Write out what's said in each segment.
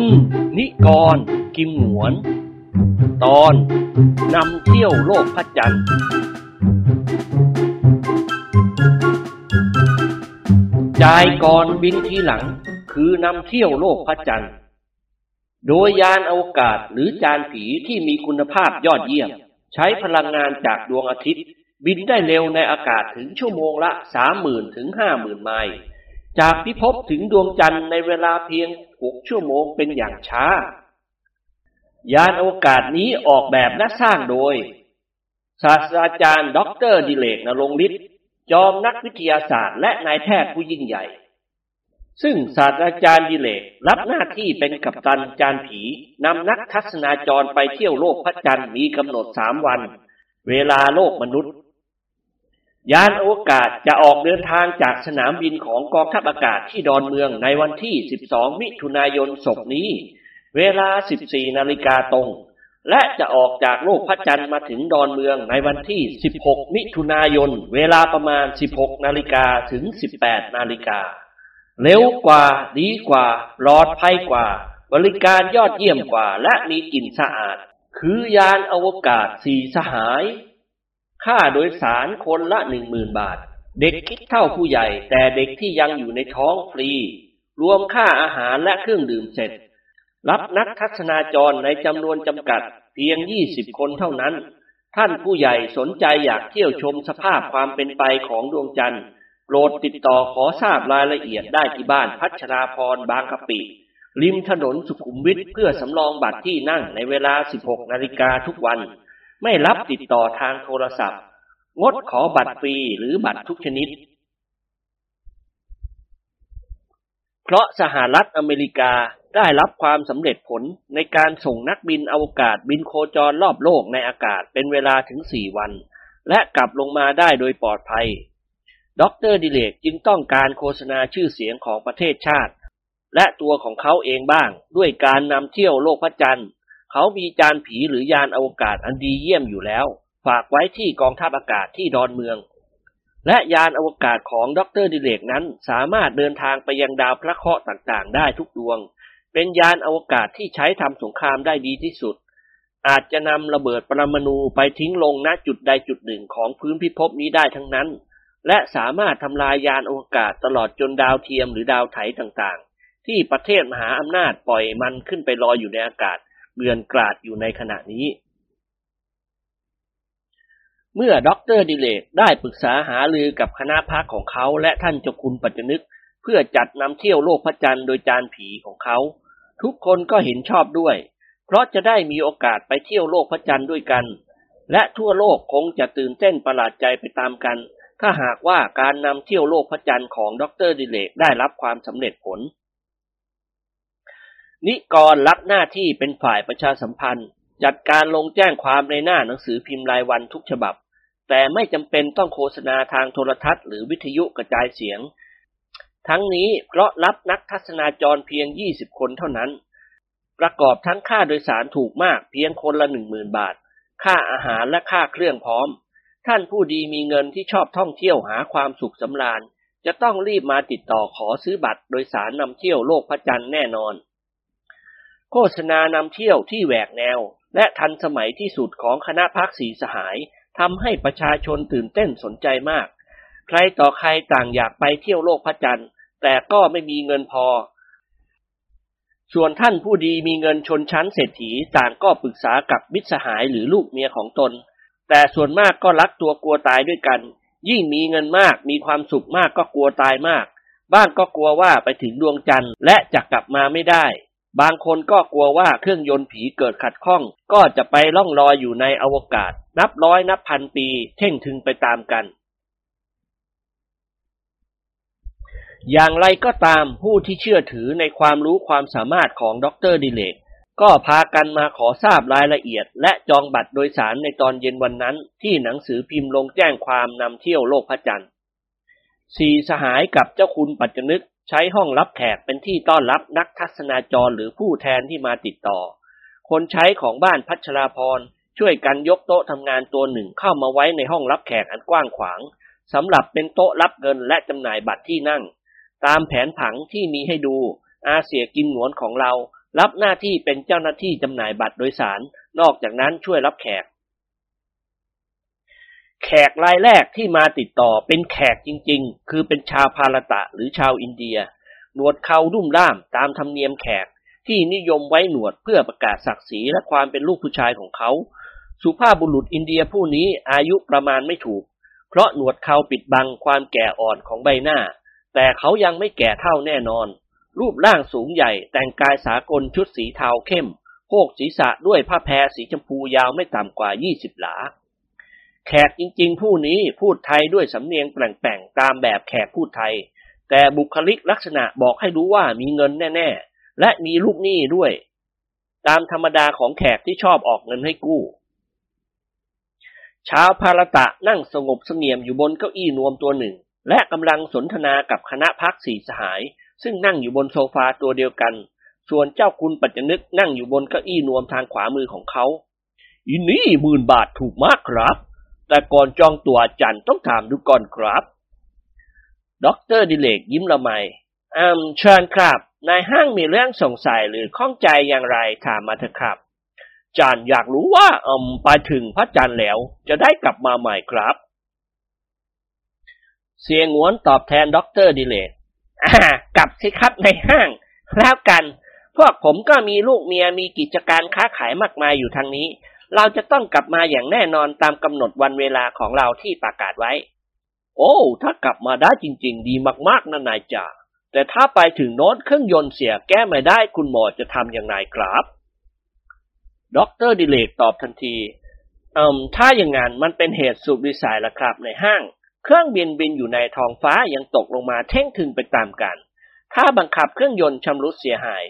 นนิกร กิมหวน ตอนนำเที่ยวโลกพระจันทร์จ่ายก่อนบินทีหลัง คือนำเที่ยวโลกพระจันทร์ โดยยานอวกาศหรือจานผีที่มีคุณภาพยอดเยี่ยม ใช้พลังงานจากดวงอาทิตย์ บินได้เร็วในอากาศถึงชั่วโมงละสามหมื่นถึงห้าหมื่นไมล์ จากพิภพถึงดวงจันทร์ในเวลาเพียงหกชั่วโมงเป็นอย่างช้า ยานอวกาศนี้ออกแบบและสร้างโดย ศาสตราจารย์ด็อกเตอร์ดิเลกนรงฤทธิ์จอมนักวิทยาศาสตร์และนายแพทย์ผู้ยิ่งใหญ่ ซึ่งศาสตราจารย์ดิเลกรับหน้าที่เป็นกัปตันจานผีนำนักทัศนาจรไปเที่ยวโลกพระจันทร์มีกำหนดสามวัน เวลาโลกมนุษย์ ยานอวกาศจะออกเดินทางจากสนามบินของกองทัพอากาศที่ดอนเมืองในวันที่ 12 มิถุนายนศกนี้ เวลา 14 นาฬิกาตรง และจะออกจากโลกพระจันทร์มาถึงดอนเมืองในวันที่ 16 มิถุนายน เวลาประมาณ 16 นาฬิกาถึง 18 นาฬิกา เร็วกว่า ดีกว่าปลอดภัยกว่า บริการยอดเยี่ยมกว่า และมีกลิ่นสะอาด คือยานอวกาศสีสหาย ค่าโดยสารคนละหนึ่งหมื่นบาท เด็กคิดเท่าผู้ใหญ่ แต่เด็กที่ยังอยู่ในท้องฟรี รวมค่าอาหารและเครื่องดื่มเสร็จ รับนักทัศนาจรในจำนวนจำกัดเพียง20คนเท่านั้น ท่านผู้ใหญ่สนใจอยากเที่ยวชมสภาพความเป็นไปของดวงจันทร์โปรดติดต่อขอทราบรายละเอียดได้ที่บ้านพัชราพรบางกะปิริมถนนสุขุมวิทเพื่อสำรองบัตรที่นั่งในเวลา 16 นาฬิกาทุกวัน ไม่รับติดต่อทางโทรศัพท์ งดขอบัตรฟรีหรือบัตรทุกชนิด เพราะสหรัฐอเมริกาได้รับความสำเร็จผลในการส่งนักบินอวกาศบินโคจรรอบโลกในอากาศเป็นเวลาถึงสี่วัน และกลับลงมาได้โดยปลอดภัยดรดิเลกจึงต้องการโฆษณาชื่อเสียงของประเทศชาติ และตัวของเขาเองบ้างด้วยการนำเที่ยวโลกพระจันทร์ เขามีจานผีหรือยานอวกาศอันดีเยี่ยมอยู่แล้ว ฝากไว้ที่กองทัพอากาศที่ดอนเมือง และยานอวกาศของดรดิเลกนั้นสามารถเดินทางไปยังดาวพระเคราะห์ต่างๆ ได้ทุกดวง เป็นยานอวกาศที่ใช้ทำสงครามได้ดีที่สุด อาจจะนำระเบิดปรมาณูไปทิ้งลงณจุดใดจุดหนึ่งของพื้นพิภพนี้ได้ทั้งนั้น และสามารถทำลายยานอวกาศตลอดจนดาวเทียมหรือดาวไถต่างๆ ที่ประเทศมหาอำนาจปล่อยมันขึ้นไปลอยอยู่ในอากาศ เกลื่อนกลาดอยู่ในขณะนี้ เมื่อด็อกเตอร์ดิเลกได้ปรึกษาหารือกับคณะพรรคของเขาและท่านเจ้าคุณปัจจนึก เพื่อจัดนำเที่ยวโลกพระจันทร์โดยจานผีของเขา ทุกคนก็เห็นชอบด้วย เพราะจะได้มีโอกาสไปเที่ยวโลกพระจันทร์ด้วยกัน และทั่วโลกคงจะตื่นเต้นประหลาดใจไปตามกัน ถ้าหากว่าการนำเที่ยวโลกพระจันทร์ของด็อกเตอร์ดิเลกได้รับความสำเร็จผล นิกรรับหน้าที่เป็นฝ่ายประชาสัมพันธ์ จัดการลงแจ้งความในหน้าหนังสือพิมพ์รายวันทุกฉบับ แต่ไม่จำเป็นต้องโฆษณาทางโทรทัศน์หรือวิทยุกระจายเสียง ทั้งนี้เพราะรับนักทัศนาจรเพียง 20 คนเท่านั้น ประกอบทั้งค่าโดยสารถูกมากเพียงคนละ 10,000 บาท ค่าอาหารและค่าเครื่องพร้อม ท่านผู้ดีมีเงินที่ชอบท่องเที่ยวหาความสุขสำราญ จะต้องรีบมาติดต่อขอซื้อบัตรโดยสารนำเที่ยวโลกพระจันทร์แน่นอน โฆษณานำเที่ยวที่แหวกแนว และทันสมัยที่สุดของคณะพักสีสหายทำให้ประชาชนตื่นเต้นสนใจมาก ใครต่อใครต่างอยากไปเที่ยวโลกพระจันทร์ แต่ก็ไม่มีเงินพอ ส่วนท่านผู้ดีมีเงินชนชั้นเศรษฐีต่างก็ปรึกษากับมิตรสหายหรือลูกเมียของตน แต่ส่วนมากก็รักตัวกลัวตายด้วยกัน ยิ่งมีเงินมากมีความสุขมากก็กลัวตายมาก บ้างก็กลัวว่าไปถึงดวงจันทร์และจะกลับมาไม่ได้ บางคนก็กลัวว่าเครื่องยนต์ผีเกิดขัดข้อง ก็จะไปล่องลอยอยู่ในอวกาศ นับร้อยนับพันปีเท่งถึงไปตามกัน อย่างไรก็ตามผู้ที่เชื่อถือในความรู้ความสามารถของดรดิเลก ก็พากันมาขอทราบรายละเอียด และจองบัตรโดยสารในตอนเย็นวันนั้น ที่หนังสือพิมพ์ลงแจ้งความนำเที่ยวโลกพระจันทร์สี่สหายกับเจ้าคุณปัจจนึก ใช้ห้องรับแขกเป็นที่ต้อนรับนักทัศนาจรหรือผู้แทนที่มาติดต่อ คนใช้ของบ้านพัชราพรช่วยกันยกโต๊ะทำงานตัวหนึ่งเข้ามาไว้ในห้องรับแขกอันกว้างขวางสำหรับเป็นโต๊ะรับเงินและจำหน่ายบัตรที่นั่ง ตามแผนผังที่มีให้ดู อาเสียกิมหนวนของเรา รับหน้าที่เป็นเจ้าหน้าที่จำหน่ายบัตรโดยสาร นอกจากนั้นช่วยรับแขก แขกรายแรกที่มาติดต่อเป็นแขกจริง ๆ คือเป็นชาวพาลตะหรือชาวอินเดีย หนวดเขาดุ่มล่ามตามธรรมเนียมแขกที่นิยมไว้หนวดเพื่อประกาศศักดิ์ศรีและความเป็นลูกผู้ชายของเขา สุภาพบุรุษอินเดียผู้นี้อายุประมาณไม่ถูก เพราะหนวดเขาปิดบังความแก่อ่อนของใบหน้า แต่เขายังไม่แก่เท่าแน่นอน รูปร่างสูงใหญ่แต่งกายสากลชุดสีเทาเข้มโพกศีรษะด้วยผ้าแพรสีชมพูยาวไม่ต่ำกว่า20หลา แขกจริงๆ ผู้นี้พูดไทยด้วยสำเนียงแปลงๆตามแบบแขกพูดไทย แต่บุคลิกลักษณะบอกให้รู้ว่ามีเงินแน่ ๆ และมีลูกหนี้ด้วย ตามธรรมดาของแขกที่ชอบออกเงินให้กู้ชาวภารตะนั่งสงบเสงี่ยมอยู่บนเก้าอี้นวมตัวหนึ่ง และกำลังสนทนากับคณะพรรคสี่สหาย ซึ่งนั่งอยู่บนโซฟาตัวเดียวกัน ส่วนเจ้าคุณปัจจนึกนั่งอยู่บนเก้าอี้นวมทางขวามือของเขา อีนี่หมื่นบาทถูกมากครับ แต่ก่อนจองตั๋วฉันต้องถามดูก่อนครับด็อกเตอร์ดิเลกยิ้มละไมอืมเชิญครับ นายห้างมีเรื่องสงสัยหรือข้องใจอย่างไรถามมาเถอะครับฉันอยากรู้ว่าอืมไปถึงพระจันทร์แล้ว จะได้กลับมาใหม่ครับ เสี่ยหงวนตอบแทนด็อกเตอร์ดิเลกอ่ากลับสิครับนายห้าง แล้วกัน พวกผมก็มีลูกเมียมีกิจการค้าขายมากมายอยู่ทางนี้ เราจะต้องกลับมาอย่างแน่นอนตามกำหนดวันเวลาของเราที่ประกาศไว้ โอ้ ถ้ากลับมาได้จริง ๆ ดีมากๆนะนายจ๋าแต่ถ้าไปถึงโน้นเครื่องยนต์เสียแก้ไม่ได้คุณหมอจะทำอย่างไรครับด็อกเตอร์ดิเรกตอบทันทีอืมถ้าอย่างนั้นมันเป็นเหตุสุดวิสัยละครับนายห้าง เครื่องบินบินอยู่ในท้องฟ้ายังตกลงมาเท่งถึงไปตามกัน ถ้าบังคับเครื่องยนต์ชำรุดเสียหาย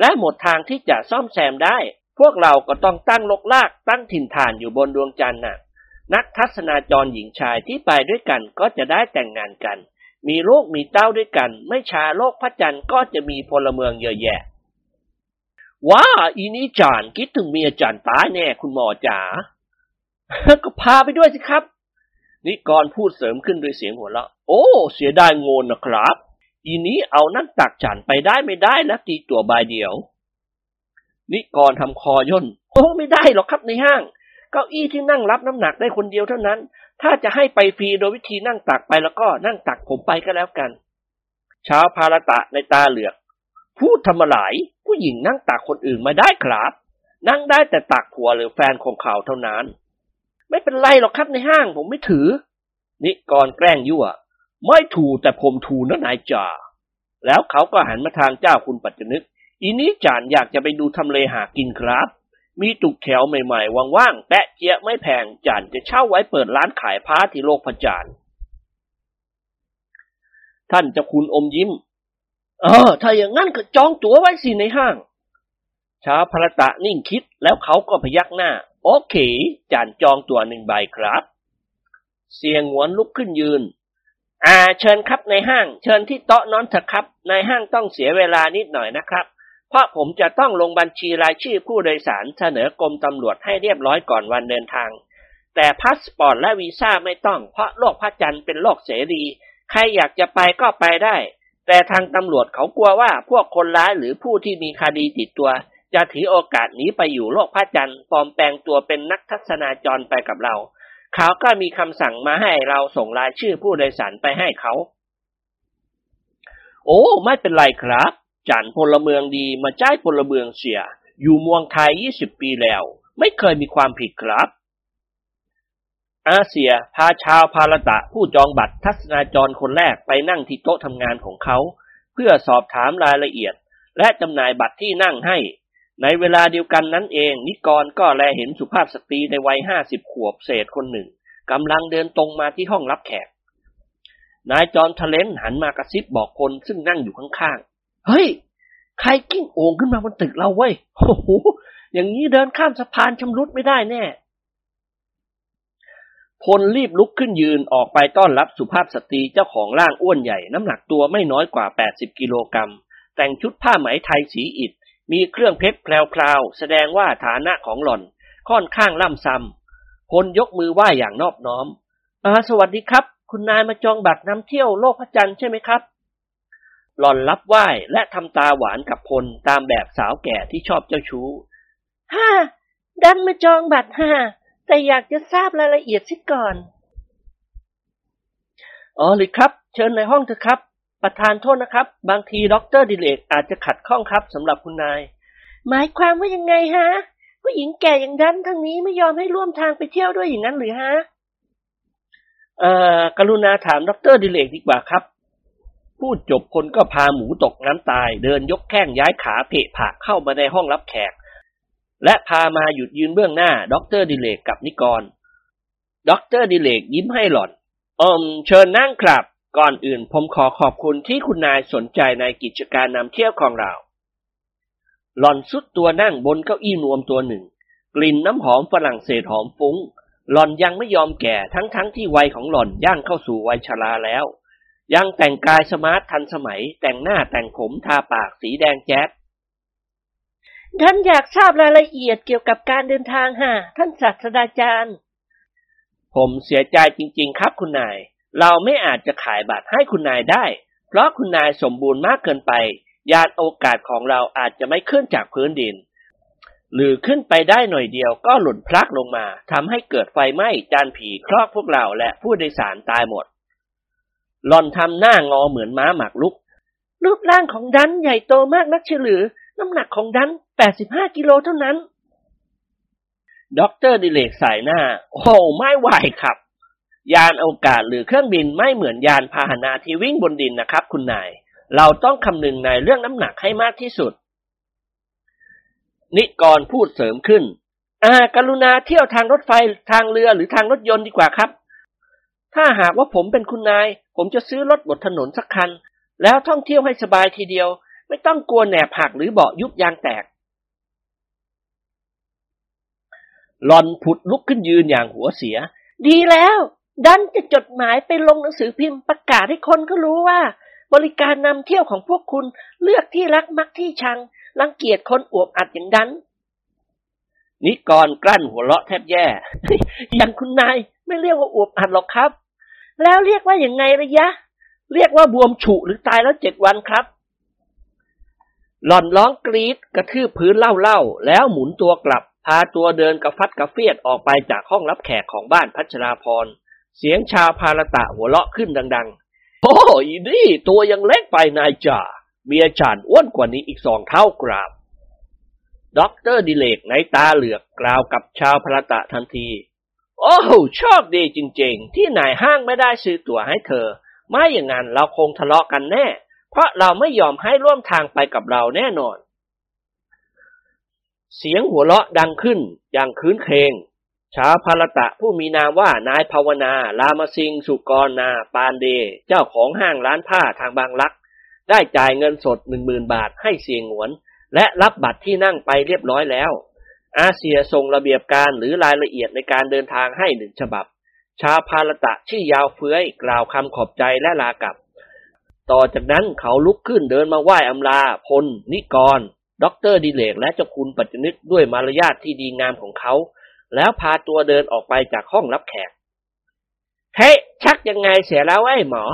และหมดทางที่จะซ่อมแซมได้ พวกเราก็ต้องตั้งรกรากตั้งถิ่นฐานอยู่บนดวงจันทร์น่ะ นักทัศนาจรหญิงชายที่ไปด้วยกันก็จะได้แต่งงานกัน มีลูกมีเต้าด้วยกัน ไม่ช้าโลกพระจันทร์ก็จะมีพลเมืองเยอะแยะว้าอีนี่จานคิดถึงเมียจานตายแน่คุณหมอจ๋าก็พาไปด้วยสิครับ นิกรพูดเสริมขึ้นด้วยเสียงหัวเราะ โอ้ เสียดายงนนะครับ อีนี้เอานั่งตักฉันไปได้ไม่ได้นะตีตัวใบเดียว นิกรทำคอย่นโอ้ไม่ได้หรอกครับในห้าง เก้าอี้ที่นั่งรับน้ำหนักได้คนเดียวเท่านั้น ถ้าจะให้ไปฟรีโดยวิธีนั่งตักไปแล้วก็นั่งตักผมไปก็แล้วกัน เช้าพาลตะในตาเหลือกพูดทำอะไรผู้หญิงนั่งตักคนอื่นไม่ได้ครับ นั่งได้แต่ตักผัวหรือแฟนของเขาเท่านั้น ไม่เป็นไรหรอกครับในห้างผมไม่ถือ นิกรแกล้งยั่วไม่ถูแต่ผมถูนะนายจ่าแล้วเขาก็หันมาทางเจ้าคุณปัจจนึก อีนี้จานอยากจะไปดูทำเลหากินครับ มีตุกแถวใหม่ๆว่างๆแปะเจี๊ยไม่แพงจานจะเช่าไว้เปิดร้านขายพ้าที่โลกพระจานท่านจ้าคุณอมยิ้ม เออ ถ้าอย่างนั้นก็จองตั๋วไว้สิในห้าง ชาวพระตะนิ่งคิดแล้วเขาก็พยักหน้า โอเค จานจองตั๋วหนึ่งใบครับ เสี่ยหงวนลุกขึ้นยืน อ่า เชิญครับนายห้าง เชิญที่โต๊ะโน้นเถอะครับ นายห้างต้องเสียเวลานิดหน่อยนะครับ เพราะผมจะต้องลงบัญชีรายชื่อผู้โดยสารเสนอกรมตำรวจให้เรียบร้อยก่อนวันเดินทาง แต่พาสปอร์ตและวีซ่าไม่ต้อง เพราะโลกพระจันทร์เป็นโลกเสรี ใครอยากจะไปก็ไปได้ แต่ทางตำรวจเขากลัวว่าพวกคนร้ายหรือผู้ที่มีคดีติดตัว จะถือโอกาสหนีไปอยู่โลกพระจันทร์ปลอมแปลงตัวเป็นนักทัศนาจรไปกับเรา เขาก็มีคำสั่งมาให้เราส่งรายชื่อผู้โดยสารไปให้เขา โอ้ ไม่เป็นไรครับ จันพลเมืองดีมาจ้ายพลเมืองเสีย อยู่เมืองไทยยี่สิบปีแล้ว ไม่เคยมีความผิดครับ อาเซียพาชาวพาลตะผู้จองบัตรทัศนาจรคนแรกไปนั่งที่โต๊ะทำงานของเขา เพื่อสอบถามรายละเอียด และจำหน่ายบัตรที่นั่งให้ ในเวลาเดียวกันนั้นเอง นิกรก็แลเห็นสุภาพสตรีในวัยห้าสิบขวบเศษคนหนึ่งกำลังเดินตรงมาที่ห้องรับแขกนายจอนทะเลนหันมากระซิบบอกคนซึ่งนั่งอยู่ข้างๆ เฮ้ย ใครกิ้งโอ่งขึ้นมาบนตึกเราเว้ยโอ้โหอย่างนี้เดินข้ามสะพานชำรุดไม่ได้แน่พลรีบลุกขึ้นยืนออกไปต้อนรับสุภาพสตรีเจ้าของร่างอ้วนใหญ่น้ำหนักตัวไม่น้อยกว่า 80 กิโลกรัม แต่งชุดผ้าไหมไทยสีอิฐ มีเครื่องเพชรแพรวๆ แสดงว่าฐานะของหล่อนค่อนข้างล่ำซำพลยกมือไหว้อย่างนอบน้อมอาสวัสดีครับ คุณนายมาจองบัตรนำเที่ยวโลกพระจันทร์ใช่ไหมครับ หล่อนรับไหว้และทำตาหวานกับพลตามแบบสาวแก่ที่ชอบเจ้าชู้ฮ่ะดั๊นมาจองบัตรฮ่ะแต่อยากจะทราบรายละเอียดสิก่อน อ๋อหรือครับ เชิญในห้องเถอะครับ ประทานโทษนะครับ บางทีด็อกเตอร์ดิเรกอาจจะขัดข้องครับสำหรับคุณนาย หมายความว่ายังไงฮะ ผู้หญิงแก่อย่างดั๊นทางนี้ไม่ยอมให้ร่วมทางไปเที่ยวด้วยอย่างนั้นหรือฮะ เอ่อ กรุณาถามด็อกเตอร์ดิเรกดีกว่าครับ พูดจบคนก็พาหมูตกน้ำตาย เดินยกแข้งย้ายขาเพะผะเข้ามาในห้องรับแขก และพามาหยุดยืนเบื้องหน้าด็อกเตอร์ดิเรกกับนิกรด็อกเตอร์ดิเรกยิ้มให้หล่อนอมเชิญนั่งครับ ก่อนอื่นผมขอขอบคุณที่คุณนายสนใจในกิจการนำเที่ยวของเรา หล่อนสุดตัวนั่งบนเก้าอี้นวมตัวหนึ่ง กลิ่นน้ำหอมฝรั่งเศสหอมฟุ้ง หล่อนยังไม่ยอมแก่ทั้งๆทที่วัยของหล่อนย่างเข้าสู่วัยชราแล้ว ยังแต่งกายสมาร์ททันสมัย แต่งหน้าแต่งผมทาปากสีแดงแจ๊ดท่านอยากทราบรายละเอียดเกี่ยวกับการเดินทางฮะท่านศาสตราจารย์ ผมเสียใจจริง ๆ ครับคุณนาย เราไม่อาจจะขายบัตรให้คุณนายได้ เพราะคุณนายสมบูรณ์มากเกินไป ยานอวกาศของเราอาจจะไม่ขึ้นจากพื้นดิน หรือขึ้นไปได้หน่อยเดียวก็หล่นพลักลงมาทำให้เกิดไฟไหม้จานผีคลอกพวกเราและผู้โดยสารตายหมด หล่อนทำหน้างอเหมือนม้าหมากรุก รูปร่างของดั๊นใหญ่โตมากนักเหรอ น้ำหนักของดั๊น85กิโลเท่านั้น ด็อกเตอร์ดิเรกส่ายหน้า โอ้ไม่ไหวครับ ยานอวกาศหรือเครื่องบินไม่เหมือนยานพาหนะที่วิ่งบนดินนะครับ คุณนาย เราต้องคำนึงในเรื่องน้ำหนักให้มากที่สุด นิกรพูดเสริมขึ้น อ่ากรุณาเที่ยวทางรถไฟทางเรือหรือทางรถยนต์ดีกว่าครับ ถ้าหากว่าผมเป็นคุณนาย ผมจะซื้อรถบนถนนสักคัน แล้วท่องเที่ยวให้สบายทีเดียว ไม่ต้องกลัวแหนบหักหรือเบาะยุบยางแตกหลอนผุดลุกขึ้นยืนอย่างหัวเสีย ดีแล้ว ดันจะจดหมายไปลงหนังสือพิมพ์ประกาศให้คนก็รู้ว่า บริการนำเที่ยวของพวกคุณเลือกที่รักมักที่ชัง รังเกียจคนอวบอัดอย่างดันนิกรกลั้นหัวเราะแทบแย่ อย่างคุณนายไม่เรียกว่าอวบอัดหรอกครับ แล้วเรียกว่าอย่างไงระยะ เรียกว่าบวมฉุหรือตายแล้วเจ็ดวันครับ หล่อนร้องกรี๊ดกระทืบพื้นเร่าๆ แล้วหมุนตัวกลับ พาตัวเดินกระฟัดกระเฟียดออกไปจากห้องรับแขกของบ้านพัชราพร เสียงชาวภารตะหัวเราะขึ้นดัง ๆ โอ้ยนี่ตัวยังเล็กไปนายจ๋าเมียฉันอ้วนกว่านี้อีกสองเท่าครับด็อกเตอร์ดิเรกนัยน์ตาเหลือกกล่าวกับชาวภารตะทันที โอ้โหโชคดีจริงๆ ที่นายห้างไม่ได้ซื้อตั๋วให้เธอ ไม่อย่างนั้นเราคงทะเลาะกันแน่ เพราะเราไม่ยอมให้ร่วมทางไปกับเราแน่นอน เสียงหัวเราะดังขึ้น อย่างคืนเคงชาวพาลตะผู้มีนามว่านายภาวนาลามาซิงสุกรนา ปานเด เจ้าของห้างร้านผ้าทางบางลัก ได้จ่ายเงินสดหนึ่งหมื่นบาทให้เสียงหวน และรับบัตรที่นั่งไปเรียบร้อยแล้ว อาเซียส่งระเบียบการหรือรายละเอียดในการเดินทางให้หนึ่งฉบับ ชาวภารตะชื่อยาวเฟื้อยกล่าวคำขอบใจและลากลับ ต่อจากนั้นเขาลุกขึ้นเดินมาไหว้อำลา พล นิกรด็อกเตอร์ดิเรกและเจ้าคุณปัจจนึกด้วยมารยาทที่ดีงามของเขา แล้วพาตัวเดินออกไปจากห้องรับแขกเฮ้ชักยังไงเสียแล้วไอ้หมอ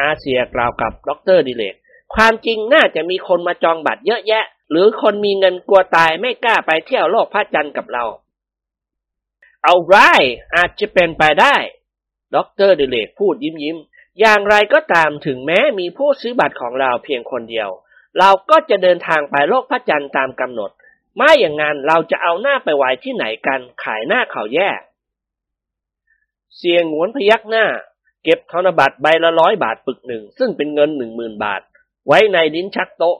อาเสี่ยกล่าวกับด็อกเตอร์ดิเรกความจริงน่าจะมีคนมาจองบัตรเยอะแยะ หรือคนมีเงินกลัวตายไม่กล้าไปเที่ยวโลกพระจันทร์กับเรา all right อาจจะเป็นไปได้ด็อกเตอร์ดิเรกพูดยิ้มยิ้ม อย่างไรก็ตามถึงแม้มีผู้ซื้อบัตรของเราเพียงคนเดียว เราก็จะเดินทางไปโลกพระจันทร์ตามกำหนด ไม่อย่างนั้นเราจะเอาหน้าไปไว้ที่ไหนกันขายหน้าเขาแย่เสี่ยหงวนพยักหน้า เก็บธนบัตรใบละร้อยบาทปึกหนึ่ง ซึ่งเป็นเงินหนึ่งหมื่นบาท ไว้ในลิ้นชักโต๊ะ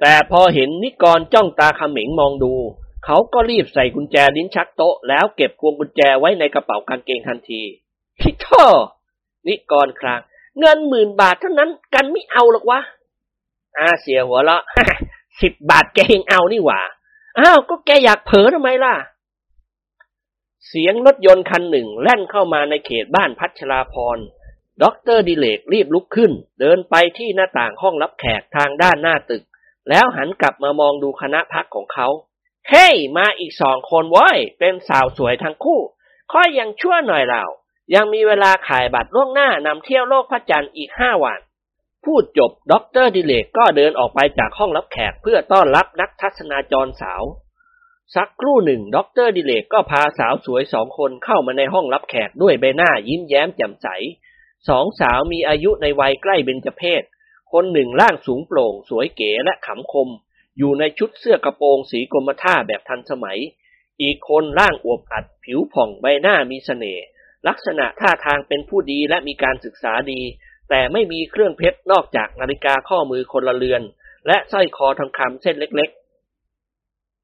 แต่พอเห็นนิกรจ้องตาขม็งมองดู เขาก็รีบใส่กุญแจลิ้นชักโต๊ะแล้วเก็บพวงกุญแจไว้ในกระเป๋ากางเกงทันทีพิโธ่นิกรครางเงินหมื่นบาทเท่านั้นกันไม่เอาหรอกวะอาเสี่ยหัวเราะสิบบาทแกยังเอานี่หว่าอ้าวก็แกอยากเผลอทำไมล่ะ เสียงรถยนต์คันหนึ่งแล่นเข้ามาในเขตบ้านพัชราพรด็อกเตอร์ดิเรกรีบลุกขึ้น เดินไปที่หน้าต่างห้องรับแขกทางด้านหน้าตึก แล้วหันกลับมามองดูคณะพรรคของเขา เฮ้ยมาอีกสองคนว้ยเป็นสาวสวยทั้งคู่ค่อยยังชั่วหน่อยเรายังมีเวลาขายบัตรล่วงหน้านำเที่ยวโลกพระจันทร์อีกห้าวัน พูดจบด็อกเตอร์ดิเรกก็เดินออกไปจากห้องรับแขกเพื่อต้อนรับนักทัศนาจรสาว สักครู่หนึ่งด็อกเตอร์ดิเรกก็พาสาวสวยสองคนเข้ามาในห้องรับแขกด้วยใบหน้ายิ้มแย้มแจ่มใส สองสาวมีอายุในวัยใกล้เบญจเพส คนหนึ่งร่างสูงโปร่ง สวยเก๋และขำคม อยู่ในชุดเสื้อกระโปรงสีกรมท่าแบบทันสมัย อีกคนร่างอวบอัด ผิวผ่องใบหน้ามีเสน่ห์ลักษณะท่าทางเป็นผู้ดีและมีการศึกษาดี แต่ไม่มีเครื่องเพชรนอกจากนาฬิกาข้อมือคนละเรือน และสร้อยคอทองคำเส้นเล็ก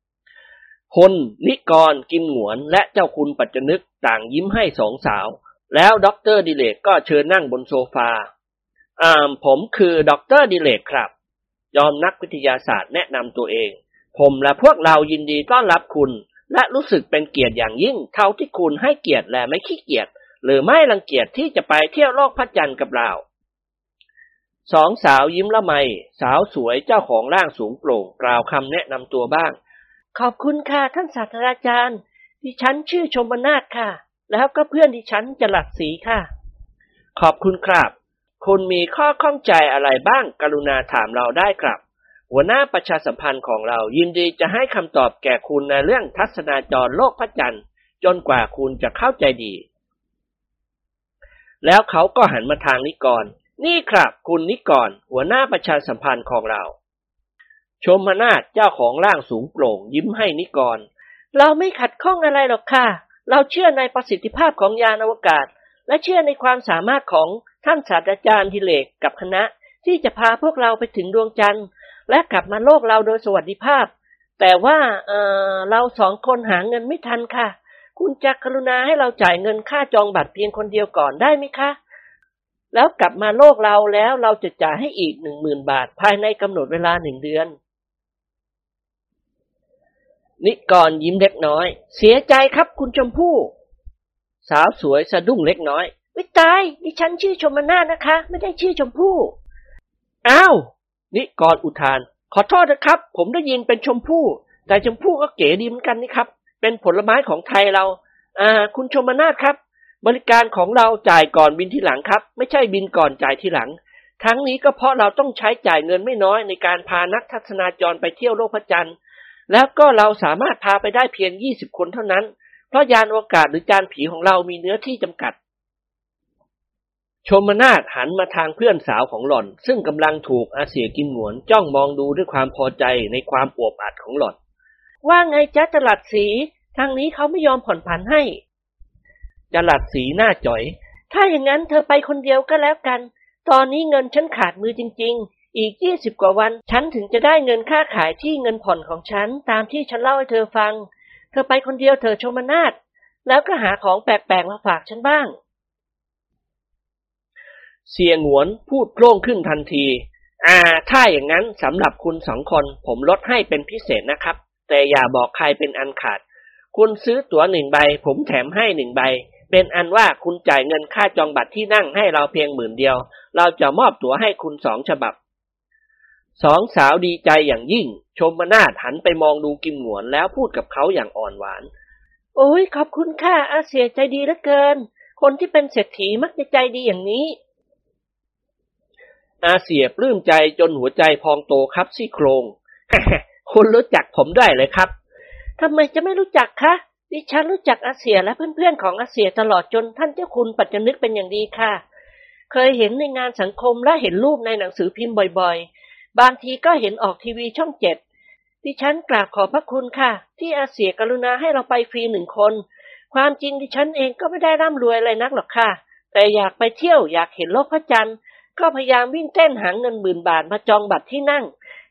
ๆ คน นิกร กิมหงวน และเจ้าคุณปัจจนึกต่างยิ้มให้สองสาว แล้วด็อกเตอร์ดิเรกก็เชิญนั่งบนโซฟา ผมคือด็อกเตอร์ดิเรกครับ จอมนักวิทยาศาสตร์แนะนำตัวเอง ผมและพวกเรายินดีต้อนรับคุณ และรู้สึกเป็นเกียรติอย่างยิ่งเท่าที่คุณให้เกียรติและไม่ขี้เกียจหรือไม่รังเกียจที่จะไปเที่ยวโลกพระจันทร์กับเราสองสาวยิ้มละไม สาวสวยเจ้าของร่างสูงโปร่งกล่าวคำแนะนำตัวบ้าง ขอบคุณค่ะท่านศาสตราจารย์ ดิฉันชื่อชมนาทค่ะ แล้วก็เพื่อนดิฉันจลัดสีค่ะ ขอบคุณครับ คุณมีข้อข้องใจอะไรบ้าง กรุณาถามเราได้ครับ หัวหน้าประชาสัมพันธ์ของเรายินดีจะให้คำตอบแก่คุณในเรื่องทัศนาจรโลกพระจันทร์ จนกว่าคุณจะเข้าใจดี แล้วเขาก็หันมาทางนิกร นี่ครับ คุณนิกร หัวหน้าประชาสัมพันธ์ของเรา ชมนาทเจ้าของร่างสูงโปร่ง ยิ้มให้นิกร เราไม่ขัดข้องอะไรหรอกค่ะ เราเชื่อในประสิทธิภาพของยานอวกาศ และเชื่อในความสามารถของ ท่านศาสตราจารย์ทิเลกกับคณะที่จะพาพวกเราไปถึงดวงจันทร์ และกลับมาโลกเราโดยสวัสดิภาพ แต่ว่าเออเราสองคนหาเงินไม่ทันค่ะ คุณจะกรุณาให้เราจ่ายเงินค่าจองบัตรเพียงคนเดียวก่อนได้ไหมคะ แล้วกลับมาโลกเราแล้วเราจะจ่ายให้อีกหนึ่งหมื่นบาท ภายในกำหนดเวลาหนึ่งเดือน นิกรยิ้มเล็กน้อย เสียใจครับคุณชมพู่ สาวสวยสะดุ้งเล็กน้อย วิตายดิฉันชื่อชมนาทนะคะ ไม่ได้ชื่อชมพู่อ้าวนิกรอุทาน ขอโทษนะครับ ผมได้ยินเป็นชมพู่ แต่ชมพู่ก็เก๋ดีเหมือนกันนี่ครับ เป็นผลไม้ของไทยเรา อ่า คุณชมนาทครับ บริการของเราจ่ายก่อนบินทีหลังครับ ไม่ใช่บินก่อนจ่ายทีหลัง ทั้งนี้ก็เพราะเราต้องใช้จ่ายเงินไม่น้อยในการพานักทัศนาจรไปเที่ยวโลกพระจันทร์ แล้วก็เราสามารถพาไปได้เพียง 20 คนเท่านั้น เพราะยานอวกาศหรือจานผีของเรามีเนื้อที่จำกัด ชมนาทหันมาทางเพื่อนสาวของหล่อน ซึ่งกำลังถูกอาเสียกินหงวนจ้องมองดูด้วยความพอใจในความอวบอัดของหล่อน ว่าไงจ๊ะจลัดสีทางนี้เขาไม่ยอมผ่อนผันให้จลัดสีหน้าจ่อย ถ้าอย่างนั้นเธอไปคนเดียวก็แล้วกัน ตอนนี้เงินฉันขาดมือจริง ๆ อีกยี่สิบกว่าวัน ฉันถึงจะได้เงินค่าขายที่เงินผ่อนของฉันตามที่ฉันเล่าให้เธอฟัง เธอไปคนเดียวเธอชมนาทแล้วก็หาของแปลกๆมาฝากฉันบ้าง เสียงหวนพูดโล่งขึ้นทันที อ่า ถ้าอย่างนั้นสำหรับคุณสองคนผมลดให้เป็นพิเศษนะครับ แต่อย่าบอกใครเป็นอันขาด คุณซื้อตั๋วหนึ่งใบ ผมแถมให้หนึ่งใบ เป็นอันว่าคุณจ่ายเงินค่าจองบัตรที่นั่งให้เราเพียงหมื่นเดียว เราจะมอบตั๋วให้คุณสองฉบับ สองสาวดีใจอย่างยิ่ง ชมนาถหันไปมองดูกิมหงวนแล้วพูดกับเขาอย่างอ่อนหวาน โอ้ยขอบคุณค่ะอาเสียใจดีเหลือเกิน คนที่เป็นเศรษฐีมักจะใจดีอย่างนี้ อาเสียปลื้มใจจนหัวใจพองโตครับซี่โครงคุณรู้จักผมได้เลยครับทำไมจะไม่รู้จักคะดิฉันรู้จักอาเซียและเพื่อนๆของอาเซียตลอดจนท่านเจ้าคุณปัจจนึกเป็นอย่างดีค่ะ เคยเห็นในงานสังคมและเห็นรูปในหนังสือพิมพ์บ่อยๆ บางทีก็เห็นออกทีวีช่องเจ็ดดิฉันกราบขอบพระคุณค่ะ ที่อาเซียกรุณาให้เราไปฟรีหนึ่งคน ความจริงดิฉันเองก็ไม่ได้ร่ำรวยอะไรนักหรอกค่ะ แต่อยากไปเที่ยวอยากเห็นโลกพระจันทร์ ก็พยายามวิ่งเต้นหาเงินหมื่นบาทมาจองบัตรที่นั่ง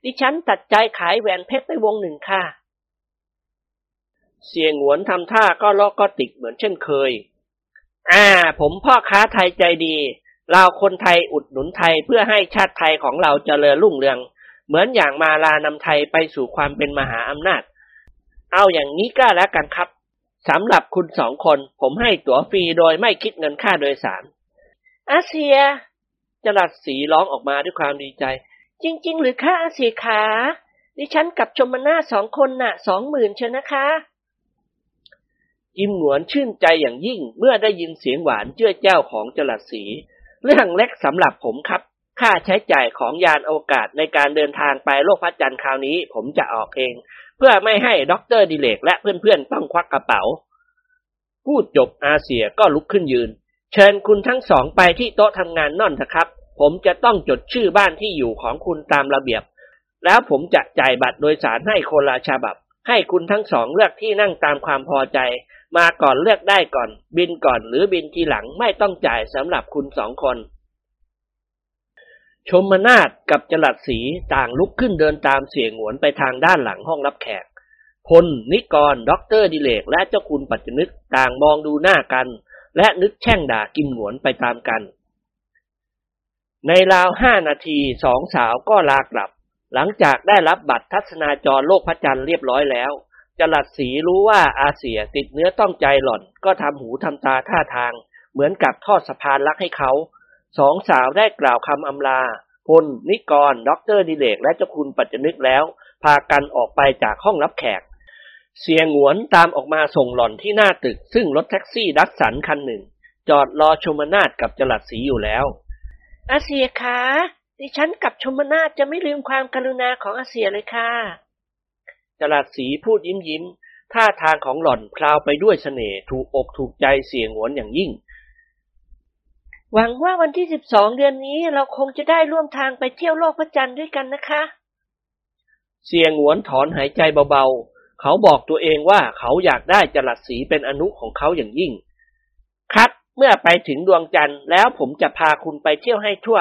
ดิฉันตัดใจขายแหวนเพชรไปวงหนึ่งค่ะ เสียงหวนทำท่าก็ลอกก็ติกเหมือนเช่นเคย อ่า ผมพ่อค้าไทยใจดี เราคนไทยอุดหนุนไทยเพื่อให้ชาติไทยของเราเจริญรุ่งเรือง เหมือนอย่างมาลานำไทยไปสู่ความเป็นมหาอำนาจ เอาอย่างนี้ก็แล้วกันครับสำหรับคุณสองคน ผมให้ตั๋วฟรีโดยไม่คิดเงินค่าโดยสารอาเซีย จรัสสีร้องออกมาด้วยความดีใจ จริง ๆ หรือคะอาเซียขาดิฉันกับชมนาสองคนน่ะสองหมื่นเชียวนะคะกิมหงวนชื่นใจอย่างยิ่งเมื่อได้ยินเสียงหวานเจื้อยแจ้วของจรัสศรี เรื่องเล็กสำหรับผมครับ ค่าใช้จ่ายของยานอวกาศในการเดินทางไปโลกพระจันทร์คราวนี้ ผมจะออกเอง เพื่อไม่ให้ด็อกเตอร์ดิเรกและเพื่อนๆต้องควักกระเป๋า พูดจบอาเสี่ยก็ลุกขึ้นยืน เชิญคุณทั้งสองไปที่โต๊ะทำงานนั่นนะครับ ผมจะต้องจดชื่อบ้านที่อยู่ของคุณตามระเบียบ แล้วผมจะจ่ายบัตรโดยสารให้คนละฉบับ ให้คุณทั้งสองเลือกที่นั่งตามความพอใจ มาก่อนเลือกได้ก่อน บินก่อนหรือบินทีหลังไม่ต้องจ่ายสำหรับคุณสองคน ชมนาฏกับจรัสศรีต่างลุกขึ้นเดินตามเสี่ยหงวนไปทางด้านหลังห้องรับแขกพลนิกรด็อกเตอร์ดิเลกและเจ้าคุณปัจจนึกต่างมองดูหน้ากัน และนึกแช่งด่ากิมหงวนไปตามกัน ในราวห้านาทีสองสาวก็ลากลับ หลังจากได้รับบัตรทัศนาจรโลกพระจันทร์เรียบร้อยแล้วจรัสศรีรู้ว่าอาเสี่ยติดเนื้อต้องใจหล่อน ก็ทำหูทำตาท่าทาง เหมือนกับทอดสะพานรักให้เขา สองสาวได้กล่าวคำอำลา พล นิกรด็อกเตอร์ดิเลกและเจ้าคุณปัจจนึกแล้ว พากันออกไปจากห้องรับแขก เสี่ยหงวนตามออกมาส่งหล่อนที่หน้าตึก ซึ่งรถแท็กซี่ดัทสันคันหนึ่ง จอดรอชมนาฏกับจรัสศรีอยู่แล้ว อาเซียคะดิฉันกับชมนาฏจะไม่ลืมความกรุณาของอาเซียเลยค่ะ จลัดสีพูดยิ้มยิ้มท่าทางของหล่อนพลาวไปด้วยเสน่ห์ถูกอกถูกใจเสียงหวนอย่างยิ่ง หวังว่าวันที่สิบสองเดือนนี้เราคงจะได้ร่วมทางไปเที่ยวโลกพระจันทร์ด้วยกันนะคะ เสียงหวนถอนหายใจเบาๆ เขาบอกตัวเองว่าเขาอยากได้จลัดสีเป็นอนุของเขาอย่างยิ่ง ครับ เมื่อไปถึงดวงจันทร์แล้วผมจะพาคุณไปเที่ยวให้ทั่ว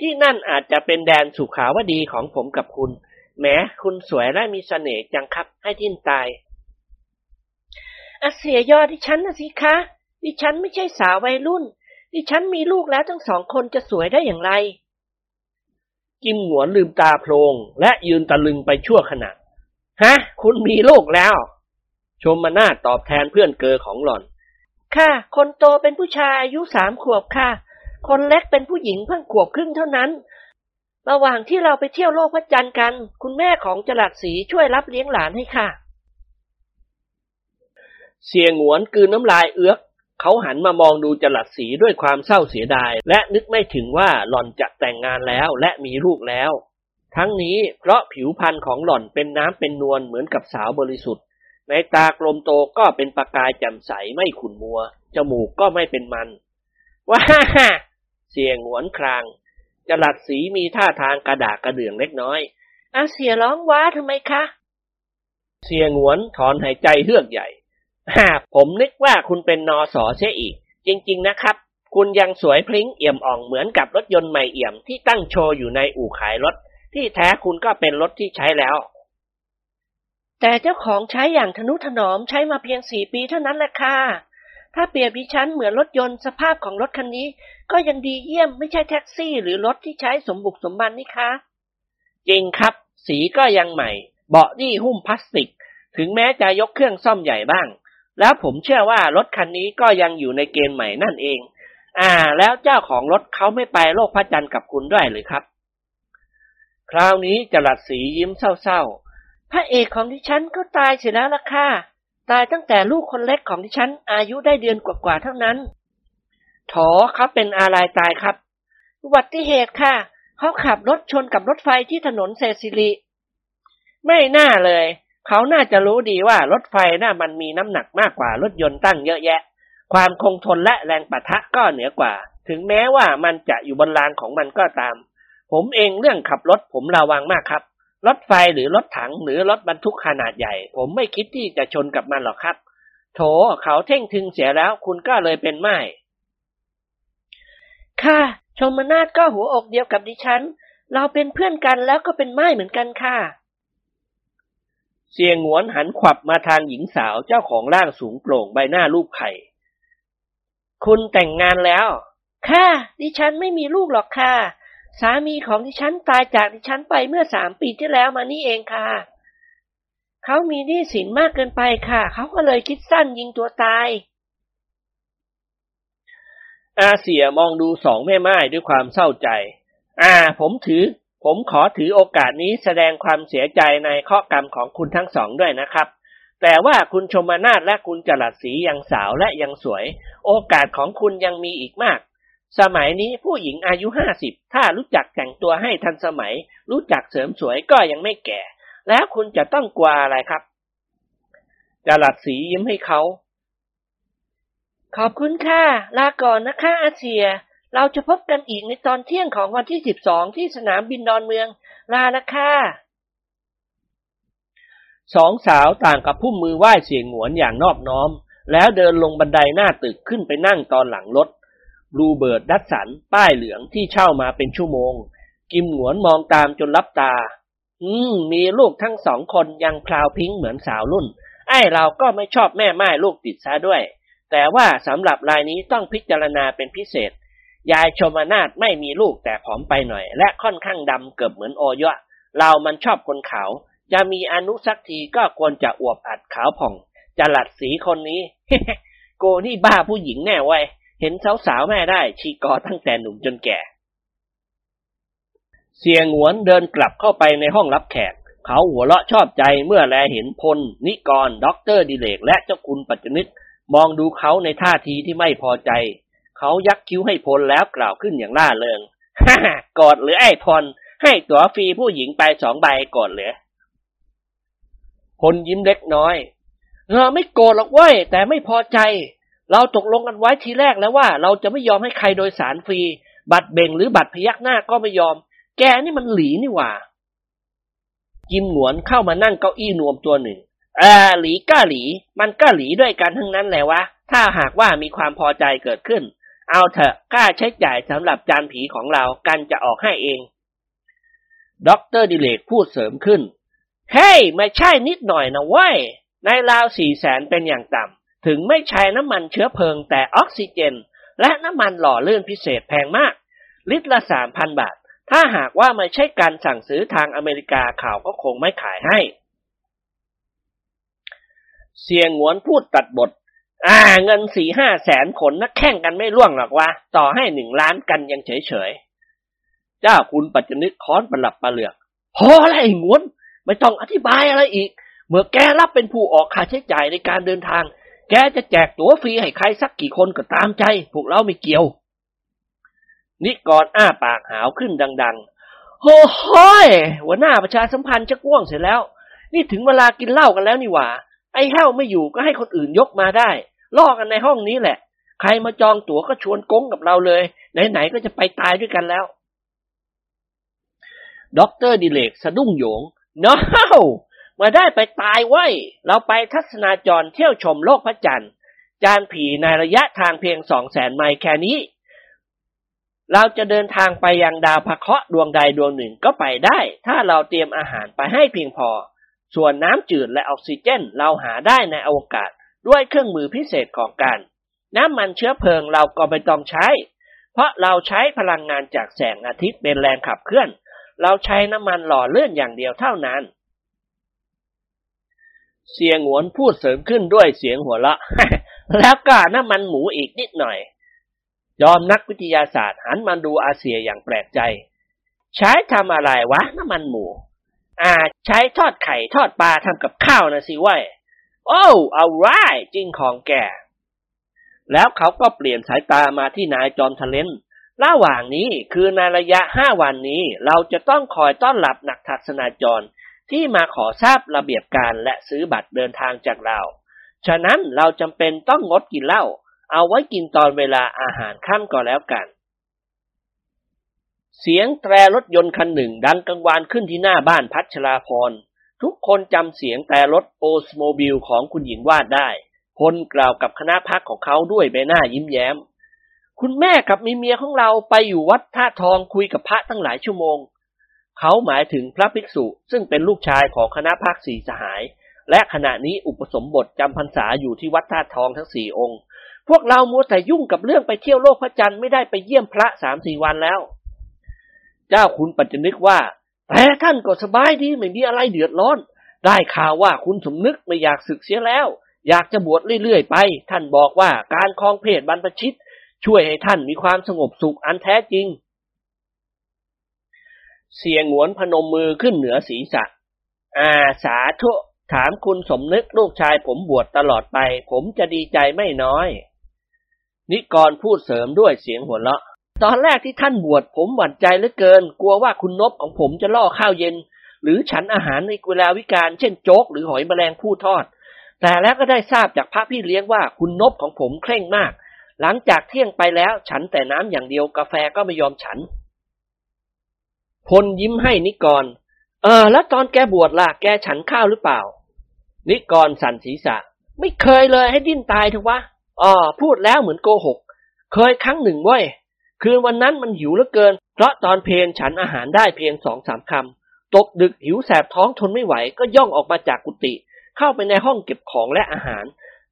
ที่นั่นอาจจะเป็นแดนสุขาวดีของผมกับคุณแม้คุณสวยและมีเสน่ห์จังครับให้ทิ้นตายอาเสียยอดดิฉันนะสิคะ ดิฉันไม่ใช่สาววัยรุ่น ดิฉันมีลูกแล้วทั้งสองคนจะสวยได้อย่างไร กิมหนวนลืมตาโพลงและยืนตะลึงไปชั่วขณะ ฮะ คุณมีลูกแล้ว ชมมานาตอบแทนเพื่อนเกอของหล่อน ค่ะ คนโตเป็นผู้ชายอายุสามขวบค่ะ คนเล็กเป็นผู้หญิงเพิ่งขวบครึ่งเท่านั้น ระหว่างที่เราไปเที่ยวโลกพระจันทร์กัน คุณแม่ของจลัดสีช่วยรับเลี้ยงหลานให้ค่ะ เสียงหวนกืนน้ำลายเอื้อกเขาหันมามองดูจลัดสีด้วยความเศร้าเสียดาย และนึกไม่ถึงว่าหล่อนจะแต่งงานแล้วและมีลูกแล้ว ทั้งนี้เพราะผิวพรรณของหล่อนเป็นน้ำเป็นนวลเหมือนกับสาวบริสุทธิ์ ในตากลมโตก็เป็นประกายแจ่มใสไม่ขุ่นมัว จมูกก็ไม่เป็นมันว้าฮ่าเสียงหวนครางจลัดสีมีท่าทางกระดากกระเดื่องเล็กน้อยอาเสียร้องว้าทำไมคะ เสียงหวนถอนหายใจเฮือกใหญ่ฮ่าผมนึกว่าคุณเป็นนอสอเสียอีก จริง ๆ นะครับ คุณยังสวยพลิ้งเอี่ยมอ่องเหมือนกับรถยนต์ใหม่เอี่ยมที่ตั้งโชว์อยู่ในอู่ขายรถ ที่แท้คุณก็เป็นรถที่ใช้แล้ว แต่เจ้าของใช้อย่างทนุถนอมใช้มาเพียงสี่ปีเท่านั้นแหละค่ะถ้าเปรียบดิฉันเหมือนรถยนต์สภาพของรถคันนี้ ก็ยังดีเยี่ยมไม่ใช่แท็กซี่ หรือรถที่ใช้สมบุกสมบันนี่คะจริงครับ สีก็ยังใหม่ เบาะนี่หุ้มพลาสติก ถึงแม้จะยกเครื่องซ่อมใหญ่บ้าง แล้วผมเชื่อว่ารถคันนี้ก็ยังอยู่ในเกณฑ์ใหม่นั่นเอง อ่า แล้วเจ้าของรถเขาไม่ไปโลกพระจันทร์กับคุณด้วยหรือครับ คราวนี้จลัดสียิ้มเศร้าๆ พระเอกของดิฉันก็ตายเสียแล้วล่ะค่ะ ตายตั้งแต่ลูกคนเล็กของดิฉันอายุได้เดือนกว่าๆเท่านั้นถอเขาเป็นอะไรตายครับ อุบัติเหตุค่ะ เขาขับรถชนกับรถไฟที่ถนนเซซิลี ไม่น่าเลย เขาน่าจะรู้ดีว่ารถไฟน่ะมันมีน้ำหนักมากกว่ารถยนต์ตั้งเยอะแยะ ความคงทนและแรงปะทะก็เหนือกว่า ถึงแม้ว่ามันจะอยู่บนรางของมันก็ตาม ผมเองเรื่องขับรถผมระวังมากครับ รถไฟหรือรถถังหรือรถบรรทุกขนาดใหญ่ ผมไม่คิดที่จะชนกับมันหรอกครับ โถเขาเท่งทึงเสียแล้วคุณก็เลยเป็นไม้ค่ะ ชมนาฏก็หัวอกเดียวกับดิฉัน เราเป็นเพื่อนกันแล้วก็เป็นไม้เหมือนกันค่ะ เสียงหวนหันขวับมาทางหญิงสาวเจ้าของร่างสูงโปร่งใบหน้ารูปไข่ คุณแต่งงานแล้ว ค่ะ ดิฉันไม่มีลูกหรอกค่ะ สามีของดิฉันตายจากดิฉันไปเมื่อสามปีที่แล้วมานี่เองค่ะ เขามีหนี้สินมากเกินไปค่ะ เขาก็เลยคิดสั้นยิงตัวตาย อาเสียมองดูสองแม่ไม้ด้วยความเศร้าใจ อ่า ผมถือ ผมขอถือโอกาสนี้แสดงความเสียใจในข้อกรรมของคุณทั้งสองด้วยนะครับแต่ว่าคุณชมนาฏและคุณจรัสศรียังสาวและยังสวย โอกาสของคุณยังมีอีกมาก สมัยนี้ผู้หญิงอายุห้าสิบถ้ารู้จักแต่งตัวให้ทันสมัย รู้จักเสริมสวยก็ยังไม่แก่ แล้วคุณจะต้องกลัวอะไรครับจลัดสียิ้มให้เขา ขอบคุณค่ะ ลาก่อนนะคะอาเซีย เราจะพบกันอีกในตอนเที่ยงของวันที่สิบสองที่สนามบินดอนเมือง ลาละค่ะสองสาวต่างกับพุ่มมือไหว้เสียงหวนอย่างนอบน้อม แล้วเดินลงบันไดหน้าตึกขึ้นไปนั่งตอนหลังรถ บลูเบิร์ดดัดสัน ป้ายเหลืองที่เช่ามาเป็นชั่วโมง กิมหวนมองตามจนลับตา อืม มีลูกทั้งสองคนยังพราวพิงเหมือนสาวรุ่น ไอ้เราก็ไม่ชอบแม่ไม้ลูกติดซะด้วย แต่ว่าสำหรับรายนี้ต้องพิจารณาเป็นพิเศษ ยายชมนาฏไม่มีลูกแต่ผอมไปหน่อย และค่อนข้างดำเกือบเหมือนโอยะ เรามันชอบคนขาว จะมีอนุสักทีก็ควรจะอวบอัดขาวผ่องจะหลัดสีคนนี้ โกนี่บ้าผู้หญิงแน่ไว้ เห็นสาวๆแม่ได้ ชีกอตั้งแต่หนุ่มจนแก่ เสียงหวนเดินกลับเข้าไปในห้องรับแขก เขาหัวเราะชอบใจเมื่อแลเห็นพล นิกรด็อกเตอร์ดิเลก และเจ้าคุณปัจจนึกมองดูเขาในท่าทีที่ไม่พอใจ เขายักคิ้วให้พลแล้วกล่าวขึ้นอย่างร่าเริงฮ่าโกรธหรือไอ้พล ให้ตั๋วฟรีผู้หญิงไปสองใบโกรธเหรอพลยิ้มเล็กน้อยเราไม่โกรธหรอกเว้ยแต่ไม่พอใจ เราตกลงกันไว้ทีแรกแล้วว่า เราจะไม่ยอมให้ใครโดยสารฟรี บัตรเบ่งหรือบัตรพยักหน้าก็ไม่ยอม แกนี่มันหลีนี่หว่า กิมหงวนเข้ามานั่งเก้าอี้นวมตัวหนึ่งเอ่าหลีก้าหลี มันก็หลีด้วยกันทั้งนั้นแหละวะ ถ้าหากว่ามีความพอใจเกิดขึ้น เอาเถอะค่าใช้จ่ายสำหรับจานผีของเรากันจะออกให้เองด็อกเตอร์ดิเลกพูดเสริมขึ้น เฮ้ไม่ใช่นิดหน่อยนะเว้ย ในราวสี่แสนเป็นอย่างต่ำ ถึงไม่ใช้น้ำมันเชื้อเพลิงแต่ออกซิเจน และน้ำมันหล่อลื่นพิเศษแพงมาก ลิตรละสามพันบาท ถ้าหากว่าไม่ใช่การสั่งซื้อทางอเมริกาข่าวก็คงไม่ขายให้ เสียงหวนพูดตัดบท อ่า เงินสี่ห้าแสนขนนักแข่งกันไม่ล่วงหรอกวะ ต่อให้หนึ่งล้านกันยังเฉยเฉยเจ้าคุณปัจจนึกค้อนประหลับประเหลือกพออะไรงวนไม่ต้องอธิบายอะไรอีก เมื่อแกรับเป็นผู้ออกค่าใช้จ่ายในการเดินทาง แกจะแจกตั๋วฟรีให้ใครสักกี่คนก็ตามใจ พวกเราไม่เกี่ยว นิกรอ้าปากหาวขึ้นดัง ๆ โอ้โหหัวหน้าประชาสัมพันธ์จะก้วงเสร็จแล้ว นี่ถึงเวลากินเหล้ากันแล้วนี่หว่า ไอ้แห้วไม่อยู่ก็ให้คนอื่นยกมาได้ล่อกันในห้องนี้แหละ ใครมาจองตั๋วก็ชวนก๊งกับเราเลย ไหนๆก็จะไปตายด้วยกันแล้วด็อกเตอร์ดิเลกสะดุ้งโหยง no มาได้ไปตายไว้ เราไปทัศนาจรเที่ยวชมโลกพระจันทร์ จานผีในระยะทางเพียงสองแสนไมล์แค่นี้ เราจะเดินทางไปยังดาวพะเคราะห์ดวงใดดวงหนึ่งก็ไปได้ ถ้าเราเตรียมอาหารไปให้เพียงพอ ส่วนน้ำจืดและออกซิเจนเราหาได้ในอวกาศด้วยเครื่องมือพิเศษของกันน้ำมันเชื้อเพลิงเราก็ไม่ต้องใช้ เพราะเราใช้พลังงานจากแสงอาทิตย์เป็นแรงขับเคลื่อน เราใช้น้ำมันหล่อเลื่อนอย่างเดียวเท่านั้น เสียงหวนพูดเสริมขึ้นด้วยเสียงหัวเราะแล้วก็น้ำมันหมูอีกนิดหน่อย ยอมนักวิทยาศาสตร์หันมาดูอาเซียอย่างแปลกใจ ใช้ทำอะไรวะน้ำมันหมู อ่า ใช้ทอดไข่ทอดปลาทำกับข้าวนะสิว้ยโอ้เอาไรจริงของแกแล้วเขาก็เปลี่ยนสายตามาที่นายจอมทเลนระหว่างนี้คือในระยะห้าวันนี้ เราจะต้องคอยต้อนรับนักทัศนาจร ที่มาขอทราบระเบียบการและซื้อบัตรเดินทางจากเรา ฉะนั้นเราจำเป็นต้องงดกินเหล้า เอาไว้กินตอนเวลาอาหารค่ำก็แล้วกัน เสียงแตรรถยนต์คันหนึ่งดังกังวานขึ้นที่หน้าบ้านพัชราพร ทุกคนจำเสียงแต่รถโอสโมบิลของคุณหญิงวาดได้ พลกล่าวกับคณะพักของเขาด้วยใบหน้ายิ้มแย้ม คุณแม่กับมีเมียของเราไปอยู่วัดท่าทองคุยกับพระตั้งหลายชั่วโมง เขาหมายถึงพระภิกษุซึ่งเป็นลูกชายของคณะภาคสี่สหาย และขณะนี้อุปสมบทจำพรรษาอยู่ที่วัดท่าทองทั้งสี่องค์ พวกเรามัวแต่ยุ่งกับเรื่องไปเที่ยวโลกพระจันทร์ไม่ได้ไปเยี่ยมพระสามสี่วันแล้ว เจ้าคุณปัจจนึกว่า แต่ท่านก็สบายดีไม่มีอะไรเดือดร้อน ได้ข่าวว่าคุณสมนึกไม่อยากศึกเสียแล้ว อยากจะบวชเรื่อยๆไป ท่านบอกว่าการคลองเพศบรรพชิต ช่วยให้ท่านมีความสงบสุขอันแท้จริง เสียงหวนพนมมือขึ้นเหนือศีรษะ อาสาธุ ถามคุณสมนึกลูกชายผมบวชตลอดไป ผมจะดีใจไม่น้อย นิกรพูดเสริมด้วยเสียงหัวเราะ ตอนแรกที่ท่านบวชผมหวั่นใจเหลือเกิน กลัวว่าคุณนบของผมจะล่อข้าวเย็น หรือฉันอาหารในเวลาวิการ เช่นโจ๊กหรือหอยแมลงผู้ทอด แต่แล้วก็ได้ทราบจากพระพี่เลี้ยงว่าคุณนบของผมเคร่งมาก หลังจากเที่ยงไปแล้วฉันแต่น้ำอย่างเดียวกาแฟก็ไม่ยอมฉัน พลยิ้มให้นิกร เออ แล้วตอนแกบวชล่ะ แกฉันข้าวหรือเปล่า นิกรสั่นศีรษะ ไม่เคยเลยให้ดิ้นตายเถอะวะอ๋อพูดแล้วเหมือนโกหก เคยครั้งหนึ่งเว้ย คืนวันนั้นมันหิวเหลือเกิน เพราะตอนเพลนฉันอาหารได้เพียงสองสามคำ ตกดึกหิวแสบท้องทนไม่ไหว ก็ย่องออกมาจากกุฏิ เข้าไปในห้องเก็บของและอาหาร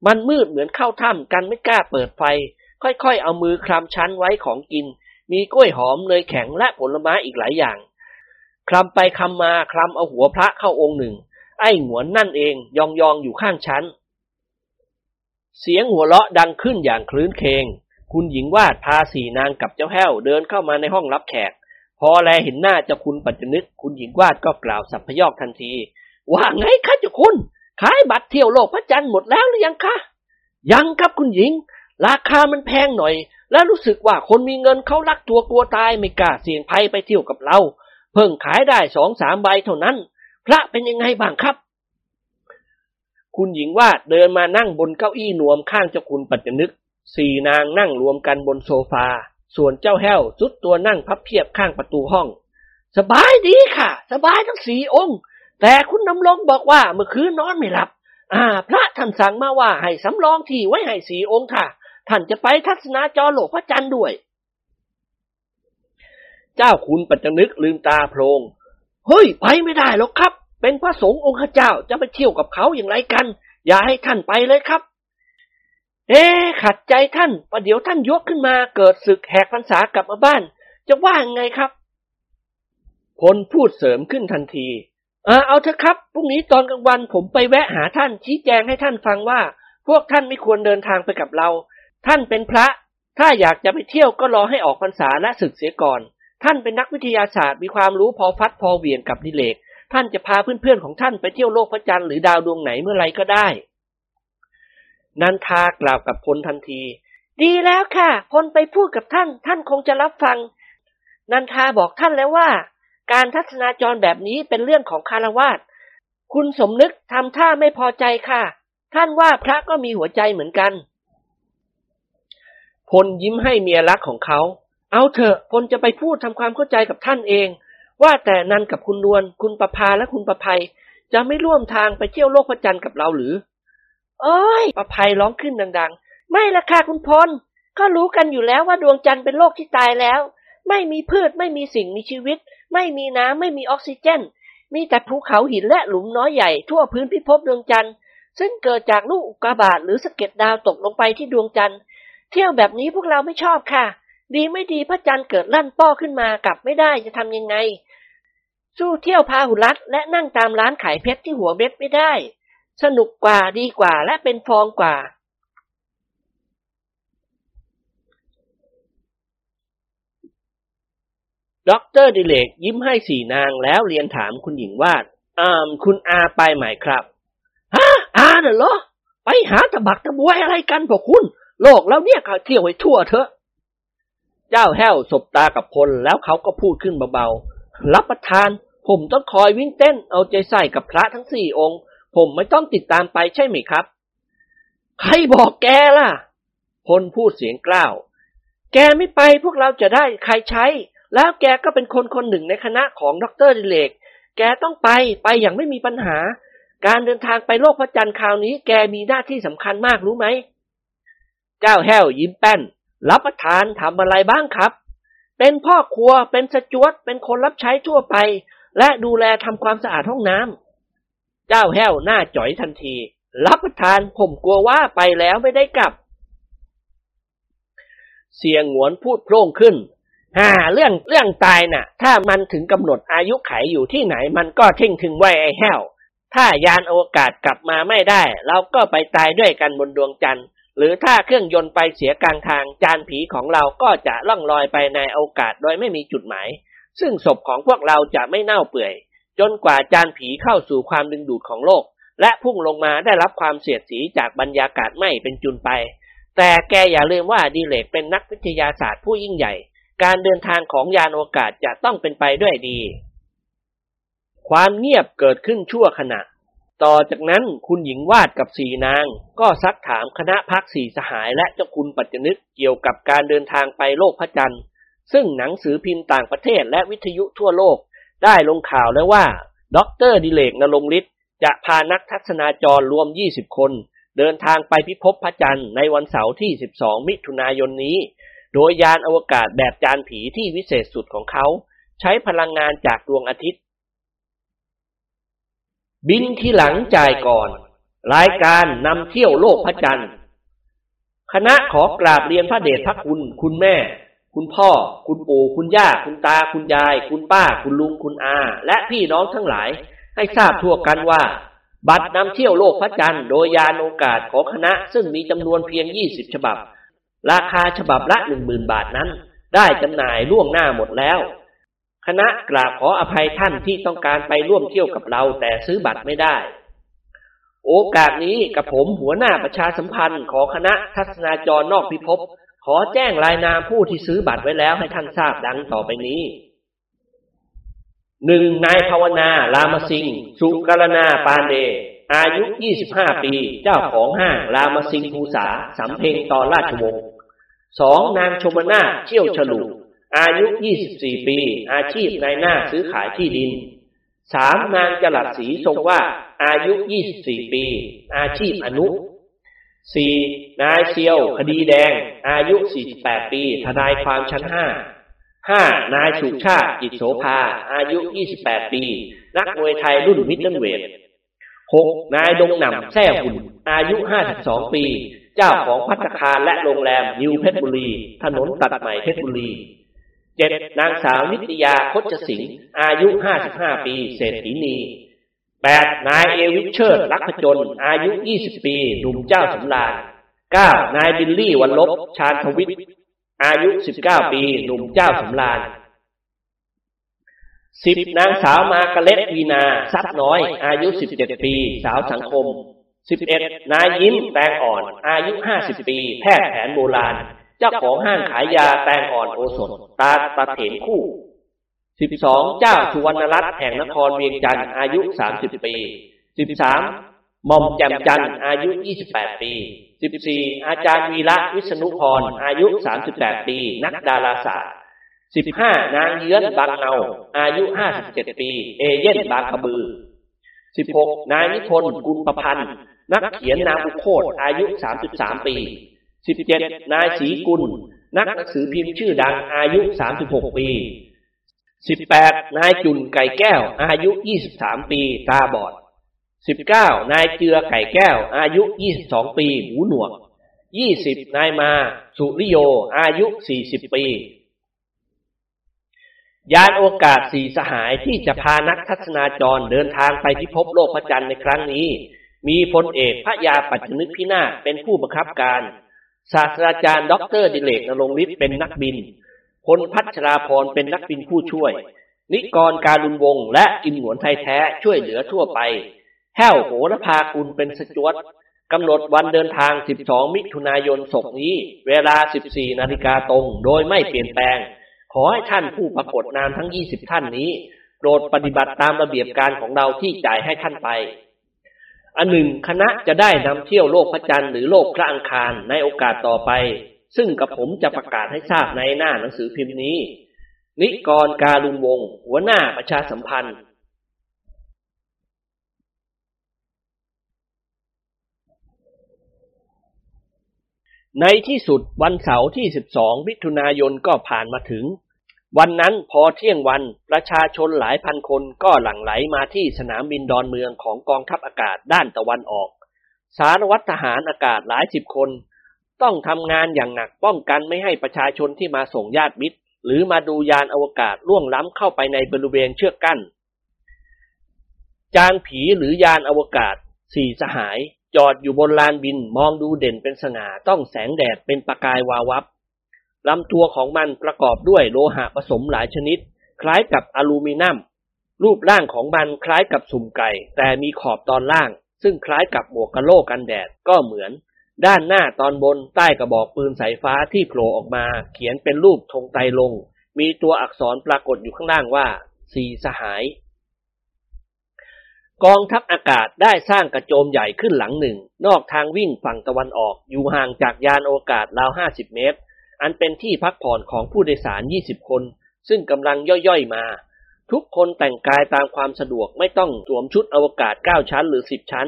มันมืดเหมือนเข้าถ้ำกันไม่กล้าเปิดไฟ ค่อยๆ เอามือคลำชั้นไว้ของกิน มีกล้วยหอมเนยแข็งและผลไม้อีกหลายอย่าง คลำไปคลำมาคลำเอาหัวพระเข้าองค์หนึ่ง ไอ้หงวนนั่นเองยองยองอยู่ข้างชั้น เสียงหัวเราะดังขึ้นอย่างคลื้นเคง คุณหญิงวาดพาสี่นางกับเจ้าแห้วเดินเข้ามาในห้องรับแขก พอแลเห็นหน้าเจ้าคุณปัจจนึก คุณหญิงวาดก็กล่าวสัพพยอกทันที ว่าไงคะเจ้าคุณ ขายบัตรเที่ยวโลกพระจันทร์หมดแล้วหรือยังคะ ยังครับคุณหญิงราคามันแพงหน่อย และรู้สึกว่าคนมีเงินเขารักตัวกลัวตายไม่กล้าเสี่ยงภัยไปเที่ยวกับเรา เพิ่งขายได้สองสามใบเท่านั้น พระเป็นยังไงบ้างครับ คุณหญิงวาดเดินมานั่งบนเก้าอี้นวมข้างเจ้าคุณปัจจนึก สี่นางนั่งรวมกันบนโซฟา ส่วนเจ้าแห้วสุดตัวนั่งพับเพียบข้างประตูห้อง สบายดีค่ะ สบายทั้งสี่องค์ แต่คุณน้ำลงบอกว่าเมื่อคืนนอนไม่หลับ อ่า พระท่านสั่งมาว่าให้สำรองที่ไว้ให้สี่องค์ค่ะ ท่านจะไปทัศนาจอโลกพระจันทร์ด้วย เจ้าคุณปัจจนึกลืมตาโพลงเฮ้ยไปไม่ได้หรอกครับ เป็นพระสงฆ์องค์ข้าเจ้าจะไปเที่ยวกับเขาอย่างไรกัน อย่าให้ท่านไปเลยครับ เอ๊ขัดใจท่านประเดี๋ยวท่านยกขึ้นมาเกิดศึกแหกพรรษากลับมาบ้าน จะว่ายังไงครับพลพูดเสริมขึ้นทันทีออเอาเถอะครับ พรุ่งนี้ตอนกลางวันผมไปแวะหาท่านชี้แจงให้ท่านฟังว่า พวกท่านไม่ควรเดินทางไปกับเรา ท่านเป็นพระ ถ้าอยากจะไปเที่ยวก็รอให้ออกพรรษาและศึกเสียก่อน ท่านเป็นนักวิทยาศาสตร์มีความรู้พอฟัดพอเหวี่ยงกับดิเลก ท่านจะพาเพื่อนๆของท่านไปเที่ยวโลกพระจันทร์หรือดาวดวงไหนเมื่อไรก็ได้ นันทากล่าวกับพลทันที ดีแล้วค่ะ พลไปพูดกับท่าน ท่านคงจะรับฟัง นันทาบอกท่านแล้วว่า การทัศนาจรแบบนี้เป็นเรื่องของคารวาสคุณสมนึกทำท่าไม่พอใจค่ะ ท่านว่าพระก็มีหัวใจเหมือนกัน พลยิ้มให้เมียรักของเขา เอาเถอะพลจะไปพูดทำความเข้าใจกับท่านเอง ว่าแต่นันกับคุณนวลคุณประภาและคุณประภัย จะไม่ร่วมทางไปเที่ยวโลกพระจันทร์กับเราหรือ เอ้ย ประภัยร้องขึ้นดัง ๆ ไม่ละค่ะคุณพลก็รู้กันอยู่แล้วว่าดวงจันทร์เป็นโลกที่ตายแล้ว ไม่มีพืชไม่มีสิ่งมีชีวิต ไม่มีน้ำไม่มีออกซิเจน มีแต่ภูเขาหินและหลุมน้อยใหญ่ทั่วพื้นพิภพดวงจันทร์ซึ่งเกิดจากลูกอุกกาบาตหรือสะเก็ดดาวตกลงไปที่ดวงจันทร์ เที่ยวแบบนี้พวกเราไม่ชอบค่ะ ดีไม่ดีพระจันทร์เกิดลั่นป้อขึ้นมากลับไม่ได้จะทำยังไง สู้เที่ยวพาหุรัดและนั่งตามร้านขายเพชรที่หัวเม็ดไม่ได้ สนุกกว่าดีกว่าและเป็นกองกว่าด็อกเตอร์ดิเลกยิ้มให้สี่นางแล้วเรียนถามคุณหญิงวาดอ่าคุณอาไปไหมครับ ฮะ อาเน่ะเหรอ ไปหาตะบักตะบวยอะไรกันพวกคุณ โลกแล้วเนี่ยเขาเที่ยวให้ทั่วเถอะ เจ้าแห้วสบตากับพลแล้วเขาก็พูดขึ้นเบาๆ รับประทาน ผมต้องคอยวิ่งเต้นเอาใจใส่กับพระทั้งสี่องค์ ผมไม่ต้องติดตามไปใช่ไหมครับ ใครบอกแกล่ะ พลพูดเสียงกล้าว แกไม่ไปพวกเราจะได้ใครใช้ แล้วแกก็เป็นคนคนหนึ่งในคณะของดรดิเลก แกต้องไปไปอย่างไม่มีปัญหา การเดินทางไปโลกพระจันทร์คราวนี้ แกมีหน้าที่สำคัญมากรู้ไหม เจ้าแห้วยิ้มแป้น รับประทานทำอะไรบ้างครับ เป็นพ่อครัวเป็นสจวตเป็นคนรับใช้ทั่วไป และดูแลทำความสะอาดห้องน้ำเจ้าแห้วหน้าจ่อยทันที รับประทานผมกลัวว่าไปแล้วไม่ได้กลับ เสียงหงวนพูดโพร่งขึ้นฮ่าเรื่องเรื่องตายน่ะ ถ้ามันถึงกำหนดอายุไขอยู่ที่ไหนมันก็ทิ้งถึงไว้ไอ้แห้วถ้ายานอวกาศกลับมาไม่ได้ เราก็ไปตายด้วยกันบนดวงจันทร์ หรือถ้าเครื่องยนต์ไปเสียกลางทางจานผีของเราก็จะล่องลอยไปในโอกาศโดยไม่มีจุดหมาย ซึ่งศพของพวกเราจะไม่เน่าเปื่อย จนกว่าจานผีเข้าสู่ความดึงดูดของโลก และพุ่งลงมาได้รับความเสียดสีจากบรรยากาศไหม้เป็นจุนไป แต่แกอย่าลืมว่าดีเลกเป็นนักวิทยาศาสตร์ผู้ยิ่งใหญ่ การเดินทางของยานอวกาศจะต้องเป็นไปด้วยดี ความเงียบเกิดขึ้นชั่วขณะ ต่อจากนั้นคุณหญิงวาดกับสีนาง ก็ซักถามคณะพักสีสหายและเจ้าคุณปัจจนึกเกี่ยวกับการเดินทางไปโลกพระจันทร์ ซึ่งหนังสือพิมพ์ต่างประเทศและวิทยุทั่วโลก ได้ลงข่าวแล้วว่าดรดิเลกนรงฤทธิ์จะพานักทัศนาจรรวม 20 คน เดินทางไปพิภพพระจันทร์ในวันเสาร์ที่ 12 มิถุนายนนี้ โดยยานอวกาศแบบจานผีที่วิเศษสุดของเขา ใช้พลังงานจากดวงอาทิตย์ บินที่หลังจ่ายก่อน รายการนำเที่ยวโลกพระจันทร์ คณะขอกราบเรียนพระเดชพระคุณ คุณแม่ คุณพ่อ คุณปู่คุณย่า คุณตา คุณยาย คุณป้า คุณลุงคุณอา และพี่น้องทั้งหลาย ให้ทราบทั่วกันว่า บัตรนำเที่ยวโลกพระจันทร์โดยยานโอกาสของคณะซึ่งมีจำนวนเพียง 20 ฉบับ ราคาฉบับละ 10,000 บาทนั้น ได้จำหน่ายล่วงหน้าหมดแล้ว คณะกราบขออภัยท่านที่ต้องการไปร่วมเที่ยวกับเราแต่ซื้อบัตรไม่ได้ โอกาสนี้กับผมหัวหน้าประชาสัมพันธ์ของคณะทัศนาจรนอกพิภพขอแจ้งรายนามผู้ที่ซื้อบัตรไว้แล้วให้ท่านทราบดังต่อไปนี้หนึ่งนายภาวนารามสิงห์สุกรณาปานเด อายุ 25 ปี เจ้าของห้างรามสิงห์ภูษาสำเพ็งตอนราชวงศ์สองนางชมนาเชี่ยวฉลุ อายุ 24 ปี อาชีพนายหน้าซื้อขายที่ดินสามนางจลัดศรีทรงว่า อายุ 24 ปี อาชีพอนุสี่นายเซียว คดีแดง อายุ 48 ปี ทนายความชั้นห้าห้านายสุชาติจิตโสภา อายุ 28 ปี นักมวยไทยรุ่นมิดเดิลเวทหกนายดงหนำแท่หุ่น อายุ 52 ปี เจ้าของภัตตาคารและโรงแรมนิวเพชรบุรี ถนนตัดใหม่เพชรบุรี เจ็ดนางสาวนิตยาคชสิงห์อายุ55ปีเศรษฐีนีแปดนายเอวิชเชิดลักพจน อายุ20ปีหนุ่มเจ้าสำราญเก้านายบิลลี่วันลบชาญทวิทย์อายุ19ปีหนุ่มเจ้าสำราญสิบนางสาวมากระเล็ดวีนาซัดน้อย อายุ17ปี สาวสังคม11นายยิ้มแตงอ่อน อายุ50ปี แพทย์แผนโบราณ จ้าของห้างขายยาแตงอ่อนโอสถ ตาตาเถนคู่12เจ้าสุวรรณรัตน์แห่งนครเวียงจันทร์อายุ30ปี13หม่อมแจ่มจันทร์อายุ28ปี14อาจารย์วีระวิษณุพรอายุ38ปี นักดาราศาสตร์15นางเยื้อนบางเนาอายุ57ปี เอเย่นบางกระบือ16นายนิพนธ์กุลประพันธ์ นักเขียนนามุโคตอายุ33ปี 17 นายศรีกุล นักหนังสือพิมพ์ชื่อดังอายุ 36 ปี 18 นายจุนไก่แก้ว อายุ 23 ปี ตาบอดสิบเก้านายเจือไก่แก้ว อายุยี่สิบสองปี หูหนวกยี่สิบนายมา สุริโย อายุสี่สิบปี ยานอวกาศสี่สหายที่จะพานักทัศนาจรเดินทางไปพิภพโลกพระจันทร์ในครั้งนี้ มีพลเอกพระยาปัจจนึกพินาศเป็นผู้บังคับการ ศาสตราจารย์ด็อกเตอร์ดิเลกนรงฤทธิ์เป็นนักบิน พลพัชราพรเป็นนักบินผู้ช่วย นิกรการุณวงศ์และอินหวนไทยแท้ช่วยเหลือทั่วไป แห้วโหระพาคุณเป็นสจวตกำหนดวันเดินทาง 12 มิถุนายนศกนี้ เวลา 14 นาฬิกาตรง โดยไม่เปลี่ยนแปลง ขอให้ท่านผู้ปรากฏนามทั้ง 20 ท่านนี้ โปรดปฏิบัติตามระเบียบการของเราที่จ่ายให้ท่านไป อันหนึ่งคณะจะได้นำเที่ยวโลกพระจันทร์หรือโลกพระอังคารในโอกาสต่อไป ซึ่งกับผมจะประกาศให้ทราบในหน้าหนังสือพิมพ์นี้ นิกรการุณวงศ์หัวหน้าประชาสัมพันธ์ในที่สุดวันเสาร์ที่ 12มิถุนายนก็ผ่านมาถึง วันนั้นพอเที่ยงวันประชาชนหลายพันคนก็หลั่งไหลมาที่สนามบินดอนเมืองของกองทัพอากาศด้านตะวันออก สารวัตรทหารอากาศหลายสิบคน ต้องทำงานอย่างหนักป้องกันไม่ให้ประชาชนที่มาส่งญาติมิตร หรือมาดูยานอวกาศล่วงล้ำเข้าไปในบริเวณเชือกกั้น จานผีหรือยานอวกาศ สี่สหาย จอดอยู่บนลานบินมองดูเด่นเป็นสง่าต้องแสงแดดเป็นประกายวาวับ ลำตัวของมันประกอบด้วยโลหะผสมหลายชนิด คล้ายกับอลูมิเนียม รูปร่างของมันคล้ายกับสุ่มไก่ แต่มีขอบตอนล่าง ซึ่งคล้ายกับหมวกกะโลกกันแดดก็เหมือน ด้านหน้าตอนบนใต้กระบอกปืนสายฟ้าที่โผล่ออกมา เขียนเป็นรูปธงไตรลง มีตัวอักษรปรากฏอยู่ข้างล่างว่าสีสหาย กองทัพอากาศได้สร้างกระโจมใหญ่ขึ้นหลังหนึ่ง นอกทางวิ่งฝั่งตะวันออกอยู่ห่างจากยานอกาศราวห้าสิบเมตร อันเป็นที่พักผ่อนของผู้โดยสารยี่สิบคน ซึ่งกำลังย่อยๆมา ทุกคนแต่งกายตามความสะดวกไม่ต้องสวมชุดอวกาศเก้าชั้นหรือสิบชั้น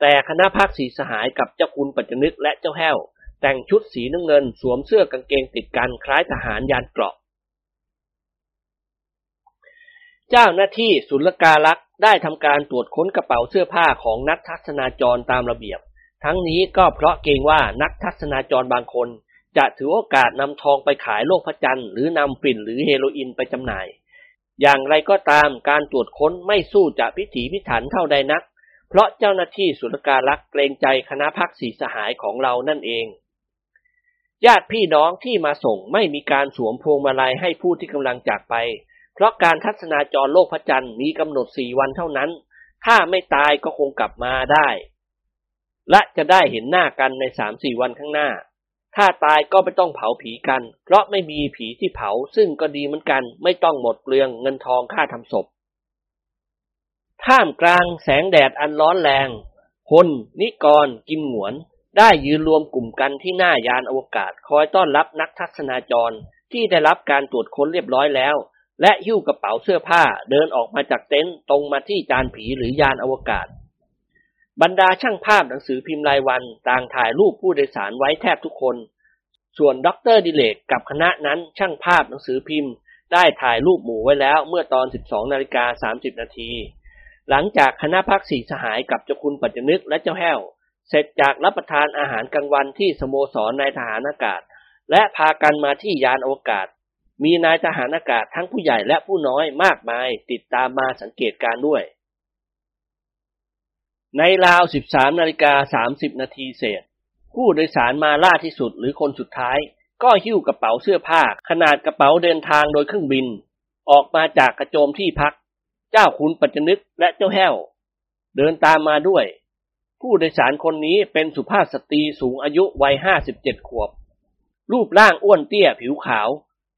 แต่คณะพักสีสหายกับเจ้าคุณปัจจนึกและเจ้าแห้ว แต่งชุดสีน้ำเงินสวมเสื้อกางเกงติดกันคล้ายทหารยานเกราะ เจ้าหน้าที่ศุลกาลักษ์ได้ทำการตรวจค้นกระเป๋าเสื้อผ้าของนักทัศนาจรตามระเบียบ ทั้งนี้ก็เพราะเกรงว่านักทัศนาจรบางคน จะถือโอกาสนำทองไปขายโลกพระจันทร์หรือนำฝิ่นหรือเฮโรอีนไปจำหน่าย อย่างไรก็ตามการตรวจค้นไม่สู้จะพิถีพิถันเท่าใดนัก เพราะเจ้าหน้าที่ศุลกาลักษ์เกรงใจคณะพักสีสหายของเรานั่นเอง ญาติพี่น้องที่มาส่งไม่มีการสวมพวงมาลัยให้ผู้ที่กำลังจากไป เพราะการทัศนาจรโลกพระจันทร์มีกำหนดสี่วันเท่านั้น ถ้าไม่ตายก็คงกลับมาได้ และจะได้เห็นหน้ากันในสามสี่วันข้างหน้า ถ้าตายก็ไม่ต้องเผาผีกัน เพราะไม่มีผีที่เผาซึ่งก็ดีเหมือนกัน ไม่ต้องหมดเปลืองเงินทองค่าทำศพ ท่ามกลางแสงแดดอันร้อนแรงพลนิกร กิมหวน ได้ยืนรวมกลุ่มกันที่หน้ายานอวกาศคอยต้อนรับนักทัศนาจรที่ได้รับการตรวจค้นเรียบร้อยแล้ว และหิ้วกระเป๋าเสื้อผ้าเดินออกมาจากเต็นท์ตรงมาที่จานผีหรือยานอวกาศ บรรดาช่างภาพหนังสือพิมพ์รายวันต่างถ่ายรูปผู้โดยสารไว้แทบทุกคน ส่วนด็อกเตอร์ดิเลกกับคณะนั้นช่างภาพหนังสือพิมพ์ ได้ถ่ายรูปหมู่ไว้แล้วเมื่อตอน 12นาฬิกา30นาทีหลังจากคณะพรรคสี่สหายกับเจ้าคุณปัจจนึกและเจ้าแห้ว เสร็จจากรับประทานอาหารกลางวันที่สโมสรนายทหารอากาศ และพากันมาที่ยานอวกาศ มีนายทหารอากาศทั้งผู้ใหญ่และผู้น้อยมากมายติดตามมาสังเกตการณ์ด้วย ในราว 13นาฬิกา30 นาทีเศษ ผู้โดยสารมาล่าที่สุดหรือคนสุดท้าย ก็หิ้วกระเป๋าเสื้อผ้า ขนาดกระเป๋าเดินทางโดยเครื่องบิน ออกมาจากกระโจมที่พัก เจ้าคุณปัจจนึกและเจ้าแห้ว เดินตามมาด้วย ผู้โดยสารคนนี้เป็นสุภาพสตรีสูงอายุวัยห้าสิบเจ็ดขวบ รูปร่างอ้วนเตี้ยผิวขาว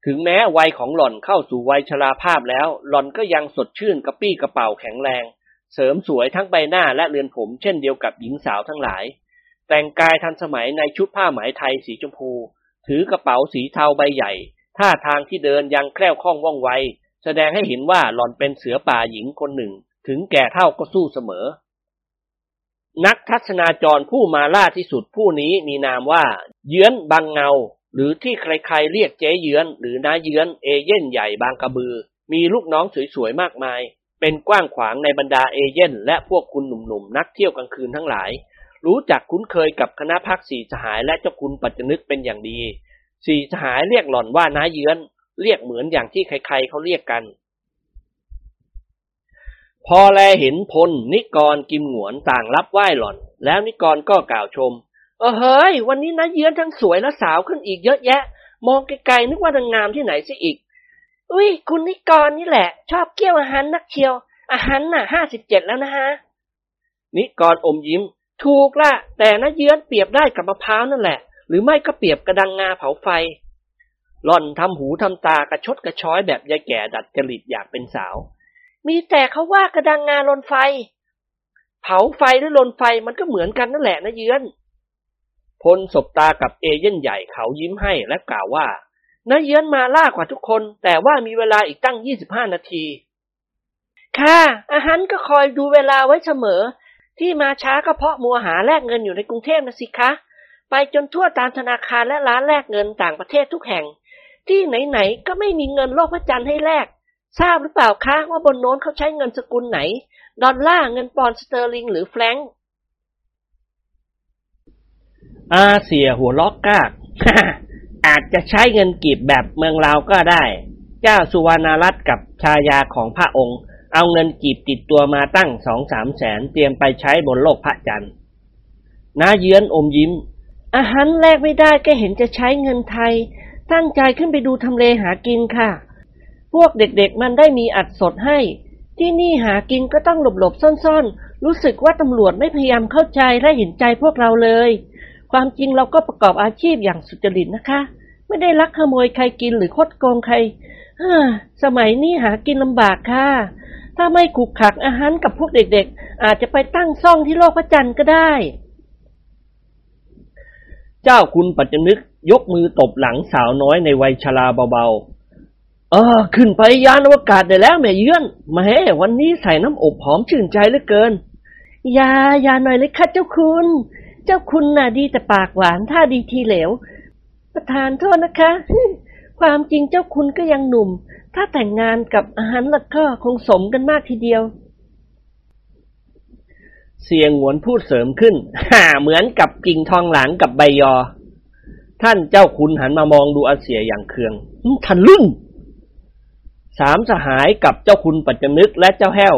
ถึงแม้วัยของหล่อนเข้าสู่วัยชราภาพแล้ว หล่อนก็ยังสดชื่นกระปี้กระเป๋าแข็งแรง เสริมสวยทั้งใบหน้าและเรือนผม เช่นเดียวกับหญิงสาวทั้งหลาย แต่งกายทันสมัยในชุดผ้าไหมไทยสีชมพู ถือกระเป๋าสีเทาใบใหญ่ ท่าทางที่เดินยังแคล่วคล่องว่องไว แสดงให้เห็นว่าหล่อนเป็นเสือป่าหญิงคนหนึ่ง ถึงแก่เท่าก็สู้เสมอ นักทัศนาจรผู้มาล่าที่สุดผู้นี้มีนามว่า เยื้อนบางเงา หรือที่ใครๆเรียกเจ๊เยื้อน หรือน้าเยื้อนเอเย่นใหญ่บางกระบือ มีลูกน้องสวยๆมากมาย เป็นกว้างขวางในบรรดาเอเย่นและพวกคุณหนุ่มๆนักเที่ยวกลางคืนทั้งหลาย รู้จักคุ้นเคยกับคณะพักสีสหายและเจ้าคุณปัจจนึกเป็นอย่างดี สีสหายเรียกหล่อนว่าน้าเยื้อน เรียกเหมือนอย่างที่ใครๆเขาเรียกกัน พอแลเห็นพลนิกรกิมหงวนต่างรับไหว้หล่อน แล้วนิกรก็กล่าวชม เออเฮ้ย วันนี้นะเยื้อนทั้งสวยและสาวขึ้นอีกเยอะแยะ มองไกลๆนึกว่านางงามที่ไหนซะอีก อุ้ยคุณนิกรนี่แหละ ชอบเกี่ยวอาหารนักเชียว อาหารน่ะห้าสิบเจ็ดแล้วนะฮะ นิกรอมยิ้ม ถูกละแต่นะเยื้อนเปรียบได้กับมะพร้าวนั่นแหละ หรือไม่ก็เปรียบกระดังงาเผาไฟ หล่อนทำหูทำตากระชดกระช้อยแบบยายแก่ดัดจริตอยากเป็นสาว มีแต่เขาว่ากระดังงาลนไฟ เผาไฟหรือลนไฟมันก็เหมือนกันนั่นแหละนะเยือนพลสบตากับเอเย่นใหญ่เขายิ้มให้และกล่าวว่า นาเยือนมาล้ากว่าทุกคน แต่ว่ามีเวลาอีกตั้งยี่สิบห้านาที ค่ะ อาหารก็คอยดูเวลาไว้เสมอ ที่มาช้าก็เพราะมัวหาแลกเงินอยู่ในกรุงเทพนะสิคะ ไปจนทั่วตามธนาคารและร้านแลกเงินต่างประเทศทุกแห่ง ที่ไหนๆก็ไม่มีเงินโลกพระจันทร์ให้แลก ทราบหรือเปล่าคะว่าบนโน้นเขาใช้เงินสกุลไหน ดอลลาร์เงินปอนด์สเตอร์ลิงหรือแฟรงก์อาเสียหัวล็อกกาก อาจจะใช้เงินกีบแบบเมืองลาวก็ได้ เจ้าสุวรรณรัตน์กับชายาของพระองค์ เอาเงินกีบติดตัวมาตั้งสองสามแสนเตรียมไปใช้บนโลกพระจันทร์น้าเยือนอมยิ้ม อาหารแลกไม่ได้ก็เห็นจะใช้เงินไทย ตั้งใจขึ้นไปดูทำเลหากินค่ะ พวกเด็กๆมันได้มีอัดสดให้ ที่นี่หากินก็ต้องหลบๆซ่อนๆ รู้สึกว่าตำรวจไม่พยายามเข้าใจและเห็นใจพวกเราเลย ความจริงเราก็ประกอบอาชีพอย่างสุจริตนะคะ ไม่ได้ลักขโมยใครกินหรือคดโกงใครเฮ้อสมัยนี้หากินลำบากค่ะ ถ้าไม่ขูกขักอาหารกับพวกเด็กๆ อาจจะไปตั้งซ่องที่โลกพระจันทร์ก็ได้ เจ้าคุณปัจจนึกยกมือตบหลังสาวน้อยในวัยชราเบาๆ เออ ขึ้นไปยานอวกาศได้แล้วแม่เยือนมาเฮ้วันนี้ใส่น้ำอบหอมชื่นใจเหลือเกินอยาอยาหน่อยเลยค่ะเจ้าคุณ เจ้าคุณน่ะดีแต่ปากหวานถ้าดีทีเหลว ประธานโทษนะคะ ความจริงเจ้าคุณก็ยังหนุ่ม ถ้าแต่งงานกับอาหารแล้วก็คงสมกันมากทีเดียว เสียงหวนพูดเสริมขึ้นฮ่าเหมือนกับกิ่งทองหลางกับใบยอ ท่านเจ้าคุณหันมามองดูอาเสียอย่างเคืองทันลุ่นสามสหายกับเจ้าคุณปัจจนึกและเจ้าแห้ว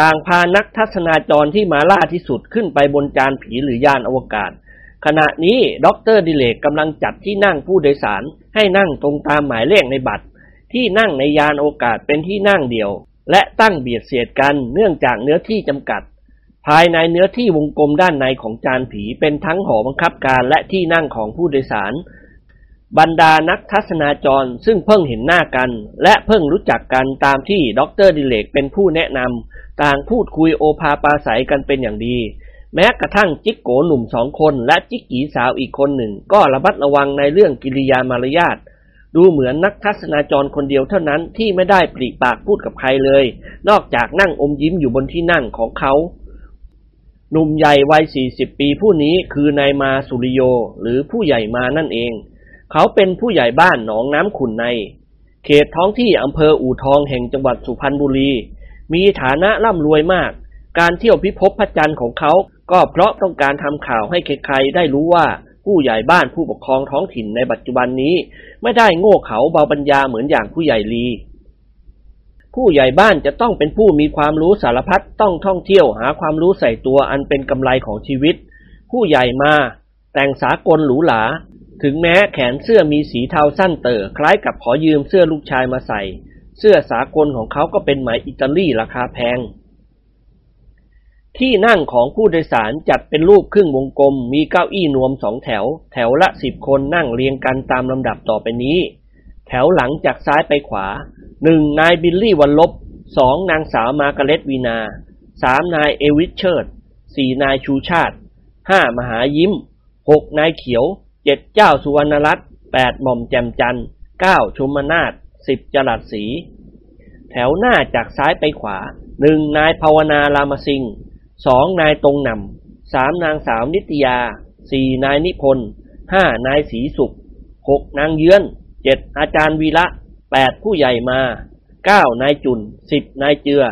ต่างพานักทัศนาจรที่มาล้าที่สุดขึ้นไปบนจานผีหรือยานอวกาศ ขณะนี้ด็อกเตอร์ดิเลกกำลังจัดที่นั่งผู้โดยสารให้นั่งตรงตามหมายเลขในบัตร ที่นั่งในยานอวกาศเป็นที่นั่งเดียว และตั้งเบียดเสียดกันเนื่องจากเนื้อที่จำกัด ภายในเนื้อที่วงกลมด้านในของจานผีเป็นทั้งหอบังคับการและที่นั่งของผู้โดยสาร บรรดานักทัศนาจรซึ่งเพิ่งเห็นหน้ากัน และเพิ่งรู้จักกันตามที่ด็อเตอร์ดิเลกเป็นผู้แนะนำต่างพูดคุยโอภาปาศัยกันเป็นอย่างดี แม้กระทั่งจิกโกหนุ่มสองคนและจิกกีสาวอีกคนหนึ่ง ก็ระมัดระวังในเรื่องกิริยามารยาทดูเหมือนนักทัศนาจรคนเดียวเท่านั้นที่ไม่ได้ปริปากพูดกับใครเลย นอกจากนั่งอมยิ้มอยู่บนที่นั่งของเขาหนุ่มใหญ่วัย 40 ปีผู้นี้คือนายมาสุริโย หรือผู้ใหญ่มานั่นเอง เขาเป็นผู้ใหญ่บ้านหนองน้ำขุนใน เขตท้องที่อำเภออู่ทองแห่งจังหวัดสุพรรณบุรี มีฐานะร่ำรวยมาก การเที่ยวพิภพพระจันทร์ของเขาก็เพราะต้องการทำข่าวให้ใครๆได้รู้ว่าผู้ใหญ่บ้านผู้ปกครองท้องถิ่นในปัจจุบันนี้ ไม่ได้โง่เขาเบาปัญญาเหมือนอย่างผู้ใหญ่ลี ผู้ใหญ่บ้านจะต้องเป็นผู้มีความรู้สารพัดต้องท่องเที่ยวหาความรู้ใส่ตัวอันเป็นกำไรของชีวิต ผู้ใหญ่มา แต่งสากลหรูหรา ถึงแม้แขนเสื้อมีสีเทาสั้นเต๋อคล้ายกับขอยืมเสื้อลูกชายมาใส่ เสื้อสากลของเขาก็เป็นไหมอิตาลีราคาแพง ที่นั่งของผู้โดยสารจัดเป็นรูปครึ่งวงกลม มีเก้าอี้นวมสองแถว แถวละสิบคนนั่งเรียงกันตามลำดับต่อไปนี้ แถวหลังจากซ้ายไปขวาหนึ่งนายบิลลี่วันลบสองนางสาวมาร์กาเร็ตวีนาสามนายเอวิชเชิร์ดสี่นายชูชาติห้ามหายิ้มหกนายเขียว เจ็ดเจ้าสุวรรณรัตน์แปดหม่อมแจ่มจันทร์เก้าชมนาทสิบจรัสศรีแถวหน้าจากซ้ายไปขวาหนึ่งนายภาวนารามสิงห์สองนายตรงนำสามนางสาวนิตยาสี่นายนิพนธ์ห้านายศรีสุขหกนางเยื้อนเจ็ดอาจารย์วีระแปดผู้ใหญ่มาเก้านายจุนสิบนายเจือ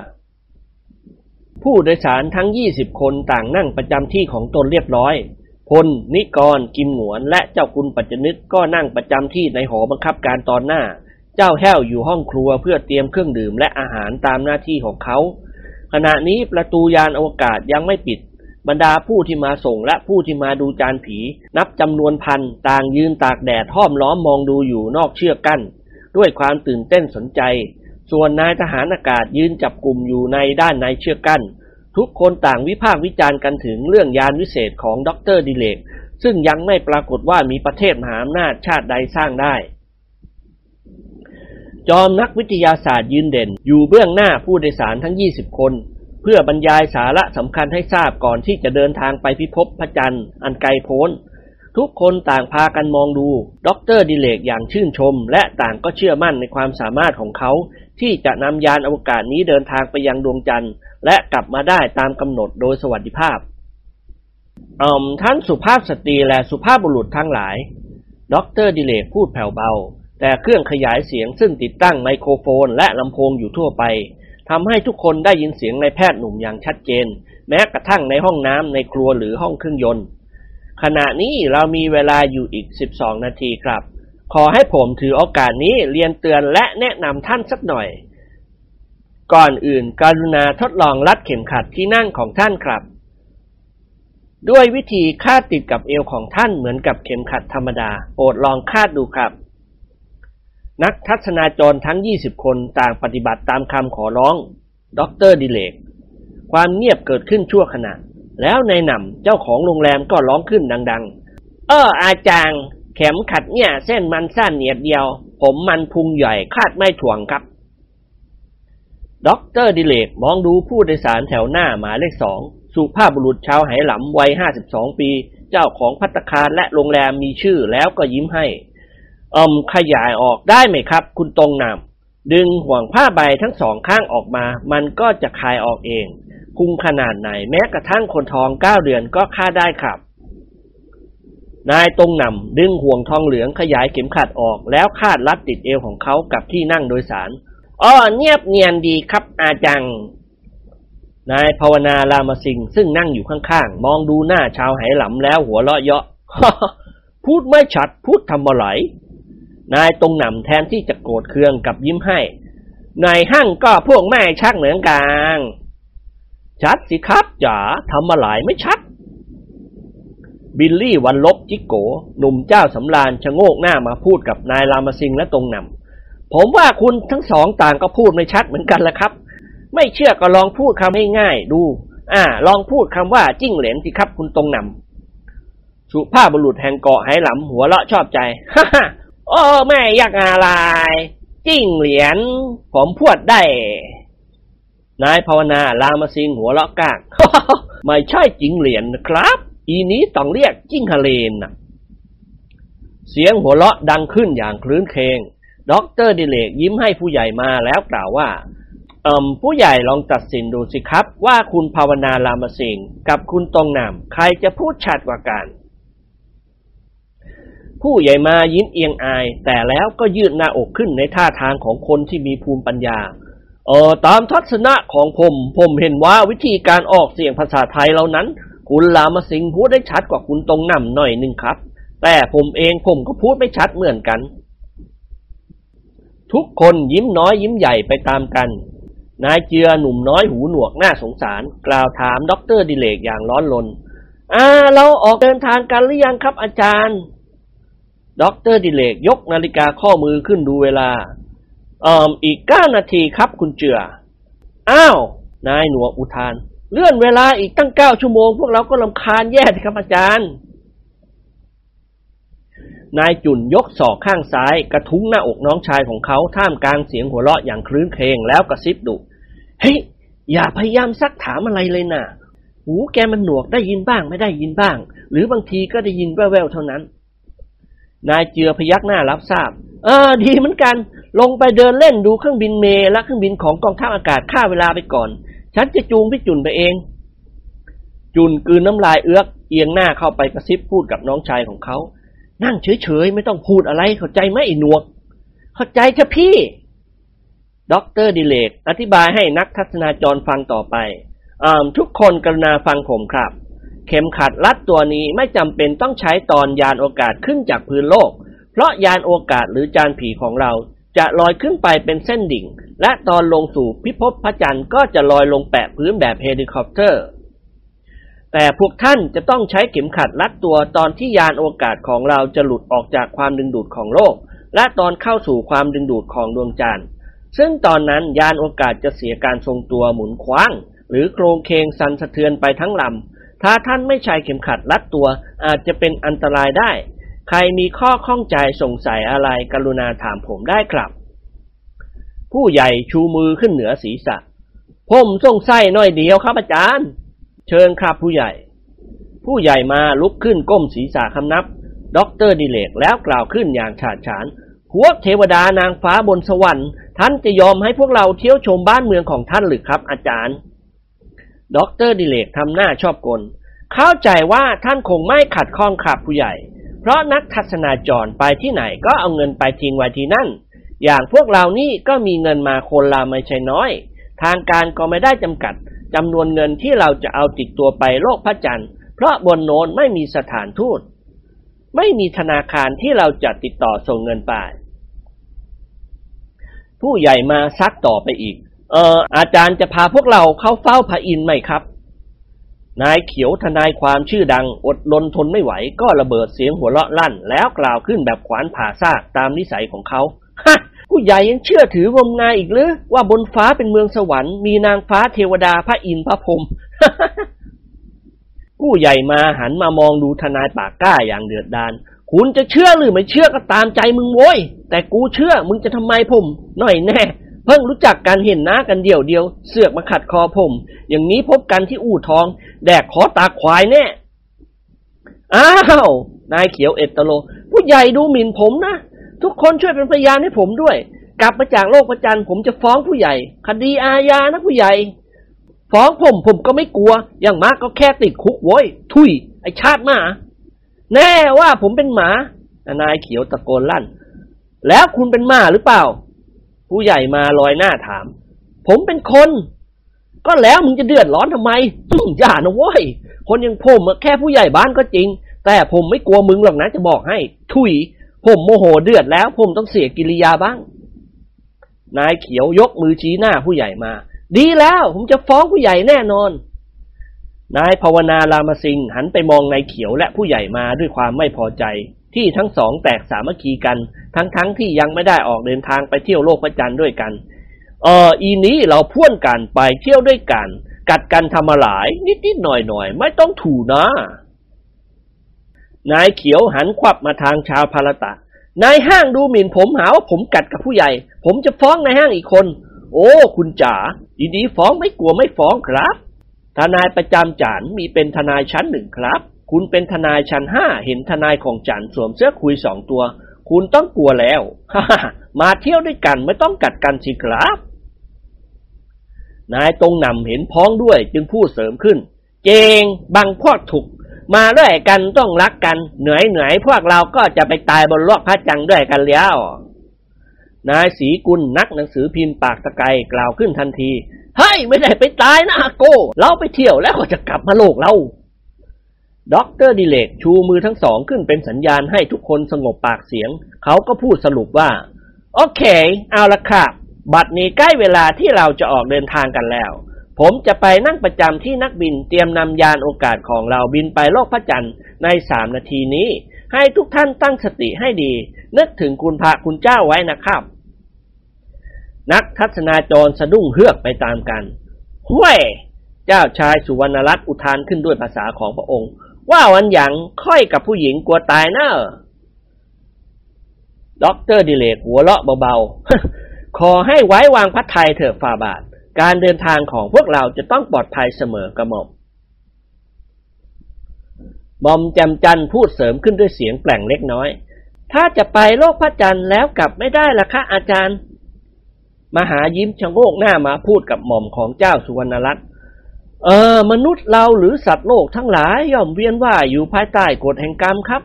ผู้โดยสารทั้งยี่สิบคนต่างนั่งประจำที่ของตนเรียบร้อย พลนิกร กิมหนวน และเจ้าคุณปัจจนึกก็นั่งประจำที่ในหอบังคับการตอนหน้า เจ้าแห้วอยู่ห้องครัวเพื่อเตรียมเครื่องดื่มและอาหารตามหน้าที่ของเขา ขณะนี้ประตูยานอวกาศยังไม่ปิด บรรดาผู้ที่มาส่งและผู้ที่มาดูจานผี นับจำนวนพันต่างยืนตากแดดห้อมล้อมมองดูอยู่นอกเชือกกั้นด้วยความตื่นเต้นสนใจ ส่วนนายทหารอากาศยืนจับกลุ่มอยู่ในด้านในเชือกกั้น ทุกคนต่างวิพากษ์วิจารณ์กันถึงเรื่องยานวิเศษของดรดิเลกซึ่งยังไม่ปรากฏว่ามีประเทศมหาอำนาจชาติใดสร้างได้ จอมนักวิทยาศาสตร์ยืนเด่น อยู่เบื้องหน้าผู้โดยสารทั้ง 20 คน เพื่อบรรยายสาระสำคัญให้ทราบก่อนที่จะเดินทางไปพิภพพระจันทร์อันไกลโพ้น ทุกคนต่างพากันมองดูดร.ดิเรกอย่างชื่นชม และต่างก็เชื่อมั่นในความสามารถของเขา ที่จะนำยานอวกาศนี้เดินทางไปยังดวงจันทร์ และกลับมาได้ตามกำหนดโดยสวัสดิภาพเอ้อมท่านสุภาพสตรีและสุภาพบุรุษทั้งหลาย ดร.ดิเรกพูดแผ่วเบา แต่เครื่องขยายเสียงซึ่งติดตั้งไมโครโฟนและลำโพงอยู่ทั่วไปทำให้ทุกคนได้ยินเสียงนายแพทย์หนุ่มอย่างชัดเจน แม้กระทั่งในห้องน้ำในครัวหรือห้องเครื่องยนต์ ขณะนี้เรามีเวลาอยู่อีก 12 นาทีครับ ขอให้ผมถือโอกาสนี้เรียนเตือนและแนะนำท่านสักหน่อย ก่อนอื่นการุณาทดลองรัดเข็มขัดที่นั่งของท่านครับ ด้วยวิธีคาดติดกับเอวของท่านเหมือนกับเข็มขัดธรรมดา โปรดลองคาดดูครับ นักทัศนาจรทั้ง 20 คนต่างปฏิบัติตามคำขอร้องด็อกเตอร์ดิเรก ความเงียบเกิดขึ้นชั่วขณะ แล้วนายหนำเจ้าของโรงแรมก็ร้องขึ้นดัง ๆ เอออาจารย์ เข็มขัดเนี่ยเส้นมันสั้นเนียดเดียว ผมมันพุงใหญ่คาดไม่ถึงครับ ด็อกเตอร์ดิเรกมองดูผู้โดยสารแถวหน้าหมายเลขสองสุภาพบุรุษชาวไหหลำวัยห้าสิบสองปี เจ้าของภัตตาคารและโรงแรมมีชื่อแล้วก็ยิ้มให้เอิมขยายออกได้ไหมครับ คุณตรงนำดึงห่วงผ้าใบทั้งสองข้างออกมา มันก็จะคลายออกเองพุงขนาดไหนแม้กระทั่งคนทองเก้าเดือนก็ค่าได้ครับ นายตรงนำดึงห่วงทองเหลืองขยายเข็มขัดออกแล้วคาดรัดติดเอวของเขากับที่นั่งโดยสาร อ๋อเนียบเนียนดีครับอาจัง นายภาวนารามาสิงซึ่งนั่งอยู่ข้างๆ มองดูหน้าชาวไหหลำแล้วหัวเราะเยาะพูดไม่ชัด พูดทำอะไรนายตรงหนำแทนที่จะโกรธเคืองกับยิ้มให้นายหั่งก็พวกแม่ชักเหมือนกันชัดสิครับจ๋าทำอะไรไม่ชัด บิลลี่วันลบจิโกหนุ่มเจ้าสำราญชะโงกหน้ามาพูดกับนายรามาสิงและตรงนำ ผมว่าคุณทั้งสองต่างก็พูดไม่ชัดเหมือนกันแหละครับ ไม่เชื่อก็ลองพูดคำให้ง่ายดู อ่า ลองพูดคำว่าจิ้งเหลนสิครับคุณตรงนำสุภาพบุรุษแห่งเกาะไหหลำหัวเราะชอบใจฮ่าฮ่าโอ้แม่ยากอะไรจิ้งเหรียญผมพูดได้ นายภาวนาลามาซิงหัวเราะกากไม่ใช่จิ้งเหรียญนะครับ อีนี้ต้องเรียกจิ้งฮาเลนนะเสียงหัวเราะดังขึ้นอย่างคลื้นเคง ด็อกเตอร์ดิเลกยิ้มให้ผู้ใหญ่มาแล้วกล่าวว่าเอ่มผู้ใหญ่ลองตัดสินดูสิครับ ว่าคุณภาวนาลามาสิงกับคุณตรงนามใครจะพูดชัดกว่ากันผู้ใหญ่มายิ้มเอียงอาย แต่แล้วก็ยืดหน้าอกขึ้นในท่าทางของคนที่มีภูมิปัญญาเออตามทัศนะของผม ผมเห็นว่าวิธีการออกเสียงภาษาไทยเหล่านั้น คุณลามาสิงพูดได้ชัดกว่าคุณตรงนำหน่อยหนึ่งครับ แต่ผมเองผมก็พูดไม่ชัดเหมือนกัน ทุกคนยิ้มน้อยยิ้มใหญ่ไปตามกัน นายเจือหนุ่มน้อยหูหนวกน่าสงสาร กล่าวถามด็อกเตอร์ดิเรกอย่างร้อนรนอ่าเราออกเดินทางกันหรือยังครับอาจารย์ด็อกเตอร์ดิเรกยกนาฬิกาข้อมือขึ้นดูเวลาเอ่ออีกเก้านาทีครับคุณเจือ อ้าว นายหนวกอุทาน เลื่อนเวลาอีกตั้งเก้าชั่วโมง พวกเราก็รำคาญแย่สิครับอาจารย์ นายจุนยกศอกข้างซ้าย กระทุ้งหน้าอกน้องชายของเขาท่ามกลางเสียงหัวเราะอย่างครื้นเครงแล้วกระซิบดุเฮ้ยอย่าพยายามซักถามอะไรเลยนะ่ะ หูแกมันหนวกได้ยินบ้างไม่ได้ยินบ้าง หรือบางทีก็ได้ยินแว่วๆเท่านั้น นายเจือพยักหน้ารับทราบ เออ ดีเหมือนกัน ลงไปเดินเล่นดูเครื่องบินเมและเครื่องบินของกองทัพอากาศฆ่าเวลาไปก่อน ฉันจะจูงพี่จุนไปเอง จุนกืนน้ำลายเอื้อกเอียงหน้าเข้าไปกระซิบพูดกับน้องชายของเขา นั่งเฉยๆ ไม่ต้องพูดอะไร เข้าใจไหมไอ้หนวก เข้าใจเถอะพี่ด็อกเตอร์ดิเรกอธิบายให้นักทัศนาจรฟังต่อไปอทุกคนกรุณาฟังผมครับ เข็มขัดรัดตัวนี้ไม่จำเป็นต้องใช้ตอนยานอวกาศขึ้นจากพื้นโลก เพราะยานอวกาศหรือจานผีของเราจะลอยขึ้นไปเป็นเส้นดิ่ง และตอนลงสู่พิภพพระจันทร์ก็จะลอยลงแปะพื้นแบบเฮลิคอปเตอร์ แต่พวกท่านจะต้องใช้เข็มขัดรัดตัวตอนที่ยานอวกาศของเราจะหลุดออกจากความดึงดูดของโลก และตอนเข้าสู่ความดึงดูดของดวงจันทร์ ซึ่งตอนนั้นยานโอกาสจะเสียการทรงตัวหมุนคว้าง หรือโครงเคงสั่นสะเทือนไปทั้งลำ ถ้าท่านไม่ใช้เข็มขัดรัดตัวอาจจะเป็นอันตรายได้ ใครมีข้อข้องใจสงสัยอะไรกรุณาถามผมได้ครับ ผู้ใหญ่ชูมือขึ้นเหนือศีรษะ ผมสงสัยหน่อยเดียวครับอาจารย์ เชิญครับผู้ใหญ่ ผู้ใหญ่มาลุกขึ้นก้มศีรษะคำนับด็อกเตอร์ดิเรกแล้วกล่าวขึ้นอย่างฉาดฉานพวกเทวดานางฟ้าบนสวรรค์ ท่านจะยอมให้พวกเราเที่ยวชมบ้านเมืองของท่านหรือครับ อาจารย์ด็อกเตอร์ดิเรกทำหน้าชอบกล เข้าใจว่าท่านคงไม่ขัดข้องครับผู้ใหญ่ เพราะนักทัศนาจรไปที่ไหนก็เอาเงินไปทิ้งไว้ที่นั่น อย่างพวกเรานี่ก็มีเงินมาคนละไม่ใช่น้อย ทางการก็ไม่ได้จำกัด จำนวนเงินที่เราจะเอาติดตัวไปโลกพระจันทร์ เพราะบนโน้นไม่มีสถานทูต ไม่มีธนาคารที่เราจะติดต่อส่งเงินไป ผู้ใหญ่มาซักต่อไปอีก เอออาจารย์จะพาพวกเราเข้าเฝ้าพระอินทร์ไหมครับ นายเขียวทนายความชื่อดังอดลนทนไม่ไหว ก็ระเบิดเสียงหัวเราะลั่น แล้วกล่าวขึ้นแบบขวานผ่าซากตามนิสัยของเขา ผู้ใหญ่ยังเชื่อถืองมงายอีกหรือว่าบนฟ้าเป็นเมืองสวรรค์มีนางฟ้าเทวดาพระอินทร์พระพรหมกผู้ใหญ่มาหันมามองดูทนายปากกล้าอย่างเดือดดาลคุณจะเชื่อหรือไม่เชื่อก็ตามใจมึงโว้ย แต่กูเชื่อมึงจะทำไมผมหน่อยแน่ เพิ่งรู้จักกันเห็นหน้ากันเดียวเดียว เสือกมาขัดคอผม อย่างนี้พบกันที่อู่ทอง แดกขอตาควายแน่ อ้าว นายเขียวเอตโล ผู้ใหญ่ดูหมิ่นผมนะ ทุกคนช่วยเป็นพยานให้ผมด้วย กลับมาจากโลกประจันผมจะฟ้องผู้ใหญ่ คดีอาญานะผู้ใหญ่ ฟ้องผมผมก็ไม่กลัว อย่างมากก็แค่ติดคุกโว้ย ทุย ไอชาติหมา แน่ว่าผมเป็นหมา นายเขียวตะโกนลั่น แล้วคุณเป็นหมาหรือเปล่า ผู้ใหญ่มาลอยหน้าถาม ผมเป็นคน ก็แล้วมึงจะเดือดร้อนทำไมอย่านะเว้ย คนอย่างผมแค่ผู้ใหญ่บ้านก็จริง แต่ผมไม่กลัวมึงหรอกนะจะบอกให้ ทุย ผมโมโหเดือดแล้วผมต้องเสียกิริยาบ้าง นายเขียวยกมือชี้หน้าผู้ใหญ่มา ดีแล้วผมจะฟ้องผู้ใหญ่แน่นอน นายภาวนารามาสิงหันไปมองนายเขียวและผู้ใหญ่มาด้วยความไม่พอใจ ที่ทั้งสองแตกสามัคคีกัน ทั้งๆทที่ยังไม่ได้ออกเดินทางไปเที่ยวโลกพระจันทร์ด้วยกัน เอออีนี้เราพ่วนกันไปเที่ยวด้วยกัน กัดกันทำมาหลาย นิดๆหน่อยๆไม่ต้องถูนะ นายเขียวหันควับมาทางชาวพารตะ นายห้างดูหมิ่นผมหาว่าผมกัดกับผู้ใหญ่ ผมจะฟ้องนายห้างอีกคน โอ้ คุณจ๋าดีๆฟ้องไม่กลัวไม่ฟ้องครับ ทนายประจำจานมีเป็นทนายชั้นหนึ่งครับ คุณเป็นทนายชั้นห้าเห็นทนายของจันสวมเสื้อคุยสองตัว คุณต้องกลัวแล้วฮ่ามาเที่ยวด้วยกันไม่ต้องกัดกันสิครับ นายตรงนำเห็นพ้องด้วยจึงพูดเสริมขึ้น เจงบังพวกถูก มาด้วยกันต้องรักกัน เหนื่อยเหนื่อยพวกเราก็จะไปตายบนโลกพระจันทร์ด้วยกันแล้ว นายศรีกุลนักหนังสือพิมพ์ปากตะไกรกล่าวขึ้นทันทีเฮ้ยไม่ได้ไปตายนะอาโก เราไปเที่ยวแล้วก็จะกลับมาโลกเราด็อกเตอร์ดิเรกชูมือทั้งสองขึ้นเป็นสัญญาณให้ทุกคนสงบปากเสียง เขาก็พูดสรุปว่า โอเค เอาละครับบัดนี้ใกล้เวลาที่เราจะออกเดินทางกันแล้ว ผมจะไปนั่งประจำที่นักบินเตรียมนำยานอวกาศของเราบินไปโลกพระจันทร์ในสามนาทีนี้ ให้ทุกท่านตั้งสติให้ดี นึกถึงคุณพระคุณเจ้าไว้นะครับ นักทัศนาจรสะดุ้งเฮือกไปตามกัน เฮ้ย เจ้าชายสุวรรณรัตน์อุทานขึ้นด้วยภาษาของพระองค์ ว่าวันหยังค่อยกับผู้หญิงกลัวตายเนอะด็อกเตอร์ดิเรกหัวเราะเบาๆ ขอให้ไว้วางพัดไทยเถอะฝ่าบาท การเดินทางของพวกเราจะต้องปลอดภัยเสมอกระหม่อมหมอมแจมจันพูดเสริมขึ้นด้วยเสียงแปลงเล็กน้อย ถ้าจะไปโลกพระจันทร์แล้วกลับไม่ได้ละคะอาจารย์ มหายิ้มชะโงกหน้ามาพูดกับหม่อมของเจ้าสุวรรณรัตน์ เออ มนุษย์เราหรือสัตว์โลกทั้งหลายย่อมเวียนว่ายอยู่ภายใต้กฎแห่งกรรมครับ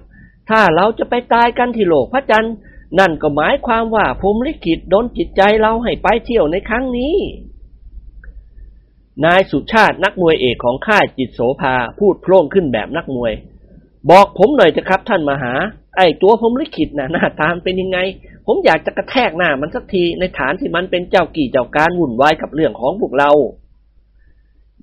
ถ้าเราจะไปตายกันที่โลกพระจันทร์นั่นก็หมายความว่าพรมลิขิตดนจิตใจเราให้ไปเที่ยวในครั้งนี้ นายสุชาตินักมวยเอกของค่ายจิตโสภาพูดโพล่งขึ้นแบบนักมวย บอกผมหน่อยจะครับท่านมหา ไอ้ตัวพมลิขิตน่ะหน้าตามเป็นยังไง ผมอยากจะกระแทกหน้ามันสักทีในฐานที่มันเป็นเจ้ากี่เจ้าการวุ่นวายกับเรื่องของพวกเรา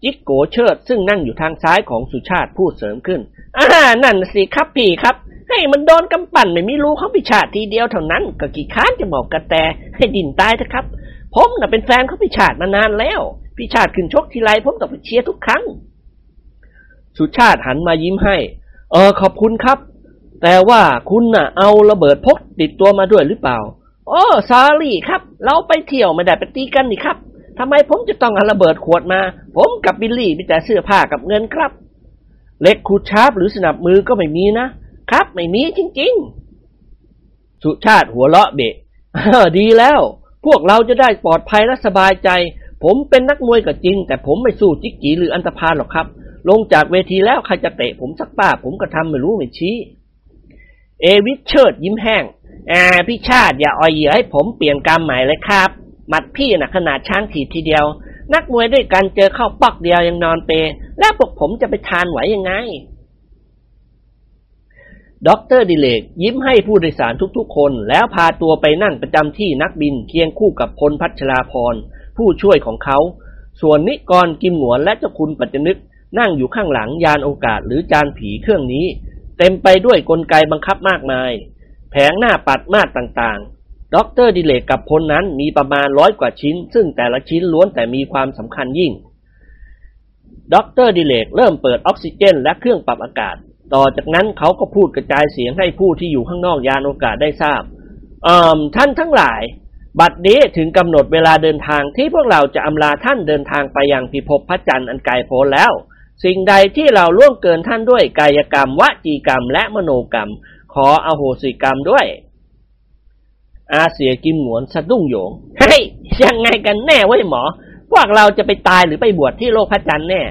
จิกโกเชิดซึ่งนั่งอยู่ทางซ้ายของสุชาติพูดเสริมขึ้นอ่านั่นสิครับพี่ครับให้มันโดนกำปั่นไม่มีรู้เขาพิชาติทีเดียวเท่านั้นก็กี่ค้านจะบอกกระแตให้ดินตายเถอะครับ ผมน่ะเป็นแฟนเขาพิชาติมานานแล้ว พิชาติขึ้นชกทีไรผมต้องไปเชียร์ทุกครั้ง สุชาติหันมายิ้มให้ เออขอบคุณครับ แต่ว่าคุณน่ะ เอาระเบิดพกติดตัวมาด้วยหรือเปล่าโอ้ซารี่ครับ เราไปเที่ยวไม่ได้ไปตีกันนี่ครับทำไมผมจะต้องเอาระเบิดขวดมา ผมกับบิลลี่มีแต่เสื้อผ้ากับเงินครับ เล็กขูดชาร์ปหรือสนับมือก็ไม่มีนะครับ ไม่มีจริง ๆ สุชาติหัวเราะเบะดีแล้ว พวกเราจะได้ปลอดภัยและสบายใจ ผมเป็นนักมวยก็จริง แต่ผมไม่สู้จิกกีหรืออันตพานหรอกครับ ลงจากเวทีแล้วใครจะเตะผมสักป้า ผมก็ทำไม่รู้ไม่ชี้ เอวิชเชิดยิ้มแห้งแอาพี่ชาติอย่าอ่อยเหยื่อให้ผมเปลี่ยนกรรมใหม่เลยครับหมัดพี่น่ะขนาดช้างถีบทีเดียว นักมวยด้วยกันเจอเข้าป้อกเดียวยังนอนเปล แล้วพวกผมจะไปทานไหวยังไงด็อกเตอร์ดิเรกยิ้มให้ผู้โดยสารทุกๆคน แล้วพาตัวไปนั่งประจำที่นักบินเคียงคู่กับพลพัชราพร ผู้ช่วยของเขา ส่วนนิกรกิมหงวนและเจ้าคุณปัจจนึกนั่งอยู่ข้างหลังยานอวกาศหรือจานผีเครื่องนี้ เต็มไปด้วยกลไกบังคับมากมาย แผงหน้าปัดมาตรต่างๆด็อกเตอร์ดิเรกกับพลนั้นมีประมาณร้อยกว่าชิ้น ซึ่งแต่ละชิ้นล้วนแต่มีความสำคัญยิ่งด็อกเตอร์ดิเรกเริ่มเปิดออกซิเจน และเครื่องปรับอากาศ ต่อจากนั้นเขาก็พูดกระจายเสียงให้ผู้ที่อยู่ข้างนอกยานอวกาศได้ทราบเอ่อท่านทั้งหลาย บัดนี้ถึงกำหนดเวลาเดินทางที่พวกเราจะอำลาท่านเดินทางไปยังพิภพพระจันทร์อันไกลโพ้นแล้ว สิ่งใดที่เราล่วงเกินท่านด้วยกายกรรม วจีกรรม และมโนกรรม ขออโหสิกรรมด้วย อาเสี่ยกิมหงวนสะดุ้งโหยง เฮ้ย ยังไงกันแน่เว้ยหมอ พวกเราจะไปตายหรือไปบวชที่โลกพระจันทร์แน่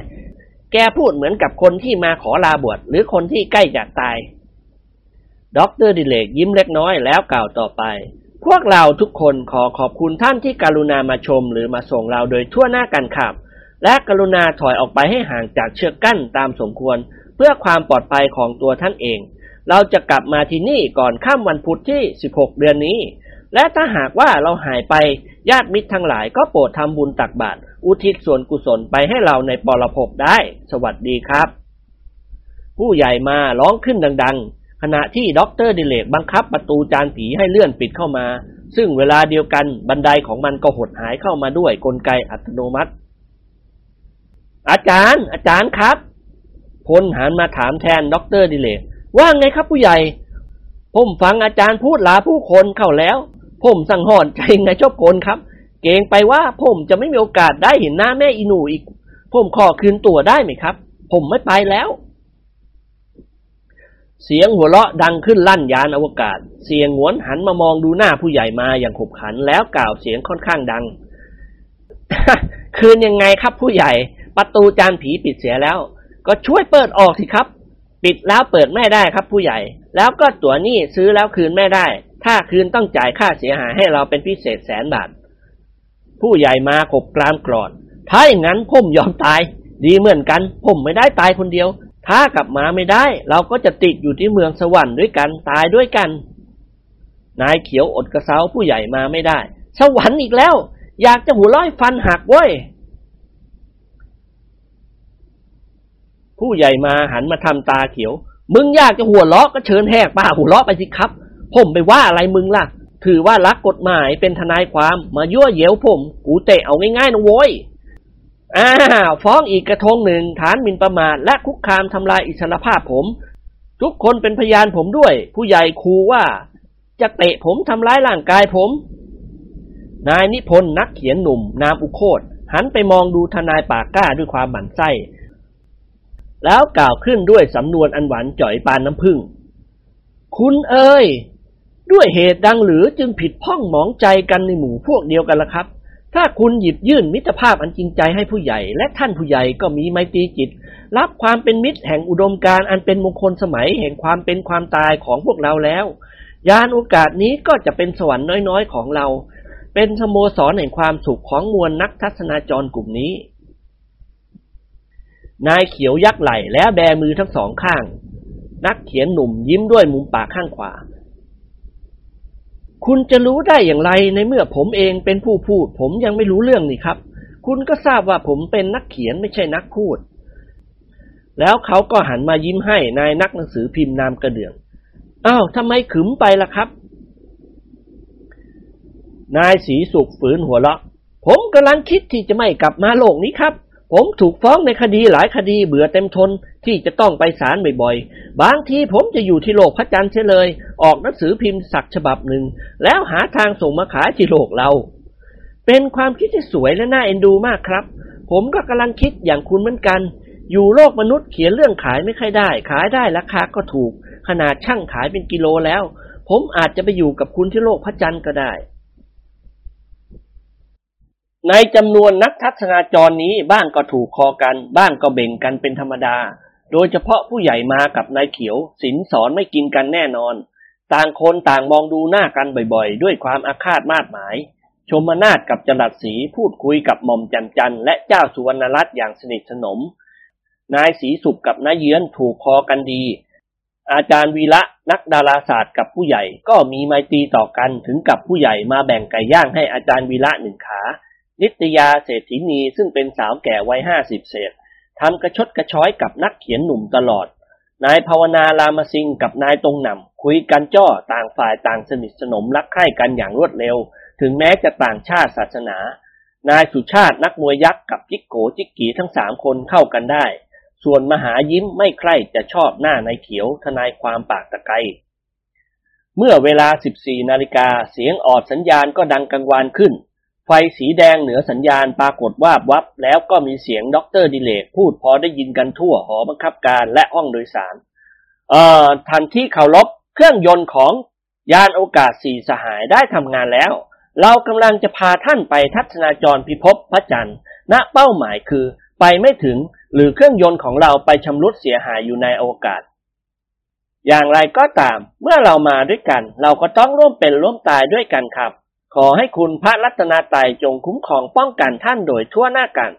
แกพูดเหมือนกับคนที่มาขอลาบวชหรือคนที่ใกล้จะตายด็อกเตอร์ดิเรกยิ้มเล็กน้อยแล้วกล่าวต่อไป พวกเราทุกคนขอขอบคุณท่านที่กรุณามาชมหรือมาส่งเราโดยทั่วหน้ากันครับ และกรุณาถอยออกไปให้ห่างจากเชือกกั้นตามสมควร เพื่อความปลอดภัยของตัวท่านเอง เราจะกลับมาที่นี่ก่อนค่ำวันพุธที่ 16 เดือนนี้ และถ้าหากว่าเราหายไปญาติมิตรทั้งหลายก็โปรดทำบุญตักบาตรอุทิศส่วนกุศลไปให้เราในปรภพได้ สวัสดีครับ ผู้ใหญ่มาร้องขึ้นดัง ๆ ขณะที่ด็อกเตอร์ดิเรกบังคับประตูจานผีให้เลื่อนปิดเข้ามา ซึ่งเวลาเดียวกันบันไดของมันก็หดหายเข้ามาด้วยกลไกอัตโนมัติ อาจารย์ อาจารย์ครับพลหันมาถามแทนด็อกเตอร์ดิเรกว่าไงครับผู้ใหญ่ ผมฟังอาจารย์พูดลาผู้คนเข้าแล้ว ผมสังหรณ์ใจยังไงชอบกลครับ เกรงไปว่าผมจะไม่มีโอกาสได้เห็นหน้าแม่อีหนูอีก ผมขอคืนตั๋วได้ไหมครับ ผมไม่ไปแล้ว เสียงหัวเราะดังขึ้นลั่นยานอวกาศ เสี่ยหงวนหันมามองดูหน้าผู้ใหญ่มาอย่างขบขันแล้วกล่าวเสียงค่อนข้างดัง คืนยังไงครับผู้ใหญ่ ประตูจานผีปิดเสียแล้ว ก็ช่วยเปิดออกสิครับ ปิดแล้วเปิดไม่ได้ครับผู้ใหญ่ แล้วก็ตั๋วนี่ซื้อแล้วคืนไม่ได้ ถ้าคืนต้องจ่ายค่าเสียหายให้เราเป็นพิเศษแสนบาท ผู้ใหญ่มาขบกรามกรอนถ้าอย่างนั้นผมยอมตาย ดีเหมือนกัน ผมไม่ได้ตายคนเดียว ถ้ากลับมาไม่ได้ เราก็จะติดอยู่ที่เมืองสวรรค์ด้วยกันตายด้วยกัน นายเขียวอดกระเซาผู้ใหญ่มาไม่ได้ สวรรค์อีกแล้ว อยากจะหัวร้อยฟันหักเว้ยผู้ใหญ่มาหันมาทำตาเขียว มึงอยากจะหัวเราะก็เชิญแหกปากหัวเราะไปสิครับ ผมไปว่าอะไรมึงล่ะ ถือว่ารักกฎหมายเป็นทนายความมายั่วเย้วผม กูเตะเอาง่ายๆนะโว้ย อ้าวฟ้องอีกกระทงหนึ่งฐานหมิ่นประมาทและคุกคามทำลายอิสรภาพผม ทุกคนเป็นพยานผมด้วย ผู้ใหญ่ครูว่า จะเตะผมทำร้ายร่างกายผม นายนิพนธ์นักเขียนหนุ่ม นามอุโคตหันไปมองดูทนายปากกล้าด้วยความหมั่นไส้ แล้วกล่าวขึ้นด้วยสำนวนอันหวานจ่อยปานน้ำผึ้งคุณเอ่ยด้วยเหตุดังหรือจึงผิดพ้องหมองใจกันในหมู่พวกเดียวกันละครับ ถ้าคุณหยิบยื่นมิตรภาพอันจริงใจให้ผู้ใหญ่ และท่านผู้ใหญ่ก็มีไมตรีจิต รับความเป็นมิตรแห่งอุดมการณ์อันเป็นมงคลสมัยแห่งความเป็นความตายของพวกเราแล้ว ยานโอกาสนี้ก็จะเป็นสวรรค์น้อยๆของเรา เป็นสโมสรแห่งความสุขของมวลนักทัศนาจรกลุ่มนี้ นายเขียวยักไหล่แล้วแบมือทั้งสองข้าง นักเขียนหนุ่มยิ้มด้วยมุมปากข้างขวา คุณจะรู้ได้อย่างไรในเมื่อผมเองเป็นผู้พูด ผมยังไม่รู้เรื่องนี่ครับ คุณก็ทราบว่าผมเป็นนักเขียนไม่ใช่นักพูด แล้วเขาก็หันมายิ้มให้นายนักหนังสือพิมพ์นามกระเดื่องอ้าวทำไมขึมไปล่ะครับ นายสีสุขฝืนหัวเราะผมกำลังคิดที่จะไม่กลับมาโลกนี้ครับ ผมถูกฟ้องในคดีหลายคดีเบื่อเต็มทนที่จะต้องไปศาลบ่อยๆ บางทีผมจะอยู่ที่โลกพระจันทร์เสียเลย ออกหนังสือพิมพ์สักฉบับหนึ่ง แล้วหาทางส่งมาขายที่โลกเรา เป็นความคิดที่สวยและน่าเอ็นดูมากครับ ผมก็กำลังคิดอย่างคุณเหมือนกัน อยู่โลกมนุษย์เขียนเรื่องขายไม่ค่อยได้ ขายได้ราคาก็ถูก ขนาดช่างขายเป็นกิโลแล้ว ผมอาจจะไปอยู่กับคุณที่โลกพระจันทร์ก็ได้ ในจำนวนนักทัศนาจรนี้บ้างก็ถูกคอกัน บ้างก็เบ่งกันเป็นธรรมดา โดยเฉพาะผู้ใหญ่มากับนายเขียวสินสอนไม่กินกันแน่นอน ต่างคนต่างมองดูหน้ากันบ่อยๆ ด้วยความอาฆาตมาดหมาย ชมนาฏกับจรัสศรีพูดคุยกับหม่อมจันจันและเจ้าสุวรรณรัตน์อย่างสนิทสนม นายศรีสุขกับนายเยือนถูกคอกันดี อาจารย์วีระนักดาราศาสตร์กับผู้ใหญ่ก็มีไมตรีต่อกันถึงกับผู้ใหญ่มาแบ่งไก่ย่างให้อาจารย์วีระหนึ่งขา นิตยาเศรษฐินีซึ่งเป็นสาวแก่วัยห้าสิบเศษทำกระชดกระช้อยกับนักเขียนหนุ่มตลอด นายภาวนาลามสิงกับนายตรงหนำคุยกันจ้อต่างฝ่ายต่างสนิทสนมรักใคร่กันอย่างรวดเร็ว ถึงแม้จะต่างชาติศาสนา นายสุชาตินักมวยยักษ์กับจิ๊กโก๋จิ๊กกี๋ทั้งสามคนเข้ากันได้ ส่วนมหายิ้มไม่ใคร่จะชอบหน้านายเขียวทนายความปากตะไกรเมื่อเวลา 14 นาฬิกาเสียงออดสัญญาณก็ดังกังวานขึ้น ไฟสีแดงเหนือสัญญาณปรากฏวาววับแล้วก็มีเสียงด็อกเตอร์ดิเรกพูดพอได้ยินกันทั่วห้องบังคับการและห้องโดยสาร เอ่อท่านที่เคารพเครื่องยนต์ของยานโอกาสสี่สหายได้ทำงานแล้ว เรากำลังจะพาท่านไปทัศนาจรพิภพพระจันทร์ณเป้าหมายคือไปไม่ถึงหรือเครื่องยนต์ของเราไปชำรุดเสียหายอยู่ในโอกาศอย่างไรก็ตาม เมื่อเรามาด้วยกัน เราก็ต้องร่วมเป็นร่วมตายด้วยกันครับ ขอให้คุณพระรัตนาตายจงคุ้มครองป้องกันท่านโดยทั่วหน้ากัน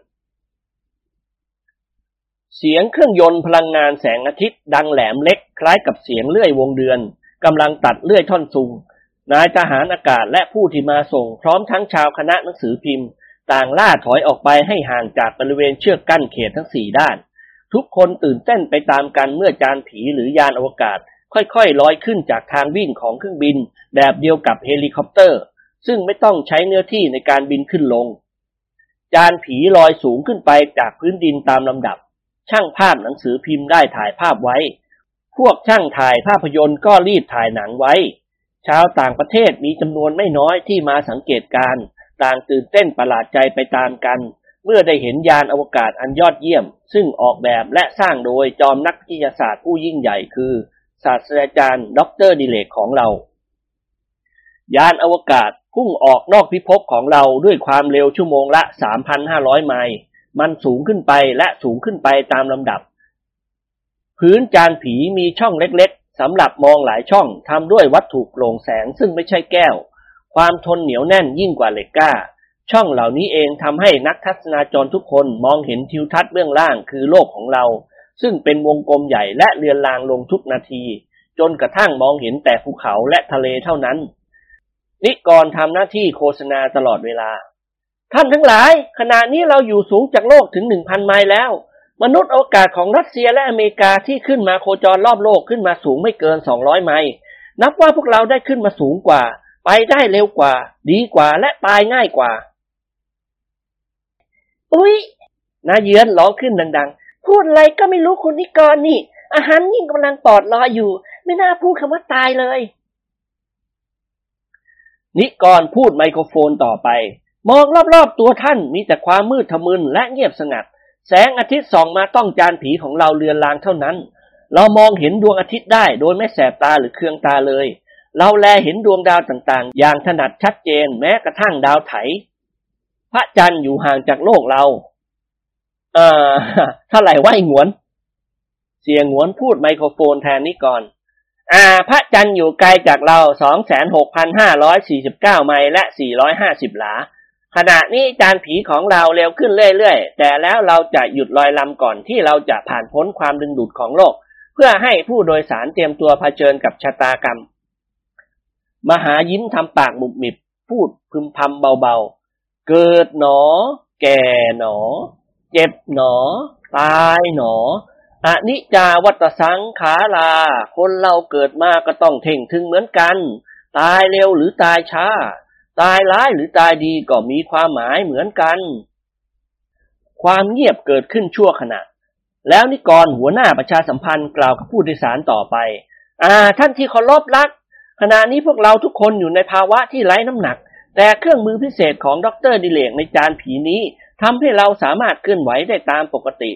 เสียงเครื่องยนต์พลังงานแสงอาทิตย์ดังแหลมเล็กคล้ายกับเสียงเลื่อยวงเดือนกำลังตัดเลื่อยท่อนซุง นายทหารอากาศและผู้ที่มาส่งพร้อมทั้งชาวคณะหนังสือพิมพ์ ต่างล่าถอยออกไปให้ห่างจากบริเวณเชือกกั้นเขตทั้งสี่ด้าน ทุกคนตื่นเต้นไปตามกันเมื่อจานผีหรือยานอวกาศ ค่อยๆลอยขึ้นจากทางวิ่งของเครื่องบิน แบบเดียวกับเฮลิคอปเตอร์ ซึ่งไม่ต้องใช้เนื้อที่ในการบินขึ้นลง จานผีลอยสูงขึ้นไปจากพื้นดินตามลำดับ ช่างภาพหนังสือพิมพ์ได้ถ่ายภาพไว้ พวกช่างถ่ายภาพยนตร์ก็รีบถ่ายหนังไว้ ชาวต่างประเทศมีจำนวนไม่น้อยที่มาสังเกตการต่างตื่นเต้นประหลาดใจไปตามกัน เมื่อได้เห็นยานอวกาศอันยอดเยี่ยม ซึ่งออกแบบและสร้างโดยจอมนักวิทยาศาสตร์ผู้ยิ่งใหญ่คือ ศาสตราจารย์ ดรดิเลกของเรา ยานอวกาศพุ่งออกนอกพิภพของเราด้วยความเร็วชั่วโมงละ 3,500 ไมล์ มันสูงขึ้นไปและสูงขึ้นไปตามลำดับ พื้นจานผีมีช่องเล็กๆสำหรับมองหลายช่องทำด้วยวัตถุโปร่งแสงซึ่งไม่ใช่แก้ว ความทนเหนียวแน่นยิ่งกว่าเหล็กก้า ช่องเหล่านี้เองทำให้นักทัศนาจรทุกคนมองเห็นทิวทัศน์เบื้องล่างคือโลกของเรา ซึ่งเป็นวงกลมใหญ่และเลือนลางลงทุกนาที จนกระทั่งมองเห็นแต่ภูเขาและทะเลเท่านั้น นิกรทำหน้าที่โฆษณาตลอดเวลา ท่านทั้งหลาย ขณะนี้เราอยู่สูงจากโลกถึงหนึ่งพันไมล์แล้ว มนุษย์อวกาศของรัสเซียและอเมริกาที่ขึ้นมาโคจรรอบโลกขึ้นมาสูงไม่เกินสองร้อยไมล์นับว่าพวกเราได้ขึ้นมาสูงกว่า ไปได้เร็วกว่า ดีกว่าและตายง่ายกว่า อุ๊ยนาเยือนร้องขึ้นดังๆ พูดอะไรก็ไม่รู้คุณนิกรนี่ อาหารยิ่งกำลังปอดรออยู่ ไม่น่าพูดคำว่าตายเลย นิกรพูดไมโครโฟนต่อไป มองรอบๆตัวท่านมีแต่ความมืดทะมึนและเงียบสงัด แสงอาทิตย์ส่องมาต้องจานผีของเราเรือนรางเท่านั้น เรามองเห็นดวงอาทิตย์ได้โดยไม่แสบตาหรือเคืองตาเลย เราแลเห็นดวงดาวต่างๆ อย่างถนัดชัดเจนแม้กระทั่งดาวไถ พระจันทร์อยู่ห่างจากโลกเรา เอ่อเท่าไหร่ไอ้หงวน เสียงหงวนพูดไมโครโฟนแทนนี้ก่อน อ่าพระจันทร์อยู่ไกลจากเราสองแสนหกพันห้าร้อยสี่สิบเก้าไมล์และสี่ร้อยห้าสิบหลา ขณะนี้จานผีของเราเร็วขึ้นเรื่อยๆ แต่แล้วเราจะหยุดลอยลำก่อนที่เราจะผ่านพ้นความดึงดูดของโลก เพื่อให้ผู้โดยสารเตรียมตัวเผชิญกับชะตากรรม มหายิ้มทำปากมุบมิบ พูดพึมพำเบาๆ เกิดหนอ แก่หนอ เจ็บหนอ ตายหนอ อนิจาวัตสังขารา คนเราเกิดมาก็ต้องเท่งถึงเหมือนกัน ตายเร็วหรือตายช้า ตายร้ายหรือตายดีก็มีความหมายเหมือนกัน ความเงียบเกิดขึ้นชั่วขณะ แล้วนิกรหัวหน้าประชาสัมพันธ์กล่าวกับผู้โดยสารต่อไป อ่า ท่านที่เคารพรัก ขณะนี้พวกเราทุกคนอยู่ในภาวะที่ไร้น้ำหนัก แต่เครื่องมือพิเศษของดรดิเลกในจานผีนี้ทำให้เราสามารถเคลื่อนไหวได้ตามปกติ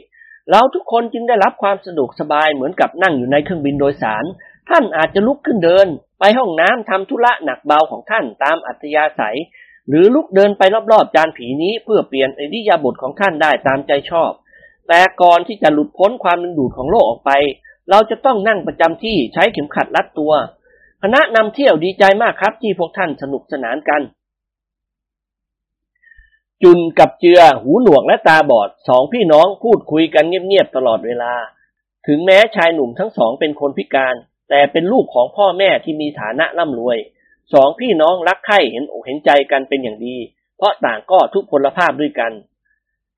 เราทุกคนจึงได้รับความสะดวกสบายเหมือนกับนั่งอยู่ในเครื่องบินโดยสาร ท่านอาจจะลุกขึ้นเดิน ไปห้องน้ำทำธุระหนักเบาของท่านตามอัธยาศัย หรือลุกเดินไปรอบๆจานผีนี้เพื่อเปลี่ยนอิริยาบถของท่านได้ตามใจชอบ แต่ก่อนที่จะหลุดพ้นความดึงดูดของโลกออกไป เราจะต้องนั่งประจำที่ใช้เข็มขัดรัดตัว คณะนำเที่ยวดีใจมากครับที่พวกท่านสนุกสนานกัน จุนกับเจือหูหนวกและตาบอดสองพี่น้องพูดคุยกันเงียบๆตลอดเวลา ถึงแม้ชายหนุ่มทั้งสองเป็นคนพิการ แต่เป็นลูกของพ่อแม่ที่มีฐานะร่ำรวยสองพี่น้องรักใคร่เห็นอกเห็นใจกันเป็นอย่างดี เพราะต่างก็ทุกพลภาพด้วยกัน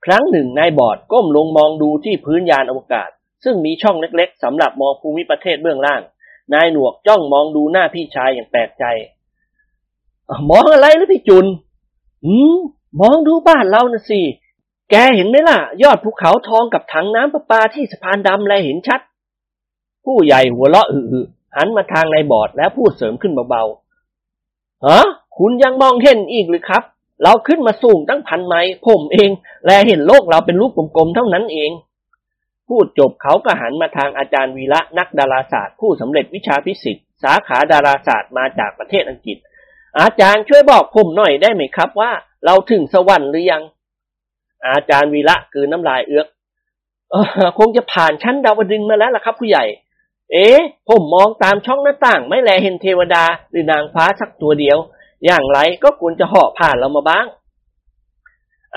ครั้งหนึ่งนายบอดก้มลงมองดูที่พื้นยานอวกาศ ซึ่งมีช่องเล็กๆสำหรับมองภูมิประเทศเบื้องล่าง นายหนวกจ้องมองดูหน้าพี่ชายอย่างแปลกใจ มองอะไรหรือพี่จุนอืม มองดูบ้านเรานะสิ แกเห็นไหมล่ะ ยอดภูเขาทองกับถังน้ำประปาที่สะพานดำแลเห็นชัด ผู้ใหญ่หัวเราะอึๆหันมาทางนายบอดแล้วพูดเสริมขึ้นเบาๆฮะคุณยังมองเห็นอีกหรือครับ เราขึ้นมาสูงตั้งพันไมล์ผมเอง แลเห็นโลกเราเป็นรูปกลมๆเท่านั้นเอง พูดจบเขาก็หันมาทางอาจารย์วีระนักดาราศาสตร์ผู้สำเร็จวิชาฟิสิกส์สาขาดาราศาสตร์มาจากประเทศอังกฤษ อาจารย์ช่วยบอกผมหน่อยได้ไหมครับว่า เราถึงสวรรค์หรือยัง อาจารย์วีระคืนน้ำลายเอื้อกคงจะผ่านชั้นดาวดึงมาแล้วล่ะครับ ผู้ใหญ่ เอ๊ะผมมองตามช่องหน้าต่าง ไม่แลเห็นเทวดาหรือนางฟ้าสักตัวเดียว อย่างไรก็ควรจะเหาะผ่านเรามาบ้าง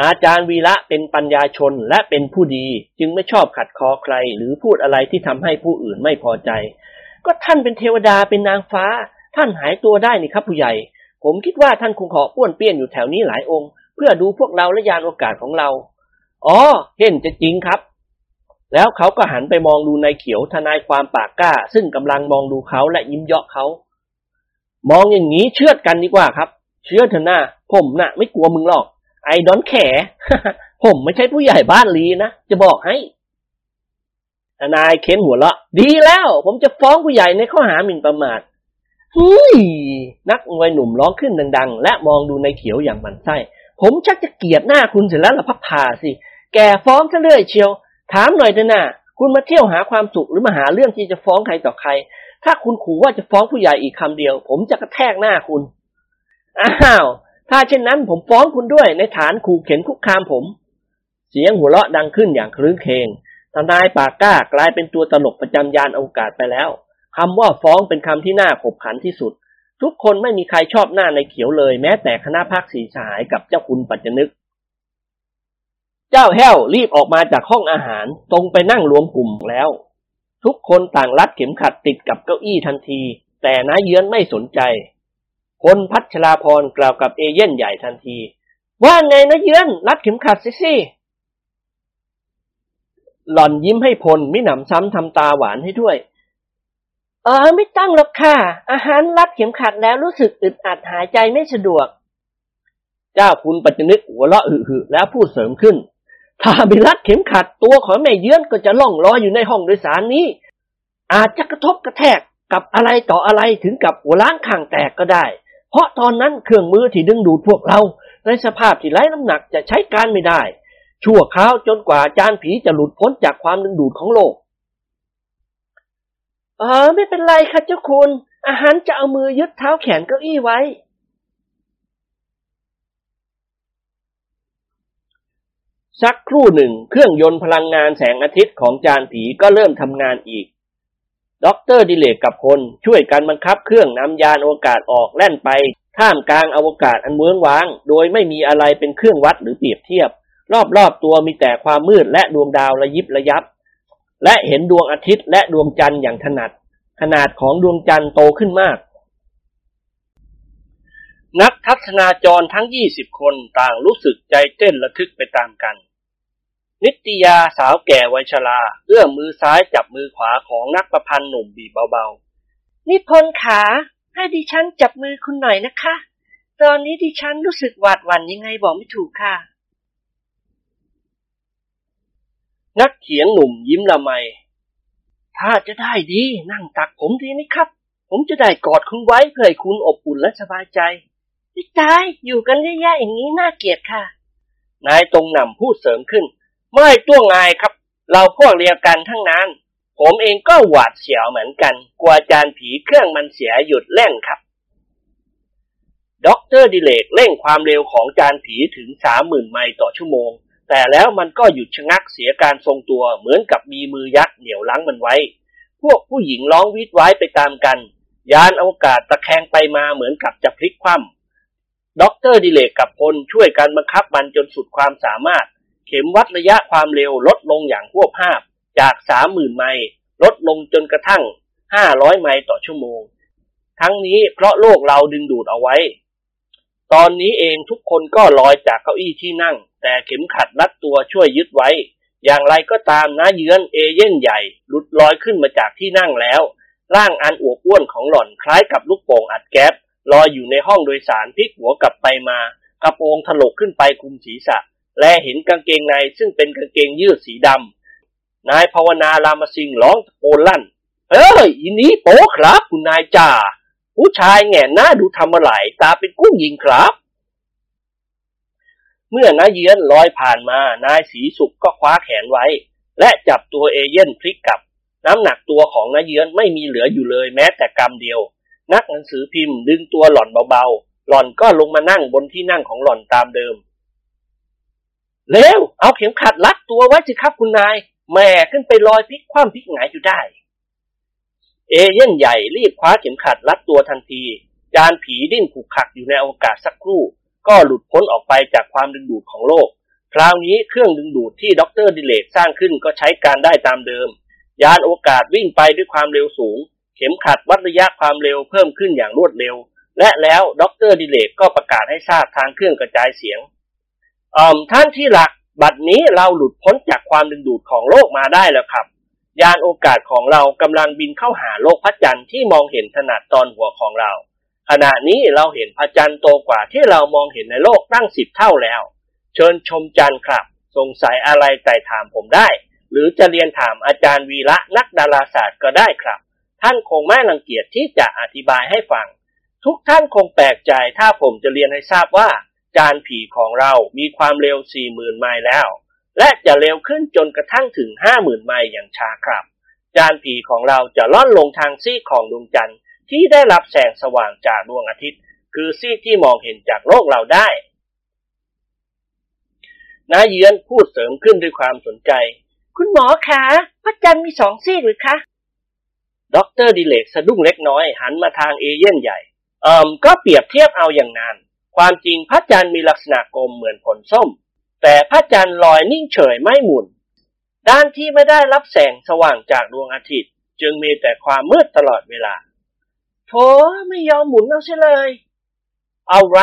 อาจารย์วีระเป็นปัญญาชนและเป็นผู้ดี จึงไม่ชอบขัดคอใคร หรือพูดอะไรที่ทำให้ผู้อื่นไม่พอใจ ก็ท่านเป็นเทวดาเป็นนางฟ้า ท่านหายตัวได้นี่ครับผู้ใหญ่ ผมคิดว่าท่านคงขอป้วนเปี้ยนอยู่แถวนี้หลายองค์ เพื่อดูพวกเราและยานโอกาสของเรา อ๋อ เห็นจะจริงครับ แล้วเขาก็หันไปมองดูนายเขียวทนายความปากกล้า ซึ่งกำลังมองดูเขาและยิ้มเยาะเขา มองอย่างนี้เชื่อดกันดีกว่าครับ เชื่อเถอะนะผมน่ะ ไม่กลัวมึงหรอก ไอ้ดอนแขผมไม่ใช่ผู้ใหญ่บ้านลีนะ จะบอกให้ทนายเค้นหัวเราะ ดีแล้ว ผมจะฟ้องผู้ใหญ่ในข้อหาหมิ่นประมาท ฮ้ยนักมวยหนุ่มร้องขึ้นดัง ๆ และมองดูนายเขียวอย่างมันไส้ ผมชักจะเกลียดหน้าคุณเสร็จแล้วละพับพาสิ แกฟ้องซะเรื่อยเชียว ถามหน่อยเถอะนะคุณมาเที่ยวหาความสุขหรือมาหาเรื่องที่จะฟ้องใครต่อใคร ถ้าคุณขู่ว่าจะฟ้องผู้ใหญ่อีกคำเดียว ผมจะกระแทกหน้าคุณ อ้าว ถ้าเช่นนั้นผมฟ้องคุณด้วยในฐานขู่เข็นคุกคามผม เสียงหัวเราะดังขึ้นอย่างคลื้นเคงทนายปากกล้ากลายเป็นตัวตลกประจำยานอวกาศไปแล้ว คำว่าฟ้องเป็นคำที่น่าขบขันที่สุด ทุกคนไม่มีใครชอบหน้าในเขียวเลย แม้แต่คณะภาคสีสหายกับเจ้าคุณปัจจนึก เจ้าแห้วรีบออกมาจากห้องอาหาร ตรงไปนั่งรวมกลุ่มแล้ว ทุกคนต่างรัดเข็มขัดติดกับเก้าอี้ทันที แต่น้าเยือนไม่สนใจคนพัชราพรกล่าวกับเอเย่นใหญ่ทันที ว่าไงนะเยือนรัดเข็มขัดสิสิหล่อนยิ้มให้พลมิหนำซ้ำทำตาหวานให้ด้วย เออไม่ตั้งหรอกค่ะ อาหารรัดเข็มขัดแล้วรู้สึกอึดอัดหายใจไม่สะดวก เจ้าคุณปัจจนึกหัวเราะหึๆแล้วพูดเสริมขึ้น ถ้าไม่รัดเข็มขัดตัวของแม่เยือนก็จะล่องลอยอยู่ในห้องโดยสารนี้ อาจจะกระทบกระแทกกับอะไรต่ออะไรถึงกับหัวล้างข้างแตกก็ได้ เพราะตอนนั้นเครื่องมือที่ดึงดูดพวกเรา ในสภาพที่ไร้น้ำหนักจะใช้การไม่ได้ ชั่วคราวจนกว่าจานผีจะหลุดพ้นจากความดึงดูดของโลก เออไม่เป็นไรค่ะเจ้าคุณ อาหารจะเอามือยึดเท้าแขนเก้าอี้ไว้ สักครู่หนึ่งเครื่องยนต์พลังงานแสงอาทิตย์ของจานผีก็เริ่มทำงานอีกด็อกเตอร์ดิเรกกับพลช่วยกันบังคับเครื่องนำยานอวกาศออกแล่นไป ท่ามกลางอวกาศอันเวิ้งว้าง โดยไม่มีอะไรเป็นเครื่องวัดหรือเปรียบเทียบ รอบๆตัวมีแต่ความมืดและดวงดาวระยิบระยับ และเห็นดวงอาทิตย์และดวงจันทร์อย่างถนัด ขนาดของดวงจันทร์โตขึ้นมาก นักทัศนาจรทั้ง 20 คนต่างรู้สึกใจเต้นระทึกไปตามกัน นิตยาสาวแก่วัยชราเอื้อมมือซ้ายจับมือขวาของนักประพันธ์หนุ่มบีเบาๆ นิพนธ์ขาให้ดิฉันจับมือคุณหน่อยนะคะ ตอนนี้ดิฉันรู้สึกหวาดหวั่นยังไงบอกไม่ถูกค่ะ นักเขียนหนุ่มยิ้มละไม ถ้าจะให้ดีนั่งตักผมดีกว่าครับ ผมจะได้กอดคุณไว้เพื่อให้คุณอบอุ่นและสบายใจ อุ๊ยตายอยู่กันเยอะแยะอย่างนี้น่าเกลียดค่ะ นายตรงนำพูดเสริมขึ้น ไม่เป็นไรครับ เราพวกเดียวกันทั้งนั้น ผมเองก็หวาดเสียวเหมือนกัน กลัวจานผีเครื่องมันเสียหยุดแล่นครับด็อกเตอร์ดิเรกเร่งความเร็วของจานผีถึงสามหมื่นไมล์ต่อชั่วโมง แต่แล้วมันก็หยุดชะงักเสียการทรงตัวเหมือนกับมีมือยักษ์เหนี่ยวรั้งมันไว้ พวกผู้หญิงร้องวี้ดว้ายไปตามกัน ยานอวกาศตะแคงไปมาเหมือนกับจะพลิกคว่ำด็อกเตอร์ดิเรกกับพลช่วยกันบังคับมันจนสุดความสามารถ เข็มวัดระยะความเร็วลดลงอย่างฮวบฮาบ จากสามหมื่นไมล์ลดลงจนกระทั่งห้าร้อยไมล์ต่อชั่วโมง ทั้งนี้เพราะโลกเราดึงดูดเอาไว้ ตอนนี้เองทุกคนก็ลอยจากเก้าอี้ที่นั่ง แต่เข็มขัดรัดตัวช่วยยึดไว้ อย่างไรก็ตามนะเยือนเอเย่นใหญ่หลุดลอยขึ้นมาจากที่นั่งแล้ว ร่างอันอวบอ้วนของหล่อนคล้ายกับลูกโป่งอัดแก๊สลอยอยู่ในห้องโดยสารพลิกหัวกลับไปมา กระโปรงถลกขึ้นไปคลุมศีรษะ และเห็นกางเกงในซึ่งเป็นกางเกงยืดสีดำนายภาวนาลามสิงร้องตะโกนลั่น เฮ้ยอินนี้โป๊ครับคุณนายจ่า ผู้ชายแง่หน้าดูทำอะไร ตาเป็นกุ้งยิงครับ เมื่อนายเยือนลอยผ่านมานายสีสุกก็คว้าแขนไว้ และจับตัวเอเย่นพลิกกลับ น้ำหนักตัวของนายเยือนไม่มีเหลืออยู่เลยแม้แต่กำเดียว นักหนังสือพิมพ์ดึงตัวหล่อนเบาๆ หล่อนก็ลงมานั่งบนที่นั่งของหล่อนตามเดิมเร็วเอาเข็มขัดรัดตัวไว้สิครับคุณนายแม่ขึ้นไปลอยพลิกคว่ำพลิกหงายอยู่ได้ เอเย่นต์ใหญ่รีบคว้าเข็มขัดรัดตัวทันที จานผีดิ้นขลุกขลักอยู่ในอวกาศสักครู่ ก็หลุดพ้นออกไปจากความดึงดูดของโลก คราวนี้เครื่องดึงดูดที่ด็อกเตอร์ดิเรกสร้างขึ้นก็ใช้การได้ตามเดิม ยานอวกาศวิ่งไปด้วยความเร็วสูง เข็มขัดวัดระยะความเร็วเพิ่มขึ้นอย่างรวดเร็ว และแล้วด็อกเตอร์ดิเรกก็ประกาศให้ทราบทางเครื่องกระจายเสียงเอ่อท่านที่รัก บัดนี้เราหลุดพ้นจากความดึงดูดของโลกมาได้แล้วครับ ยานโอกาสของเรากำลังบินเข้าหาโลกพระจันทร์ที่มองเห็นถนัดตอนหัวของเรา ขณะนี้เราเห็นพระจันทร์โตกว่าที่เรามองเห็นในโลกตั้งสิบเท่าแล้ว เชิญชมจันทร์ครับ สงสัยอะไรแต่ถามผมได้ หรือจะเรียนถามอาจารย์วีระนักดาราศาสตร์ก็ได้ครับ ท่านคงไม่รังเกียจที่จะอธิบายให้ฟัง ทุกท่านคงแปลกใจถ้าผมจะเรียนให้ทราบว่า จานผีของเรามีความเร็ว40,000ไมล์แล้ว และจะเร็วขึ้นจนกระทั่งถึง 50,000 ไมล์อย่างช้าครับ จานผีของเราจะร่อนลงทางซีกของดวงจันทร์ที่ได้รับแสงสว่างจากดวงอาทิตย์ คือซีกที่มองเห็นจากโลกเราได้นายเยือนพูดเสริมขึ้นด้วยความสนใจ คุณหมอคะพระจันทร์มีสองซีกหรือคะด็อกเตอร์ดิเรกสะดุ้งเล็กน้อย หันมาทางเอเย่นต์ใหญ่ เอ่อก็เปรียบเทียบเอาอย่างนั้นความจริงพระจันทร์มีลักษณะกลมเหมือนผลส้ม แต่พระจันทร์ลอยนิ่งเฉยไม่หมุน ด้านที่ไม่ได้รับแสงสว่างจากดวงอาทิตย์ จึงมีแต่ความมืดตลอดเวลาโถไม่ยอมหมุนเอาเสียเลย เอาไร